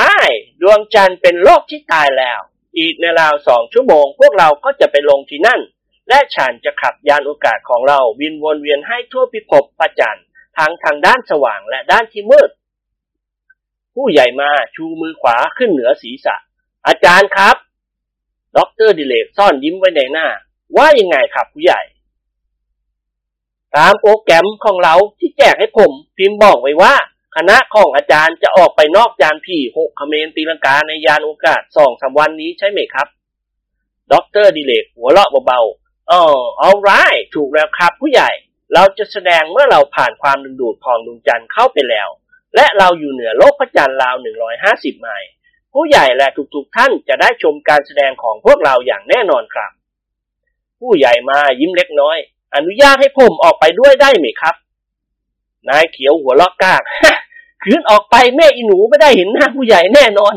ดวงจันทร์เป็นโลกที่ตายแล้ว อีกในราวสองชั่วโมง พวกเราก็จะไปลงที่นั่น และฉันจะขับยานโอกาสของเราบินวนเวียนให้ทั่วพิภพพระจันทร์ทั้งทางด้านสว่างและด้านที่มืด ผู้ใหญ่มาชูมือขวาขึ้นเหนือศีรษะ อาจารย์ครับ ด็อกเตอร์ดิเรกซ่อนยิ้มไว้ในหน้า ว่ายังไงครับผู้ใหญ่ ตามโปรแกรมของเราที่แจกให้ผม พิมพ์บอกไว้ว่า คณะของอาจารย์จะออกไปนอกยานผีหกคะเมนตีลังกาในอวกาศตอนกลางวันนี้ใช่ไหมครับด็อกเตอร์ดิเรกหัวเราะเบาๆอ๋อเอาไรถูกแล้วครับผู้ใหญ่ เราจะแสดงเมื่อเราผ่านความดึงดูดของดวงจันทร์เข้าไปแล้ว และเราอยู่เหนือโลกพระจันทร์ราว150ไมล์ ผู้ใหญ่และทุกๆท่านจะได้ชมการแสดงของพวกเราอย่างแน่นอนครับ ผู้ใหญ่มายิ้มเล็กน้อย อนุญาตให้ผมออกไปด้วยได้ไหมครับ นายเขียวหัวลอกกากคืนออกไปแม่อีหนูไม่ได้เห็นหน้าผู้ใหญ่แน่นอน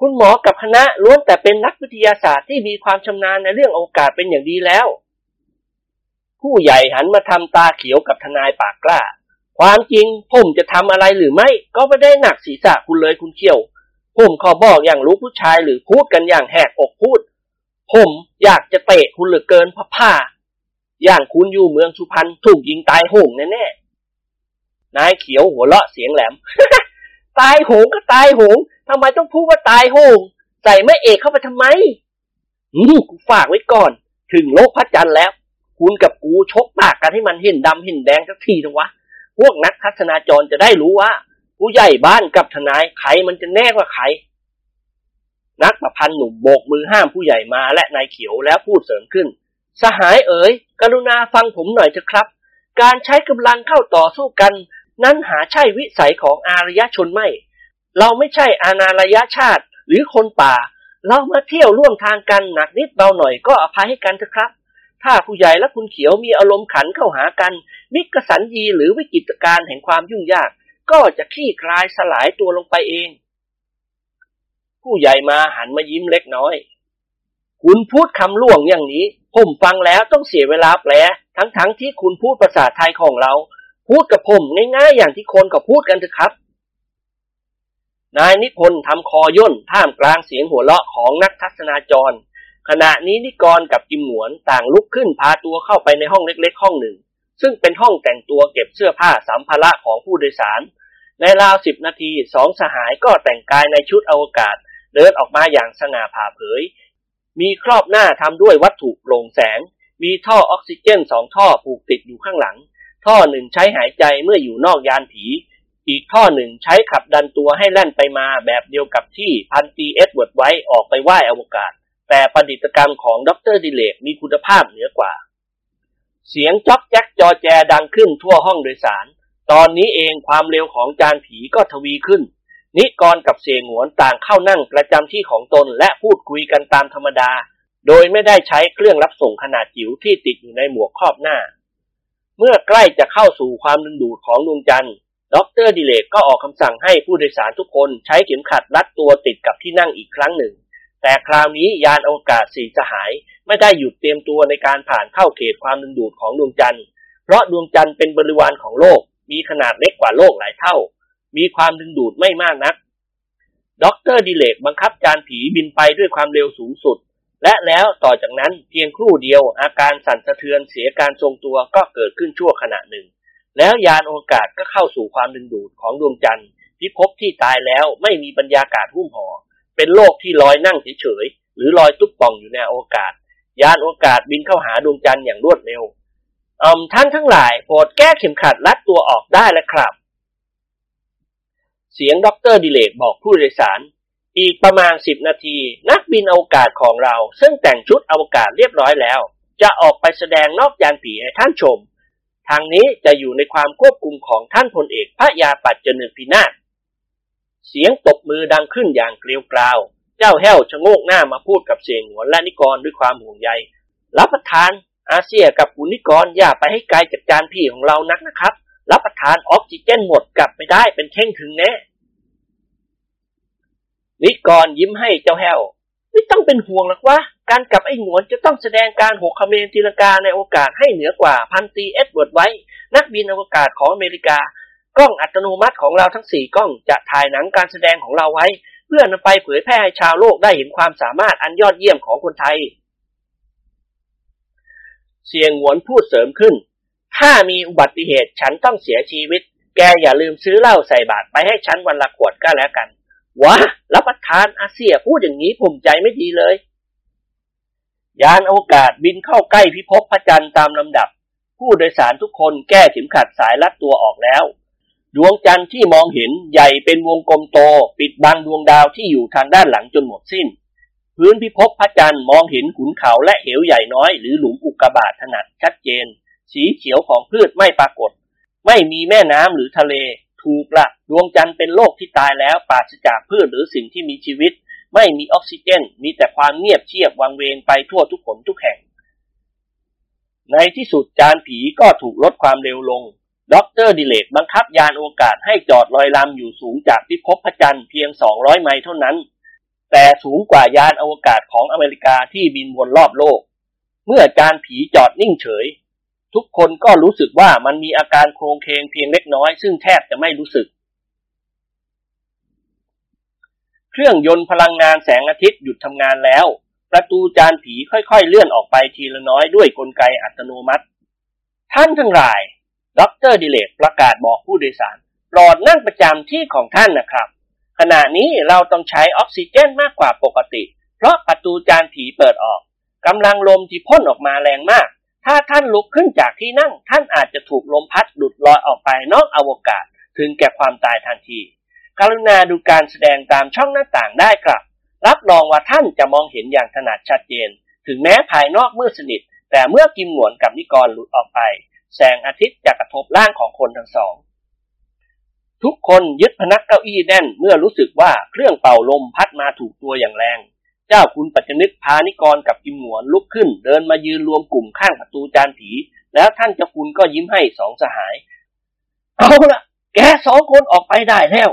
คุณหมอกับคณะล้วนแต่เป็นนักวิทยาศาสตร์ที่มีความชำนาญในเรื่องโอกาสเป็นอย่างดีแล้ว ผู้ใหญ่หันมาทำตาเขียวกับทนายปากกล้า ความจริงผมจะทำอะไรหรือไม่ ก็ไม่ได้หนักศีรษะคุณเลยคุณเขียว ผมขอบอกอย่างรู้ผู้ชายหรือพูดกันอย่างแหกอกพูด ผมอยากจะเตะคุณเหลือเกินพ่อผ้า อย่างคุณอยู่เมืองสุพรรณถูกยิงตายโหงแน่ๆนายเขียวหัวเราะเสียงแหลม ตายโหงก็ตายโหงทำไมต้องพูดว่าตายโหงใส่ไม่เอกเข้าไปทำไมอืมกูฝากไว้ก่อน ถึงโลกพระจันทร์แล้ว คุณกับกูชกปากกันให้มันเห็นดำเห็นแดงสักทีนะวะ พวกนักทัศนาจรจะได้รู้ว่า ผู้ใหญ่บ้านกับทนายใครมันจะแน่กว่าใคร นักประพันธ์หนุ่มโบกมือห้ามผู้ใหญ่มาและนายเขียวแล้วพูดเสริมขึ้น สหายเอ๋ยกรุณาฟังผมหน่อยเถอะครับ การใช้กำลังเข้าต่อสู้กัน นั้นหาใช่วิสัยของอารยชนไม่ เราไม่ใช่อานารยชาติหรือคนป่า เรามาเที่ยวร่วมทางกันหนักนิดเบาหน่อยก็อภัยให้กันเถอะครับถ้าผู้ใหญ่และคุณเขียวมีอารมณ์ขันเข้าหากันมิกสันยีหรือวิกฤตการแห่งความยุ่งยาก ก็จะขี้คลายสลายตัวลงไปเอง ผู้ใหญ่มาหันมายิ้มเล็กน้อย คุณพูดคำล่วงอย่างนี้ ผมฟังแล้วต้องเสียเวลาแปล ทั้งๆทที่คุณพูดภาษาไทยของเรา พูดกับผมง่ายๆอย่างที่คนเขาพูดกันเถอะครับ นายนิพนธ์ทำคอย่นท่ามกลางเสียงหัวเราะของนักทัศนาจร ขณะนี้นิกรกับจิมหนวนต่างลุกขึ้นพาตัวเข้าไปในห้องเล็กๆ ห้องหนึ่งซึ่งเป็นห้องแต่งตัวเก็บเสื้อผ้าสัมภาระของผู้โดยสาร ในราวสิบนาทีสองสหายก็แต่งกายในชุดอวกาศ เดินออกมาอย่างสง่าผ่าเผย มีครอบหน้าทำด้วยวัตถุโปร่งแสง มีท่อออกซิเจนสองท่อผูกติดอยู่ข้างหลัง ท่อหนึ่งใช้หายใจเมื่ออยู่นอกยานผี อีกท่อหนึ่งใช้ขับดันตัวให้แล่นไปมาแบบเดียวกับที่พันตรีเอ็ดเวิร์ดไวท์ออกไปว่ายอวกาศ แต่ประดิษฐกรรมของดร.ดิเรกมีคุณภาพเหนือกว่า เสียงจ้อกแจ้กจอแจดังขึ้นทั่วห้องโดยสาร ตอนนี้เองความเร็วของจานผีก็ทวีขึ้น นิกรกับเสงหวนต่างเข้านั่งประจำที่ของตนและพูดคุยกันตามธรรมดา โดยไม่ได้ใช้เครื่องรับส่งขนาดจิ๋วที่ติดอยู่ในหมวกครอบหน้า เมื่อใกล้จะเข้าสู่ความดึงดูดของดวงจันทร์ดรดิเลกก็ออกคำสั่งให้ผู้โดยสารทุกคนใช้เข็มขัดรัดตัวติดกับที่นั่งอีกครั้งหนึ่ง แต่คราวนี้ยานอวกาศสีสหาย ไม่ได้หยุดเตรียมตัวในการผ่านเข้าเขตความดึงดูดของดวงจันทร์ เพราะดวงจันทร์เป็นบริวารของโลก มีขนาดเล็กกว่าโลกหลายเท่า มีความดึงดูดไม่มากนักด็อกเตอร์ดิเรกบังคับจานผีบินไปด้วยความเร็วสูงสุด และแล้วต่อจากนั้นเพียงครู่เดียว อาการสั่นสะเทือนเสียการทรงตัวก็เกิดขึ้นชั่วขณะหนึ่ง แล้วยานอวกาศก็เข้าสู่ความดึงดูดของดวงจันทร์พิภพที่ตายแล้วไม่มีบรรยากาศหุ้มห่อเป็นโลกที่ลอยนิ่งเฉยๆหรือลอยตุ๊บป่องอยู่ในอวกาศ ยานอวกาศบินเข้าหาดวงจันทร์อย่างรวดเร็ว เอ่อท่านทั้งหลายโปรดแก้เข็มขัดรัดตัวออกได้แล้วครับ เสียงด็อกเตอร์ดิเรกบอกผู้โดยสาร อีกประมาณสิบนาที นักบินอวกาศของเรา ซึ่งแต่งชุดอวกาศเรียบร้อยแล้ว จะออกไปแสดงนอกยานผีให้ท่านชม ทั้งนี้จะอยู่ในความควบคุมของท่านพลเอกพระยาปัจจนึกพินาศเสียงตบมือดังขึ้นอย่างเกลียวกราว เจ้าแห้วชะโงกหน้ามาพูดกับเสี่ยหงวนและนิกรด้วยความห่วงใยรับประทาน อาเสี่ยกับคุณนิกรอย่าไปให้ไกลจากจานผีของเรานักนะครับ รับประทานออกซิเจนหมดกลับไม่ได้เป็นเท่งทึงแน่นิกรยิ้มให้เจ้าแห้ว ไม่ต้องเป็นห่วงหรอกว่า การกลับไอ้หงวนจะต้องแสดงการหกคะเมนตีลังกาในอวกาศให้เหนือกว่าพันตรีเอ็ดเวิร์ดไวท์ นักบินอวกาศของอเมริกากล้องอัตโนมัติของเราทั้งสี่กล้องจะถ่ายหนังการแสดงของเราไว้ เพื่อนำไปเผยแพร่ให้ชาวโลกได้เห็นความสามารถอันยอดเยี่ยมของคนไทย เสียงหวนพูดเสริมขึ้น ถ้ามีอุบัติเหตุฉันต้องเสียชีวิต แกอย่าลืมซื้อเหล้าใส่บาตรไปให้ฉันวันละขวดก็แล้วกันวะรับประทานอาเซียพูดอย่างนี้ผมใจไม่ดีเลย ยานอวกาศบินเข้าใกล้พิภพพระจันทร์ตามลำดับ ผู้โดยสารทุกคนแก้เข็มขัดสายลัดตัวออกแล้ว ดวงจันทร์ที่มองเห็นใหญ่เป็นวงกลมโต ปิดบังดวงดาวที่อยู่ทางด้านหลังจนหมดสิ้น พื้นพิภพพระจันทร์มองเห็นขุนเขาและเหวใหญ่น้อยหรือหลุมอุกกาบาตถนัดชัดเจน สีเขียวของพืชไม่ปรากฏ ไม่มีแม่น้ำหรือทะเล ถูกละดวงจันทร์เป็นโลกที่ตายแล้วปราศจากพืชหรือสิ่งที่มีชีวิต ไม่มีออกซิเจน มีแต่ความเงียบเชียบวังเวงไปทั่วทุกหนทุกแห่ง ในที่สุดจานผีก็ถูกลดความเร็วลงด็อกเตอร์ดิเรกบังคับยานอวกาศให้จอดลอยลำอยู่สูงจากพิภพพระจันทร์เพียง 200 ไมล์เท่านั้น แต่สูงกว่ายานอวกาศของอเมริกาที่บินวนรอบโลก เมื่อจานผีจอดนิ่งเฉย ทุกคนก็รู้สึกว่ามันมีอาการโครงเคงเพียงเล็กน้อย ซึ่งแทบจะไม่รู้สึก เครื่องยนต์พลังงานแสงอาทิตย์หยุดทำงานแล้ว ประตูจานผีค่อยๆเลื่อนออกไปทีละน้อยด้วยกลไกอัตโนมัติ ท่านทั้งหลาย ดรดิเลกประกาศบอกผู้โดยสารโปรดนั่งประจำที่ของท่านนะครับ ขณะนี้เราต้องใช้ออกซิเจนมากกว่าปกติ เพราะประตูจานผีเปิดออกกำลังลมที่พ่นออกมาแรงมาก ถ้าท่านลุกขึ้นจากที่นั่ง ท่านอาจจะถูกลมพัดหลุดลอยออกไปนอกอวกาศ ถึงแก่ความตายทันที กรุณาดูการแสดงตามช่องหน้าต่างได้ครับ รับรองว่าท่านจะมองเห็นอย่างถนัดชัดเจน ถึงแม้ภายนอกมืดสนิท แต่เมื่อกิมหนวนกับนิกรหลุดออกไป แสงอาทิตย์จะกระทบร่างของคนทั้งสอง ทุกคนยึดพนักเก้าอี้แน่นเมื่อรู้สึกว่าเครื่องเป่าลมพัดมาถูกตัวอย่างแรง เจ้าคุณปัจจนึกพานิกรกับกิมหนวนลุกขึ้น เดินมายืนรวมกลุ่มข้างประตูจานผี แล้วท่านเจ้าคุณก็ยิ้มให้สองสหาย เอาละแกสองคนออกไปได้แล้ว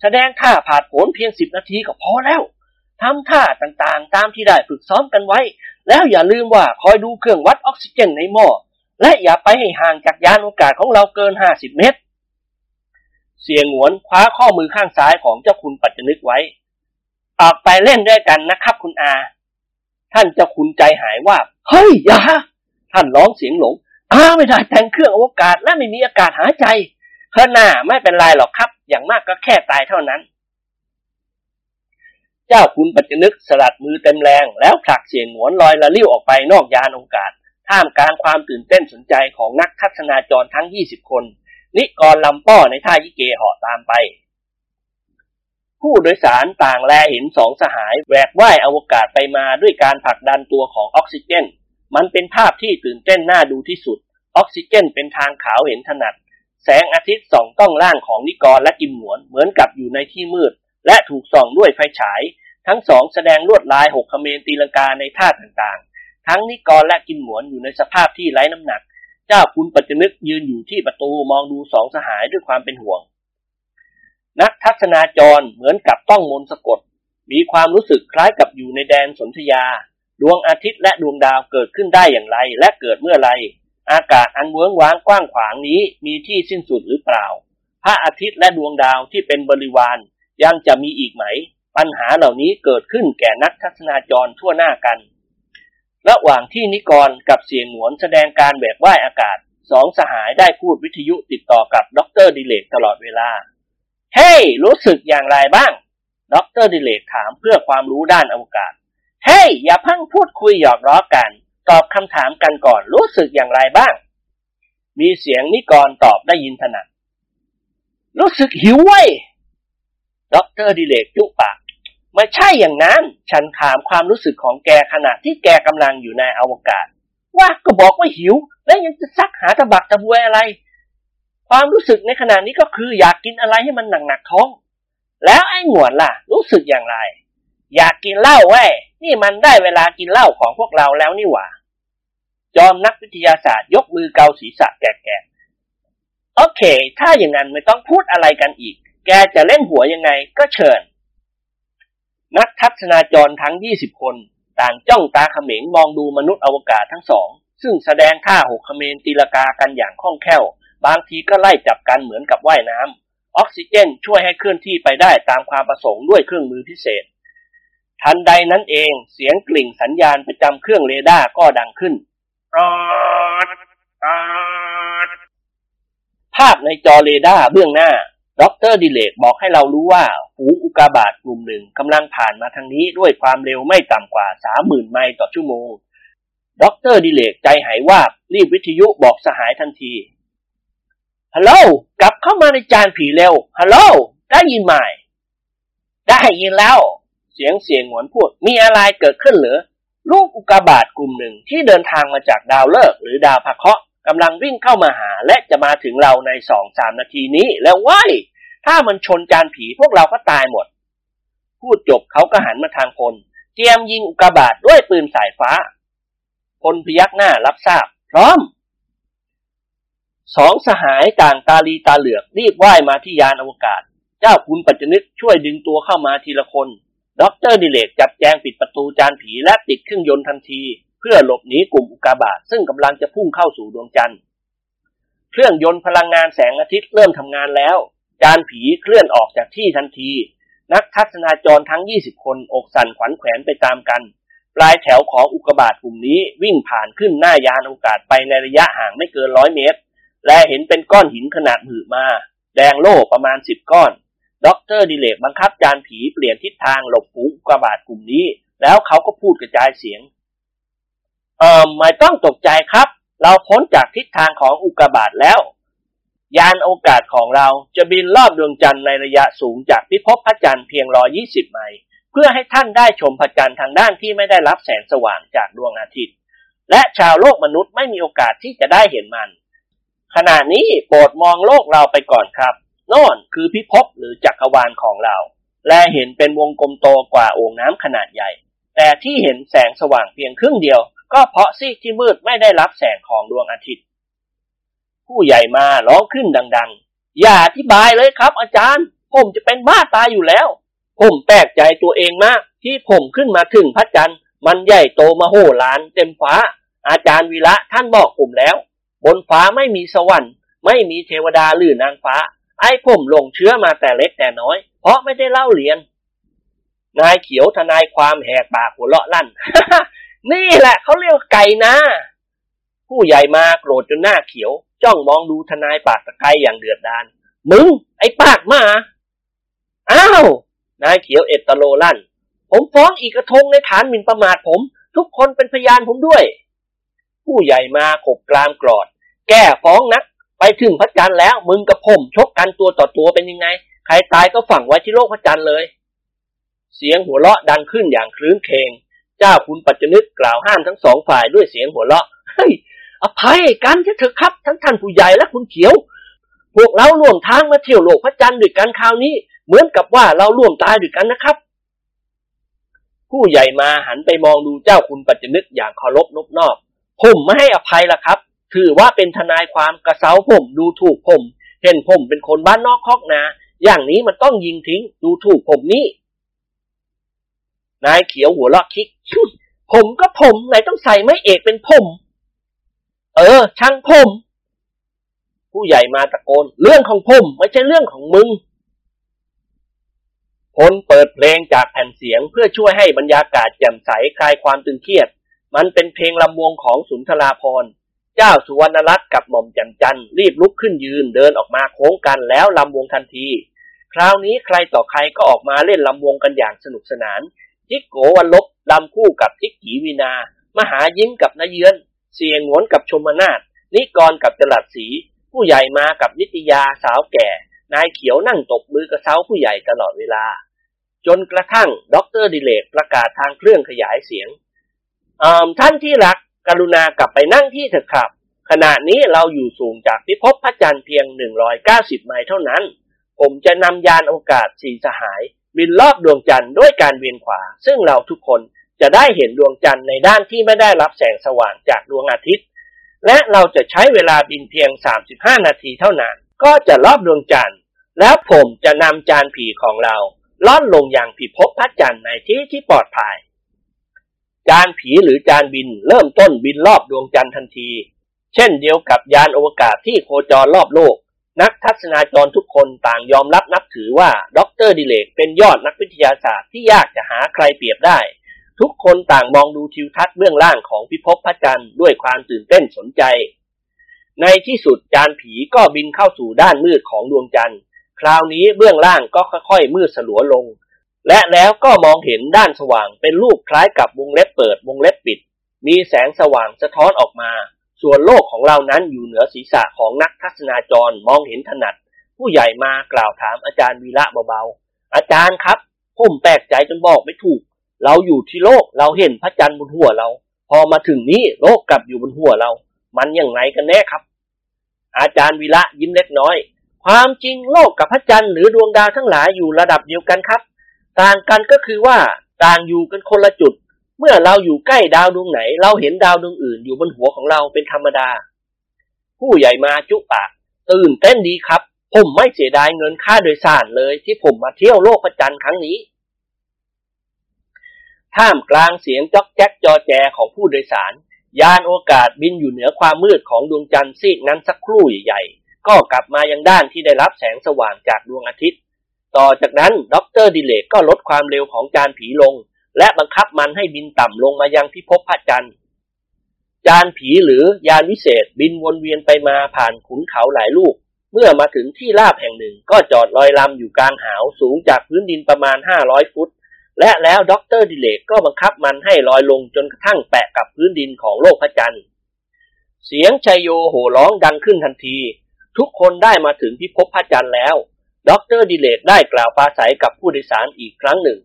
แสดงท่าผ่าดผลเพียงสิบนาทีก็พอแล้วทำท่าต่างๆ ตามที่ได้ฝึกซ้อมกันไว้ แล้วอย่าลืมว่าคอยดูเครื่องวัดออกซิเจนในหม้อและอย่าไปให้ห่างจากยานอวกาศของเราเกินห้าสิบเมตร เสียงหวนคว้าข้อมือข้างซ้ายของเจ้าคุณปัจจนึกไว้ ออกไปเล่นด้วยกันนะครับคุณอา ท่านเจ้าคุณใจหายว่า เฮ้ยอย่าท่านร้องเสียงหลงอ้าไม่ได้แต่งเครื่องอวกาศและไม่มีอากาศหายใจเฮ้อหน้าไม่เป็นไรหรอกครับ อย่างมากก็แค่ตายเท่านั้น เจ้าคุณปัจจนึกสลัดมือเต็มแรงแล้วผลักเสียงหนวนลอยละลิ้วออกไปนอกยานองกาศ ท่ามกลางความตื่นเต้นสนใจของนักทัศนาจรทั้ง 20 คน นิกรลำป้อในท่ายิเกเหาะตามไป ผู้โดยสารต่างแลเห็นสองสหายแหวกว่ายอวกาศไปมาด้วยการผลักดันตัวของออกซิเจน มันเป็นภาพที่ตื่นเต้นน่าดูที่สุด ออกซิเจนเป็นทางขาวเห็นถนัด แสงอาทิตย์ส่องต้องร่างของนิกรและกิมหนวนเหมือนกับอยู่ในที่มืด และถูกส่องด้วยไฟฉาย ทั้งสองแสดงลวดลายหกขเมนตีลังกาในท่าต่างๆ ทั้งนิกรและกิมหนวนอยู่ในสภาพที่ไร้น้ำหนัก จ้าคุณปัจจนึกยืนอยู่ที่ประตูมองดูสองสหายด้วยความเป็นห่วง นักทัศนาจรเหมือนกับต้องมนต์สะกด มีความรู้สึกคล้ายกับอยู่ในแดนสนธยา ดวงอาทิตย์และดวงดาวเกิดขึ้นได้อย่างไร และเกิดเมื่อไร อากาศอันเวิ้งว้างกว้างขวางนี้มีที่สิ้นสุดหรือเปล่า พระอาทิตย์และดวงดาวที่เป็นบริวารยังจะมีอีกไหม ปัญหาเหล่านี้เกิดขึ้นแก่นักทัศนาจรทั่วหน้ากัน ระหว่างที่นิกรกับเสี่ยหงวนแสดงการแหวกว่ายอากาศสองสหายได้พูดวิทยุติดต่อกับด็อกเตอร์ดิเรกตลอดเวลา เฮ้ hey, รู้สึกอย่างไรบ้างด็อกเตอร์ดิเรกถามเพื่อความรู้ด้านอวกาศ เฮ้ hey, อย่าพิ่งพูดคุยหยอกล้อกัน ตอบคำถามกันก่อนรู้สึกอย่างไรบ้าง มีเสียงนิกรตอบได้ยินถนัดรู้สึกหิวเว้ยด็อกเตอร์ดิเรกจุปาก ไม่ใช่อย่างนั้น ฉันถามความรู้สึกของแกขณะที่แกกำลังอยู่ในอวกาศ วะ ก็บอกว่าหิว แล้วยังจะซักหาตะบักตะบวยอะไร ความรู้สึกในขณะนี้ก็คืออยากกินอะไรให้มันหนักๆท้อง แล้วไอ้หงวนล่ะ รู้สึกอย่างไร อยากกินเหล้าเว้ยนี่มันได้เวลากินเหล้าของพวกเราแล้วนี่หว่า จอมนักวิทยาศาสตร์ยกมือเกาศีรษะแก่ๆโอเค ถ้าอย่างนั้นไม่ต้องพูดอะไรกันอีก แกจะเล่นหัวยังไงก็เชิญ นักทัศนาจรทั้ง 20 คน ต่างจ้องตาเขม็งมองดูมนุษย์อวกาศทั้งสอง ซึ่งแสดงท่าหกเขมรตีลากากันอย่างคล่องแคล่ว บางทีก็ไล่จับกันเหมือนกับว่ายน้ำออกซิเจนช่วยให้เคลื่อนที่ไปได้ตามความประสงค์ด้วยเครื่องมือพิเศษ ทันใดนั้นเองเสียงกริ่งสัญญาณประจำเครื่องเรดาร์ก็ดังขึ้นภาพในจอเรดาร์เบื้องหน้า ดรดิเรกบอกให้เรารู้ว่าฝูงอุกกาบาตกลุ่มหนึ่งกำลังผ่านมาทางนี้ด้วยความเร็วไม่ต่ำกว่า 30,000 ไมล์ต่อชั่วโมง ดรดิเรกใจหายวาบรีบวิทยุบอกสหายทันที ฮัลโหล กลับเข้ามาในจานผีเร็ว ฮัลโหล ได้ยินไหม ได้ยินแล้ว เสียงเสียงหวนพูด มีอะไรเกิดขึ้นหรือ ลูกอุกาบาตกลุ่มหนึ่งที่เดินทางมาจากดาวฤกษ์หรือดาวพะเคราะห์ กำลังวิ่งเข้ามาหาและจะมาถึงเราในสองสามนาทีนี้ แล้วว้ายถ้ามันชนจานผีพวกเราก็ตายหมด พูดจบเขาก็หันมาทางพลเตรียมยิงอุกกาบาตด้วยปืนสายฟ้าพลพยักหน้ารับทราบ พร้อม สองสหายต่างตาลีตาเหลือกรีบว่ายมาที่ยานอวกาศ เจ้าคุณปัจจนึกฯช่วยดึงตัวเข้ามาทีละคนด็อกเตอร์ดิเรกจัดแจงปิดประตูจานผีและติดเครื่องยนต์ทันที เพื่อหลบหนีกลุ่มอุกกาบาตซึ่งกำลังจะพุ่งเข้าสู่ดวงจันทร์ เครื่องยนต์พลังงานแสงอาทิตย์เริ่มทำงานแล้ว จานผีเคลื่อนออกจากที่ทันที นักทัศนาจรทั้ง 20 คนอกสั่นขวัญแขวนไปตามกัน ปลายแถวของอุกกาบาตกลุ่มนี้วิ่งผ่านขึ้นหน้ายานอวกาศไปในระยะห่างไม่เกินร้อยเมตร และเห็นเป็นก้อนหินขนาดมหึมา แดงโร่ประมาณ 10 ก้อนด็อกเตอร์ดิเรกบังคับจานผีเปลี่ยนทิศทางหลบฝูงอุกกาบาตกลุ่มนี้ แล้วเขาก็พูดกระจายเสียง เอ่อไม่ต้องตกใจครับ เราพ้นจากทิศทางของอุกกาบาตแล้ว ยานโอกาศของเราจะบินรอบดวงจันทร์ในระยะสูงจากพิภพพระจันทร์เพียงรอ20 ไมล์เพื่อให้ท่านได้ชมพระจันทร์ทางด้านที่ไม่ได้รับแสงสว่างจากดวงอาทิตย์ และชาวโลกมนุษย์ไม่มีโอกาสที่จะได้เห็นมัน ขณะนี้โปรดมองโลกเราไปก่อนครับโน่นคือพิภพหรือจักรวาลของเรา และเห็นเป็นวงกลมโตกว่าโอ่งน้ำขนาดใหญ่ แต่ที่เห็นแสงสว่างเพียงครึ่งเดียว ก็เพราะซีกที่มืดไม่ได้รับแสงของดวงอาทิตย์ ผู้ใหญ่มาร้องขึ้นดัง ๆ อย่าอธิบายเลยครับ อาจารย์ ผมจะเป็นบ้าตายอยู่แล้ว ผมแปลกใจตัวเองมาก ที่ผมขึ้นมาถึงพระจันทร์ มันใหญ่โตมโหฬารเต็มฟ้า อาจารย์วีระท่านบอกผมแล้ว บนฟ้าไม่มีสวรรค์ ไม่มีเทวดาหรือนางฟ้า ไอ้ผมลงเชื้อมาแต่เล็กแต่น้อย เพราะไม่ได้เล่าเรียนนายเขียวทนายความแหกปากหัวเราะลั่น นี่แหละเขาเรียกไก่นะผู้ใหญ่มาโกรธจนหน้าเขียว จ้องมองดูทนายปากตะไคร้อย่างเดือดดาลมึง ไอ้ปากมา อ้าว นายเขียวเอตโลลั่นผผมฟ้องอีกกระทงในฐานหมิ่นประมาทผม ทุกคนเป็นพยานผมด้วย ผู้ใหญ่มาขบกรามกรอด แก้ฟ้องนัก ไปถึงพระจันทร์แล้ว มึงกับผมชกกันตัวต่อตัวเป็นยังไง ใครตายก็ฝังไว้ที่โลกพระจันทร์เลย เสียงหัวเราะดังขึ้นอย่างคลื้นเคง เจ้าคุณปัจจนึกกล่าวห้ามทั้งสองฝ่ายด้วยเสียงหัวเราะเฮ้ยอภัยกันเถอะครับ ทั้งท่านผู้ใหญ่และคุณเขียว พวกเราร่วมทางมาเที่ยวโลกพระจันทร์ด้วยกันคราวนี้ เหมือนกับว่าเราร่วมตายด้วยกันนะครับ ผู้ใหญ่มาหันไปมองดูเจ้าคุณปัจจนึกอย่างเคารพนบนอบผมไม่ให้อภัยละครับ ถือว่าเป็นทนายความกระเซาผมดูถูกผม เห็นผมเป็นคนบ้านนอกคอกนา อย่างนี้มันต้องยิงทิ้ง ดูถูกผมนี่ นายเขียวหัวเราะคิก ผมก็ผมไหนต้องใส่ไม่เอกเป็นผม เออ ช่างผม ผู้ใหญ่มาตะโกน เรื่องของผมไม่ใช่เรื่องของมึงพลเปิดเพลงจากแผ่นเสียงเพื่อช่วยให้บรรยากาศแจ่มใสคลายความตึงเครียด มันเป็นเพลงลำวงของสุนทราพรเจ้าสุวรรณรัตน์กับหม่อมจันจันรีบลุกขึ้นยืนเดินออกมาโค้งกันแล้วลำวงทันที คราวนี้ใครต่อใครก็ออกมาเล่นลำวงกันอย่างสนุกสนาน จิกโกวันลบลำคู่กับจิกกีวีนา มหายิ้มกับนายเยือนเสียงหวนกับชมนาฏนิกรกับจลัดสี ผู้ใหญ่มากับนิตยาสาวแก่ นายเขียวนั่งตบมือกระเซ้าผู้ใหญ่ตลอดเวลา จนกระทั่งด็อกเตอร์ดิเลกประกาศทางเครื่องขยายเสียงท่านที่รักกรุณากลับไปนั่งที่เถอะครับ ขณะนี้เราอยู่สูงจากพิภพพระจันทร์เพียง 190 ไมล์เท่านั้น ผมจะนำยานอวกาศสีสหาย บินรอบดวงจันทร์ด้วยการเวียนขวา ซึ่งเราทุกคนจะได้เห็นดวงจันทร์ในด้านที่ไม่ได้รับแสงสว่างจากดวงอาทิตย์ และเราจะใช้เวลาบินเพียง 35 นาทีเท่านั้น ก็จะรอบดวงจันทร์ แล้วผมจะนำจานผีของเราล่อนลงอย่างผิดพบพระจันทร์ในที่ที่ปลอดภัย จานผีหรือจานบินเริ่มต้นบินรอบดวงจันทร์ทันที เช่นเดียวกับยานอวกาศที่โคจรรอบโลก นักทัศนาจรทุกคนต่างยอมรับนับถือว่าด็อกเตอร์ดิเรกเป็นยอดนักวิทยาศาสตร์ที่ยากจะหาใครเปรียบได้ ทุกคนต่างมองดูทิวทัศน์เบื้องล่างของพิภพพระจันทร์ด้วยความตื่นเต้นสนใจ ในที่สุดจานผีก็บินเข้าสู่ด้านมืดของดวงจันทร์ คราวนี้เบื้องล่างก็ค่อยๆ มืดสลัวลง และแล้วก็มองเห็นด้านสว่างเป็นรูปคล้ายกับวงเล็บเปิดวงเล็บปิด มีแสงสว่างสะท้อนออกมา ส่วนโลกของเรานั้นอยู่เหนือศีรษะของนักทัศนาจรมองเห็นถนัด ผู้ใหญ่มากล่าวถามอาจารย์วีระเบาๆ อาจารย์ครับ ผมแปลกใจจนบอกไม่ถูก เราอยู่ที่โลกเราเห็นพระจันทร์บนหัวเรา พอมาถึงนี้โลกกลับอยู่บนหัวเรา มันอย่างไรกันแน่ครับ อาจารย์วีระยิ้มเล็กน้อย ความจริงโลกกับพระจันทร์หรือดวงดาวทั้งหลายอยู่ระดับเดียวกันครับ ต่างกันก็คือว่าต่างอยู่กันคนละจุด เมื่อเราอยู่ใกล้ดาวดวงไหน เราเห็นดาวดวงอื่นอยู่บนหัวของเราเป็นธรรมดา ผู้ใหญ่มาจุปากตื่นเต้นดีครับ ผมไม่เสียดายเงินค่าโดยสารเลยที่ผมมาเที่ยวโลกพระจันทร์ครั้งนี้ ท่ามกลางเสียงจ๊อกแจ๊กจอแจของผู้โดยสาร ยานโอกาสบินอยู่เหนือความมืดของดวงจันทร์ซีกนั้นสักครู่ใหญ่ๆ ก็กลับมายังด้านที่ได้รับแสงสว่างจากดวงอาทิตย์ ต่อจากนั้นดรดิเรกก็ลดความเร็วของจานผีลง และบังคับมันให้บินต่ำลงมายังพิภพพระจันทร์จานผีหรือยานวิเศษบินวนเวียนไปมาผ่านขุนเขาหลายลูก เมื่อมาถึงที่ราบแห่งหนึ่งก็จอดลอยลำอยู่กลางหาวสูงจากพื้นดินประมาณ 500 ฟุต และแล้วด็อกเตอร์ดิเรกก็บังคับมันให้ลอยลงจนกระทั่งแปะกับพื้นดินของโลกพระจันทร์ เสียงชัยโยโห่ร้องดังขึ้นทันที ทุกคนได้มาถึงพิภพพระจันทร์แล้วด็อกเตอร์ดิเรกได้กล่าวปราศรัยกับผู้โดยสารอีกครั้งหนึ่ง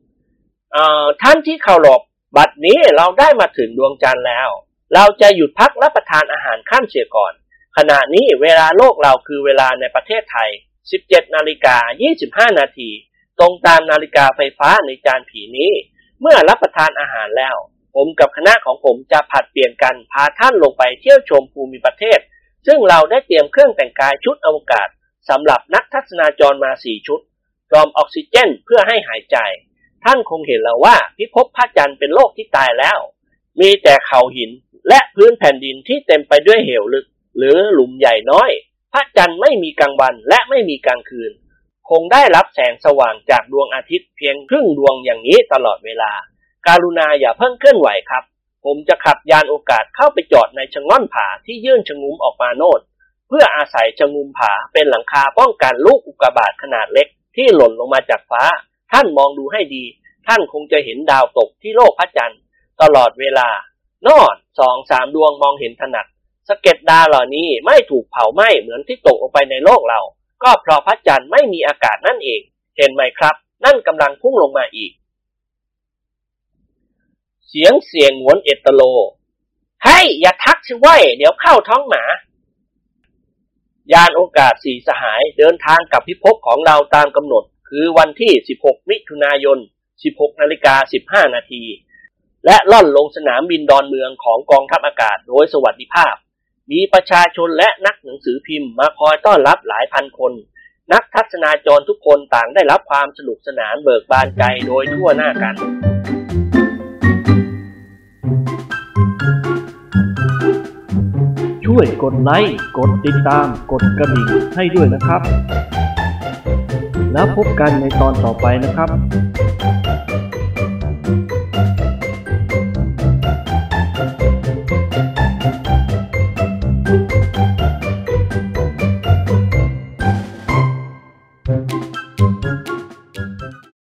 ท่านที่เคารพบัดนี้เราได้มาถึงดวงจันทร์แล้ว เราจะหยุดพักรับประทานอาหารค่ำเสียก่อน ขณะนี้เวลาโลกเราคือเวลาในประเทศไทย 17 นาฬิกา 25 นาที ตรงตามนาฬิกาไฟฟ้าในจานผีนี้ เมื่อรับประทานอาหารแล้ว ผมกับคณะของผมจะผลัดเปลี่ยนกันพาท่านลงไปเที่ยวชมภูมิประเทศ ซึ่งเราได้เตรียมเครื่องแต่งกายชุดอวกาศสำหรับนักทัศนาจรมา4ชุดรอมออกซิเจนเพื่อให้หายใจ ท่านคงเห็นแล้วว่าพิภพพระจันทร์เป็นโลกที่ตายแล้ว มีแต่เขาหินและพื้นแผ่นดินที่เต็มไปด้วยเหวลึก หรือหลุมใหญ่น้อย พระจันทร์ไม่มีกลางวันและไม่มีกลางคืน คงได้รับแสงสว่างจากดวงอาทิตย์เพียงครึ่งดวงอย่างนี้ตลอดเวลา การุณาอย่าเพิ่งเคลื่อนไหวครับ ผมจะขับยานโอกาสเข้าไปจอดในชะง่อนผาที่ยื่นชะงุ้มออกมาโน่นเพื่ออาศัยชะงุมผาเป็นหลังคาป้องกันลูกอุกกาบาตขนาดเล็กที่หล่นลงมาจากฟ้า ท่านมองดูให้ดี ท่านคงจะเห็นดาวตกที่โลกพระจันทร์ตลอดเวลา นอดสองสามดวงมองเห็นถนัดสะเก็ดดาวเหล่านี้ไม่ถูกเผาไหม้เหมือนที่ตกลงไปในโลกเรา ก็เพราะพระจันทร์ไม่มีอากาศนั่นเอง เห็นไหมครับ นั่นกำลังพุ่งลงมาอีก เสียงเสียงหวนเอตโลให้อย่าทักสิว้ยเดี๋ยวเข้าท้องหมายานโอกาสสี่สหายเดินทางกับพิภพของเราตามกำหนด คือวันที่ 16 มิถุนายน 16 นาฬิกา 15 นาที และล่อนลงสนามบินดอนเมืองของกองทัพอากาศโดยสวัสดิภาพ มีประชาชนและนักหนังสือพิมพ์มาคอยต้อนรับหลายพันคน นักทัศนาจรทุกคนต่างได้รับความสนุกสนานเบิกบานใจโดยทั่วหน้ากันช่วยกดไลค์ กดติดตาม กดกระดิ่งให้ด้วยนะครับ แล้วพบกันในตอนต่อไปนะครับ